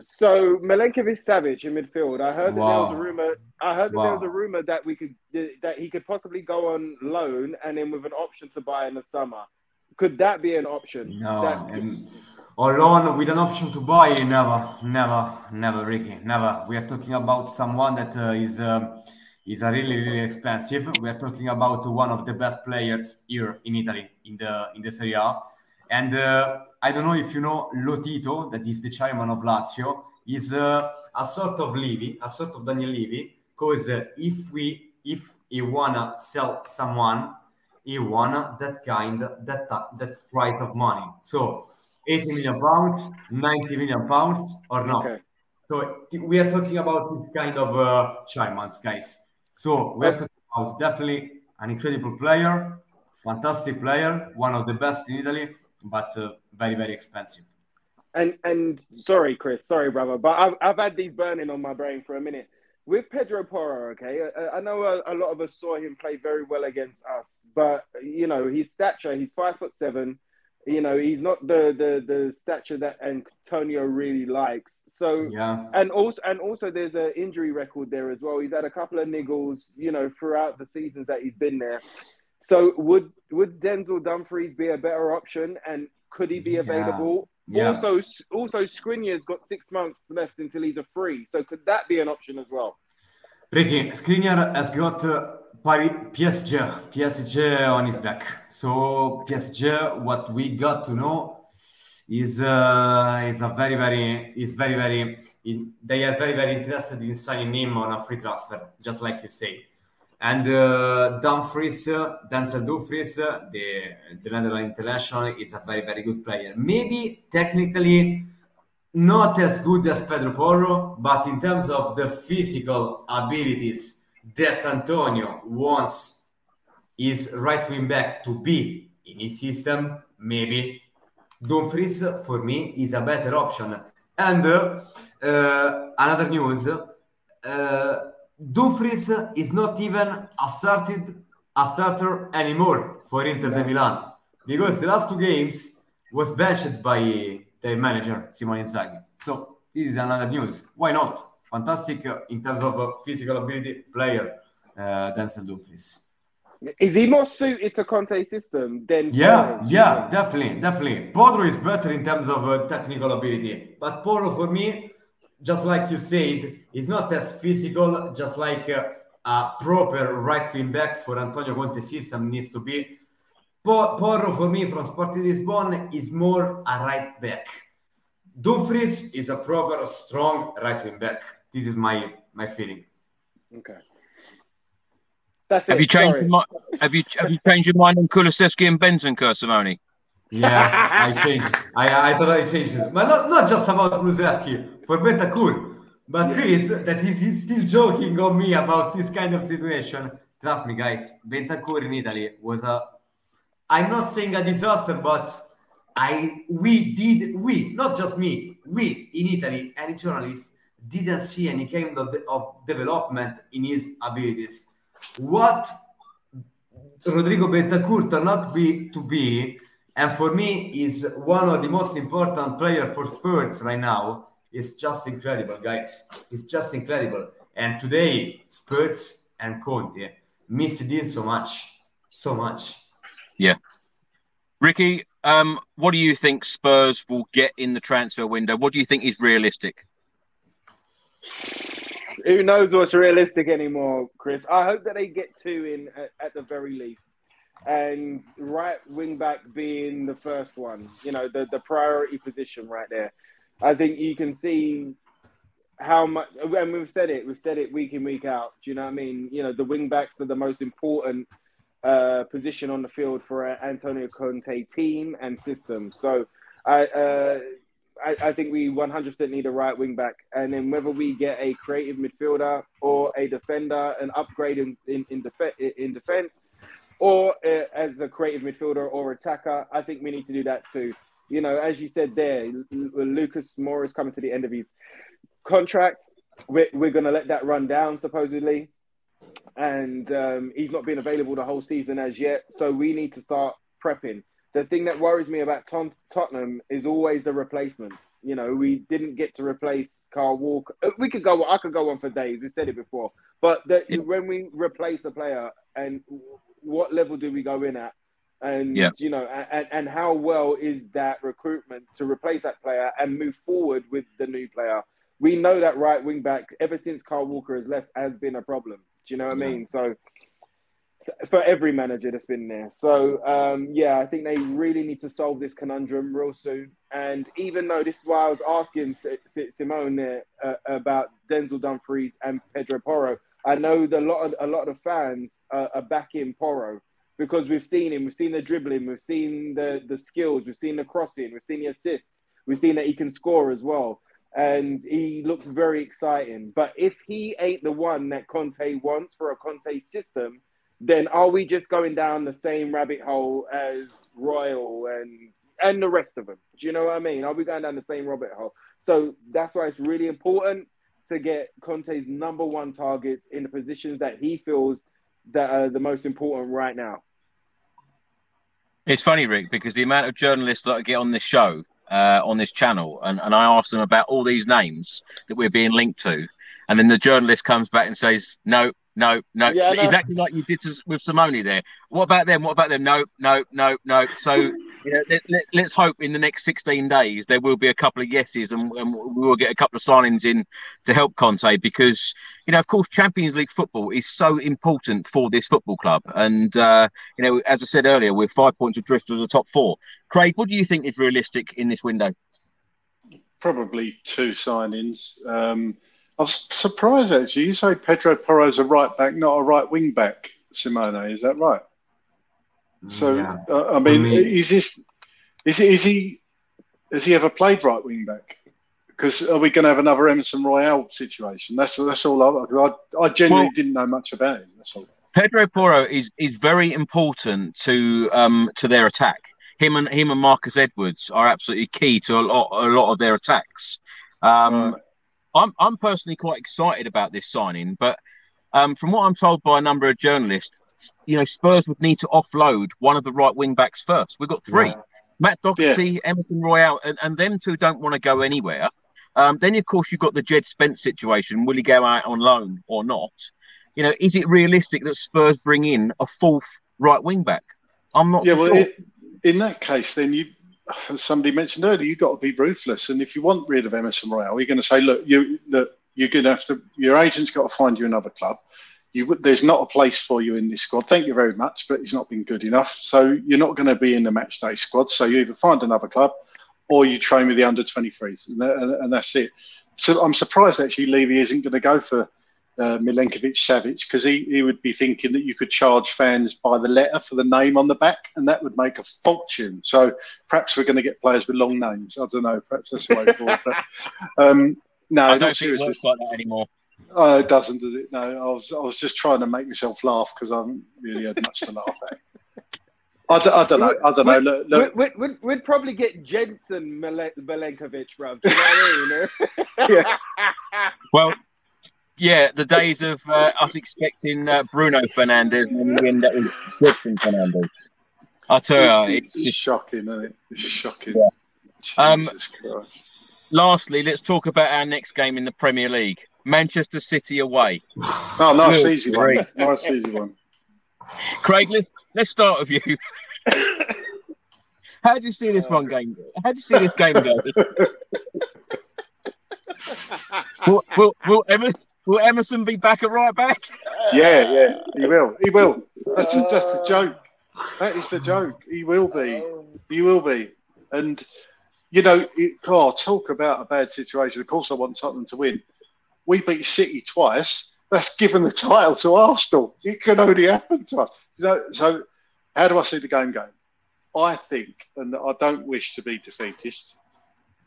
[SPEAKER 2] So Milinkovic Savic in midfield. I heard that wow. there was a rumor. I heard that wow. there was a rumor that we could that he could possibly go on loan and then with an option to buy in the summer. Could that be an option?
[SPEAKER 4] No.
[SPEAKER 2] That...
[SPEAKER 4] Or loan with an option to buy? Never, never, never, Ricky, never. We are talking about someone that uh, is uh, is a really, really expensive. We are talking about one of the best players here in Italy in the in the Serie A and uh, I don't know if you know Lotito, that is the chairman of Lazio, is uh, a sort of Levy, a sort of Daniel Levy, because uh, if we if he wanna sell someone, he wanna that kind that that price of money. So 80 million pounds, 90 million pounds, or not. Okay. So we are talking about this kind of uh, chairmans, guys. So we are talking about definitely an incredible player, fantastic player, one of the best in Italy, but uh, very very expensive.
[SPEAKER 2] And and sorry, Chris, sorry, brother, but I've I've had these burning on my brain for a minute. With Pedro Porro, okay, I, I know a, a, lot of us saw him play very well against us, but you know his stature, he's five foot seven. You know he's not the the the stature that Antonio really likes. So
[SPEAKER 4] yeah,
[SPEAKER 2] and also and also there's an injury record there as well. He's had a couple of niggles, you know, throughout the seasons that he's been there. So would would Denzel Dumfries be a better option, and could he be available? Yeah. Yeah. Also, also Skriniar's got six months left until he's a free. So could that be an option as well?
[SPEAKER 4] Ricky Skriniar has got uh, PSG, PSG on his back. So PSG, what we got to know is uh, is a very very is very very in, they are very very interested in signing him on a free transfer, just like you say. And uh, Dumfries, Denzel Dumfries, the, the Netherlands international, is a very, very good player. Maybe technically not as good as Pedro Porro, but in terms of the physical abilities that Antonio wants his right wing back to be in his system, maybe Dumfries for me is a better option. And uh, another news uh, Dumfries is not even a started a starter anymore for Inter de Milan because the last two games was benched by their manager Simone Inzaghi. So this is another news. Why not? Fantastic in terms of physical ability player, uh, Denzel Dumfries.
[SPEAKER 2] Is he more suited to Conte's system than?
[SPEAKER 4] Yeah, yeah, definitely, definitely. Porro is better in terms of uh, technical ability, but Porro for me, just like you said, is not as physical, just like uh, a proper right wing back for Antonio Conte's system needs to be. Porro for me from Sporting Lisbon is more a right back. Dumfries is a proper strong right wing back. This is my my feeling.
[SPEAKER 2] Okay. That's
[SPEAKER 1] have
[SPEAKER 2] it.
[SPEAKER 1] you changed
[SPEAKER 2] Sorry.
[SPEAKER 1] your mind? Have you have you changed your mind on Kulusevski and Benzema, Simone?
[SPEAKER 4] Yeah, I changed. I I totally changed it. But not, not just about Kulusevski, for Bentancur. But Chris, that is he's still joking on me about this kind of situation. Trust me, guys, Bentancur in Italy was a I'm not saying a disaster, but I we did we not just me we in Italy any journalists didn't see any kind of, of development in his abilities. What Rodrigo Bentancur turned out be to be, and for me is one of the most important player for Spurs right now. Is just incredible, guys. It's just incredible. And today, Spurs and Conte missed it so much, so much.
[SPEAKER 1] Yeah. Ricky, um, what do you think Spurs will get in the transfer window? What do you think is realistic?
[SPEAKER 2] Who knows what's realistic anymore, Chris? I hope that they get two in at, at the very least. And right wing back being the first one, you know, the, the priority position right there. I think you can see how much, and we've said it, we've said it week in, week out. Do you know what I mean? You know, the wing backs are the most important uh, position on the field for an Antonio Conte team and system. So I, uh, I, I think we 100% need a right wing back. And then whether we get a creative midfielder or a defender, an upgrade in, in, in, def- in defense, or uh, as a creative midfielder or attacker, I think we need to do that too. You know, as you said there, Lucas Moura is coming to the end of his contract. We're, we're going to let that run down, supposedly and um, he's not been available the whole season as yet. So we need to start prepping. The thing that worries me about Tom- Tottenham is always the replacement. You know, we didn't get to replace Kyle Walker. Uh, We could go. I could go on for days. We said it before, but the, when we replace a player, and what level do we go in at? And
[SPEAKER 1] Yeah.
[SPEAKER 2] you know, and, and how well is that recruitment to replace that player and move forward with the new player? We know that right wing back ever since Kyle Walker has left has been a problem. Do you know what I mean? So for every manager that's been there. So um, yeah, I think they really need to solve this conundrum real soon. And even though this is why I was asking Simone there uh, about Denzel Dumfries and Pedro Porro, I know that a lot of a lot of fans uh, are backing Porro because we've seen him, we've seen the dribbling, we've seen the the skills, we've seen the crossing, we've seen the assists, we've seen that he can score as well. And he looks very exciting. But if he ain't the one that Conte wants for a Conte system, then are we just going down the same rabbit hole as Royal and and the rest of them? Do you know what I mean? Are we going down the same rabbit hole? So that's why it's really important to get Conte's number one targets in the positions that he feels that are the most important right now.
[SPEAKER 1] It's funny, Rick, because the amount of journalists that I get on this show, uh, on this channel, and, and I ask them about all these names that we're being linked to, and then the journalist comes back and says, no, no, no,
[SPEAKER 2] Yeah, I know.
[SPEAKER 1] exactly like you did to, with Simone there. What about them? What about them? No, no, no, no. So you know, let, let, let's hope in the next 16 days there will be a couple of yeses and, and we will get a couple of signings in to help Conte because, you know, of course, Champions League football is so important for this football club. And, uh, you know, as I said earlier, we're five points adrift of the top four. Craig, what do you think is realistic in this window?
[SPEAKER 3] Probably two signings. Um, I was surprised actually. You say Pedro Porro's a right back, not a right wing back. Simone, is that right? So
[SPEAKER 4] Yeah.
[SPEAKER 3] uh, I mean,
[SPEAKER 4] me-
[SPEAKER 3] is this is is he has he ever played right wing back? Because are we going to have another Emerson Royal situation? That's that's all. I I, I genuinely
[SPEAKER 1] Well-
[SPEAKER 3] didn't know much about him. That's all.
[SPEAKER 1] Pedro Porro is is very important to um to their attack. Him and him and Marcus Edwards are absolutely key to a lot a lot of their attacks. Um,
[SPEAKER 3] Right.
[SPEAKER 1] I'm I'm personally quite excited about this signing, but um, from what I'm told by a number of journalists, you know, Spurs would need to offload one of the right wing backs first. We've got three:
[SPEAKER 3] Yeah.
[SPEAKER 1] Matt Doherty, Emerson Royal, and, and them two don't want to go anywhere. Um, then, of course, you've got the Jed Spence situation. Will he go out on loan or not? You know, is it realistic that Spurs bring in a fourth right wing back? I'm not
[SPEAKER 3] Yeah,
[SPEAKER 1] so
[SPEAKER 3] well,
[SPEAKER 1] sure.
[SPEAKER 3] it, in that case, then you, as somebody mentioned earlier, you've got to be ruthless. And if you want rid of Emerson Royal, you're going to say, look, you look, you're going to have to. Your agent's got to find you another club. You, there's not a place for you in this squad. Thank you very much, but he's not been good enough. So you're not going to be in the match day squad. So you either find another club, or you train with the under 23s, and, and that's it. So I'm surprised actually Levy isn't going to go for uh, Milinkovic Savic because he, he would be thinking that you could charge fans by the letter for the name on the back, and that would make a fortune. So perhaps we're going to get players with long names. I don't know. Perhaps that's the way forward. But um, no,
[SPEAKER 1] I
[SPEAKER 3] not
[SPEAKER 1] don't think it
[SPEAKER 3] seriously.
[SPEAKER 1] works like that anymore.
[SPEAKER 3] Oh, it doesn't, does it? No, I was I was just trying to make myself laugh because I haven't really had much to laugh at. I, d- I don't know. I don't know. Look, look,
[SPEAKER 2] We'd, we'd, we'd, we'd probably get Jensen Milenkovic, bro. Do you know what I mean?
[SPEAKER 1] Well, yeah, the days of uh, us expecting uh, Bruno Fernandes and then we end up with Jackson Fernandez. I tell you,
[SPEAKER 3] it's,
[SPEAKER 1] it's just
[SPEAKER 3] shocking, isn't it? It's shocking.
[SPEAKER 1] Yeah. Um,
[SPEAKER 3] Jesus Christ.
[SPEAKER 1] lastly, let's talk about our next game in the Premier League. Manchester City away.
[SPEAKER 3] Oh, nice
[SPEAKER 1] Good
[SPEAKER 3] easy one. Nice easy one.
[SPEAKER 1] Craig, let's let's start with you. How do you see this one game? How do you see this game going? will, will, will, Emerson, will Emerson be back at right back?
[SPEAKER 3] Yeah, yeah, he will. He will. That's a, that's a joke. That is the joke. He will be. He will be. And you know, it, God, talk about a bad situation. Of course, I want Tottenham to win. We beat City twice. That's given the title to Arsenal. It can only happen to us. You know. So, how do I see the game going? I think, and I don't wish to be defeatist,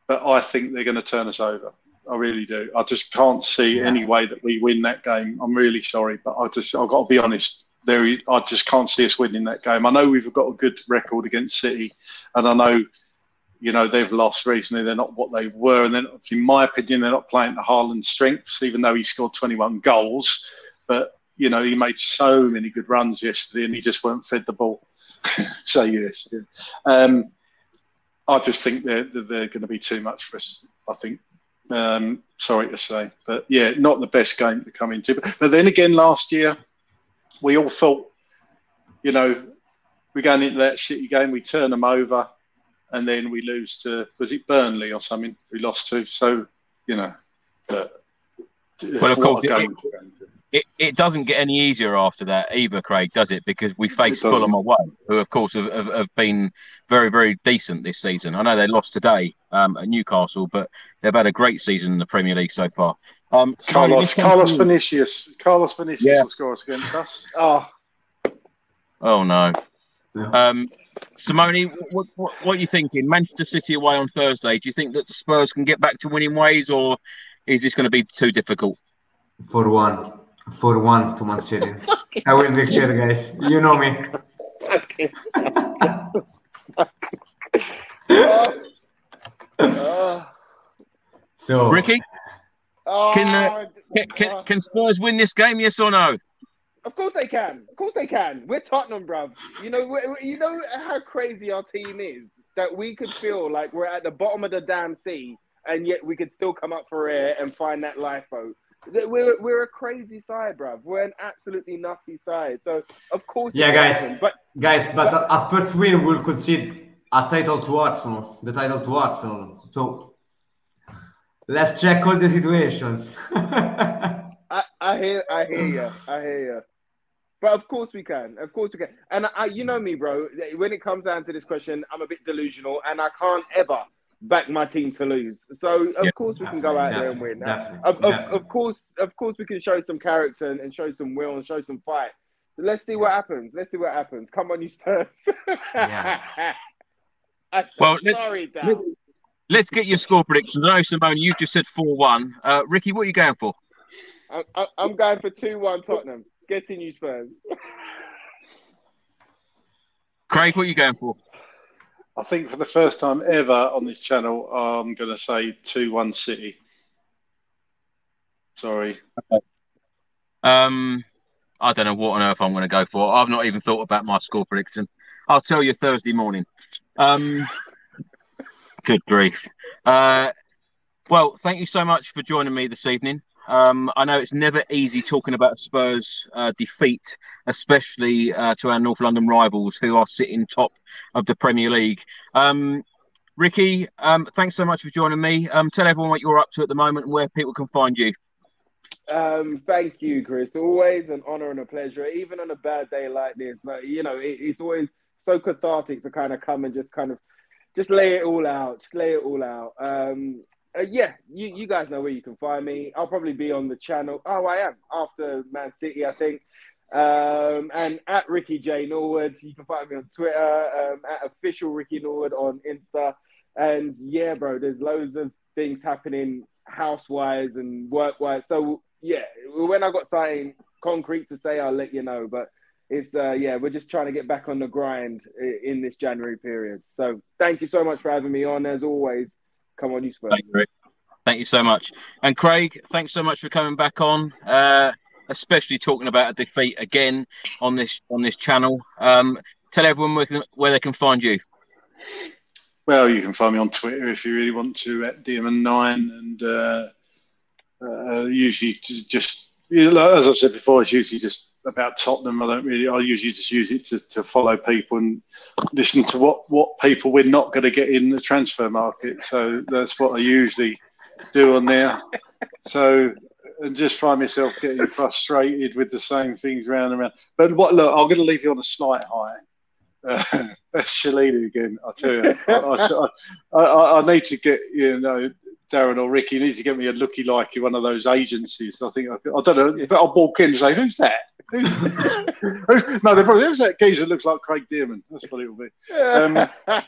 [SPEAKER 3] but I think they're going to turn us over. I really do. I just can't see any way that we win that game. I'm really sorry, but I just I've got to be honest. There, is- I just can't see us winning that game. I know we've got a good record against City, and I know, you know, they've lost recently. They're not what they were, and then, in my opinion, they're not playing to Haaland's strengths. Even though he scored 21 goals, but you know, he made so many good runs yesterday, and he just weren't fed the ball. so yes, yeah. um, I just think they're, they're going to be too much for us. I think. Um, sorry to say, but yeah, not the best game to come into. But, but then again, last year we all thought, you know, we're going into that City game, we turn them over, and then we lose to was it Burnley or something? We lost to. So you know, but,
[SPEAKER 1] Well, of course, it-
[SPEAKER 3] game we're going to.
[SPEAKER 1] It, it doesn't get any easier after that either, Craig, does it? Because we face Fulham away, who, of course, have, have, have been very, very decent this season. I know they lost today um, at Newcastle, but they've had a great season in the Premier League so far. Um,
[SPEAKER 3] Carlos
[SPEAKER 1] this comes
[SPEAKER 3] Carlos
[SPEAKER 1] to.
[SPEAKER 3] Vinicius Carlos Vinicius
[SPEAKER 1] Yeah.
[SPEAKER 3] will score against us.
[SPEAKER 2] oh,
[SPEAKER 1] Oh no.
[SPEAKER 4] Yeah.
[SPEAKER 1] Um, Simone, what, what, what are you thinking? Manchester City away on Thursday. Do you think that the Spurs can get back to winning ways, or is this going to be too difficult?
[SPEAKER 4] For one. For one to Man City. I will be clear, guys. You know me. So
[SPEAKER 1] Ricky,
[SPEAKER 2] oh,
[SPEAKER 1] Can, uh, can, can, can Spurs win this game? Yes or no?
[SPEAKER 2] Of course they can. Of course they can. We're Tottenham, bruv. You know, you know how crazy our team is that we could feel like we're at the bottom of the damn sea, and yet we could still come up for air and find that lifeboat. We're we're a crazy side, bruv. We're an absolutely nutty side. So of course,
[SPEAKER 4] Yeah, guys.
[SPEAKER 2] happen. But
[SPEAKER 4] Guys, but as Spurs win will concede a title to Arsenal, the title to Arsenal. So let's check all the situations.
[SPEAKER 2] I, I hear, I hear you, I hear you. But of course we can, of course we can. And I, you know me, bro. When it comes down to this question, I'm a bit delusional, and I can't ever back my team to lose. So of
[SPEAKER 1] Yeah,
[SPEAKER 2] course we can go out there and win.
[SPEAKER 4] Definitely,
[SPEAKER 2] Of, of,
[SPEAKER 4] definitely.
[SPEAKER 2] of course, of course we can show some character and, and show some will and show some fight. Let's see what happens. Let's see what happens. Come on, you Spurs.
[SPEAKER 4] Yeah.
[SPEAKER 2] I'm
[SPEAKER 1] Well, let-
[SPEAKER 2] sorry, Dan.
[SPEAKER 1] let- Let's get your score predictions. I know, Simone, you just said 4 1. Uh, Ricky, what are you going for?
[SPEAKER 2] I'm, I'm- I'm going for two-one Tottenham. Get in, you Spurs.
[SPEAKER 1] Craig, what are you going for?
[SPEAKER 3] I think for the first time ever on this channel, I'm going to say two one City. Sorry.
[SPEAKER 1] Okay. Um, I don't know what on earth I'm going to go for. I've not even thought about my score prediction. I'll tell you Thursday morning. Um, good grief. Uh, well, thank you so much for joining me this evening. Um, I know it's never easy talking about Spurs' uh, defeat, especially uh, to our North London rivals who are sitting top of the Premier League. Um, Ricky, um, thanks so much for joining me. Um, tell everyone what you're up to at the moment and where people can find you.
[SPEAKER 2] Um, thank you, Chris. Always an honor and a pleasure, even on a bad day like this. Like you know, it, it's always so cathartic to kind of come and just kind of just lay it all out, just lay it all out. Um, uh, yeah, you, you guys know where you can find me. I'll probably be on the channel. Oh, I am after Man City, I think. Um, and at Ricky J Norwood, you can find me on Twitter. Um, at official Ricky Norwood on Insta. And yeah, bro, there's loads of things happening house-wise and work-wise. So yeah, when I got something concrete to say, I'll let you know. But it's uh, yeah, we're just trying to get back on the grind in this January period. So thank you so much for having me on. As always, come on, you Spurs.
[SPEAKER 1] Thank you, Thank you so much. And Craig, thanks so much for coming back on, uh, especially talking about a defeat again on this on this channel. Um, tell everyone where, can, where they can find you.
[SPEAKER 3] Well, you can find me on Twitter if you really want to at Demon9, and uh, uh, usually just you know, as I've said before, it's usually just about Tottenham. I don't really. I usually just use it to, to follow people and listen to what what people we're not going to get in the transfer market. So that's what I usually do on there. So and just find myself getting frustrated with the same things round and round. But what? Look, I'm going to leave you on a slight high. Uh, that's Shalini again. I tell you, I, I, I, I, need to get you know Darren or Ricky. You need to get me a looky like one of those agencies. I think I, don't know. But I'll walk in and say, "Who's that?" Who's, who's, no, they're probably who's that geezer looks like Craig Dearman. That's what it will be. Um,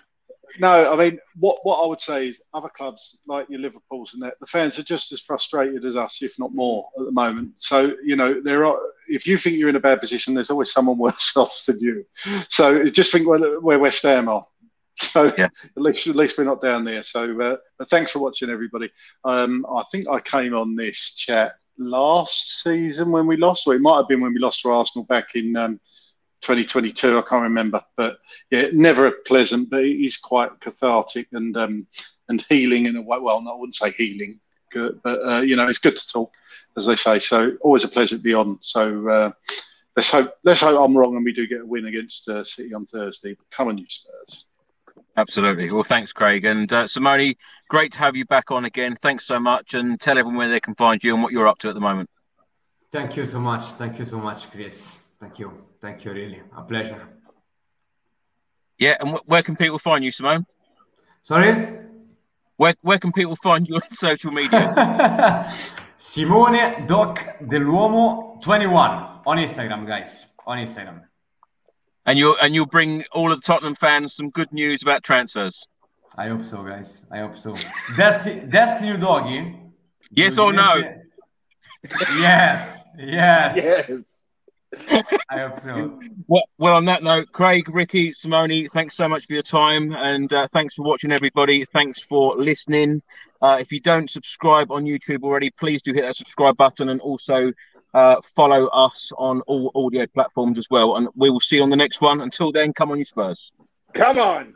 [SPEAKER 3] no, I mean, what, what I would say is other clubs like your Liverpool's and that, the fans are just as frustrated as us, if not more, at the moment. So, you know, there are, if you think you're in a bad position, there's always someone worse off than you. So just think where, where West Ham are. So yeah. at least at least we're not down there. So uh, but thanks for watching, everybody. Um, I think I came on this chat last season when we lost, or it might have been when we lost to Arsenal back in um, 2022. I can't remember, but yeah, never pleasant, but it is quite cathartic and um, and healing in a way. Well, I wouldn't say healing, but uh, you know, it's good to talk, as they say. So always a pleasure to be on. So uh, let's hope let's hope I'm wrong and we do get a win against uh, City on Thursday. But come on, you Spurs.
[SPEAKER 1] Absolutely. Well, thanks, Craig. And uh, Simone, great to have you back on again. Thanks so much. And tell everyone where they can find you and what you're up to at the moment.
[SPEAKER 4] Thank you so much. Thank you so much, Chris. Thank you. Thank you, really. A pleasure.
[SPEAKER 1] Yeah, and wh- where can people find you, Simone?
[SPEAKER 4] Sorry?
[SPEAKER 1] Where, where can people find you on social media?
[SPEAKER 4] Simone Doc dell'Uomo 21 on Instagram, guys. On Instagram.
[SPEAKER 1] And you'll and you'll bring all of the Tottenham fans some good news about transfers.
[SPEAKER 4] I hope so, guys. I hope so. That's that's new doggy.
[SPEAKER 1] Yes or no?
[SPEAKER 4] yes. Yes. Yes. I hope so.
[SPEAKER 1] Well, well, on that note, Craig, Ricky, Simone, thanks so much for your time, and uh, thanks for watching, everybody. Thanks for listening. Uh, if you don't subscribe on YouTube already, please do hit that subscribe button, and also uh, follow us on all audio platforms as well. And we will see you on the next one. Until then, come on, you Spurs.
[SPEAKER 2] Come on.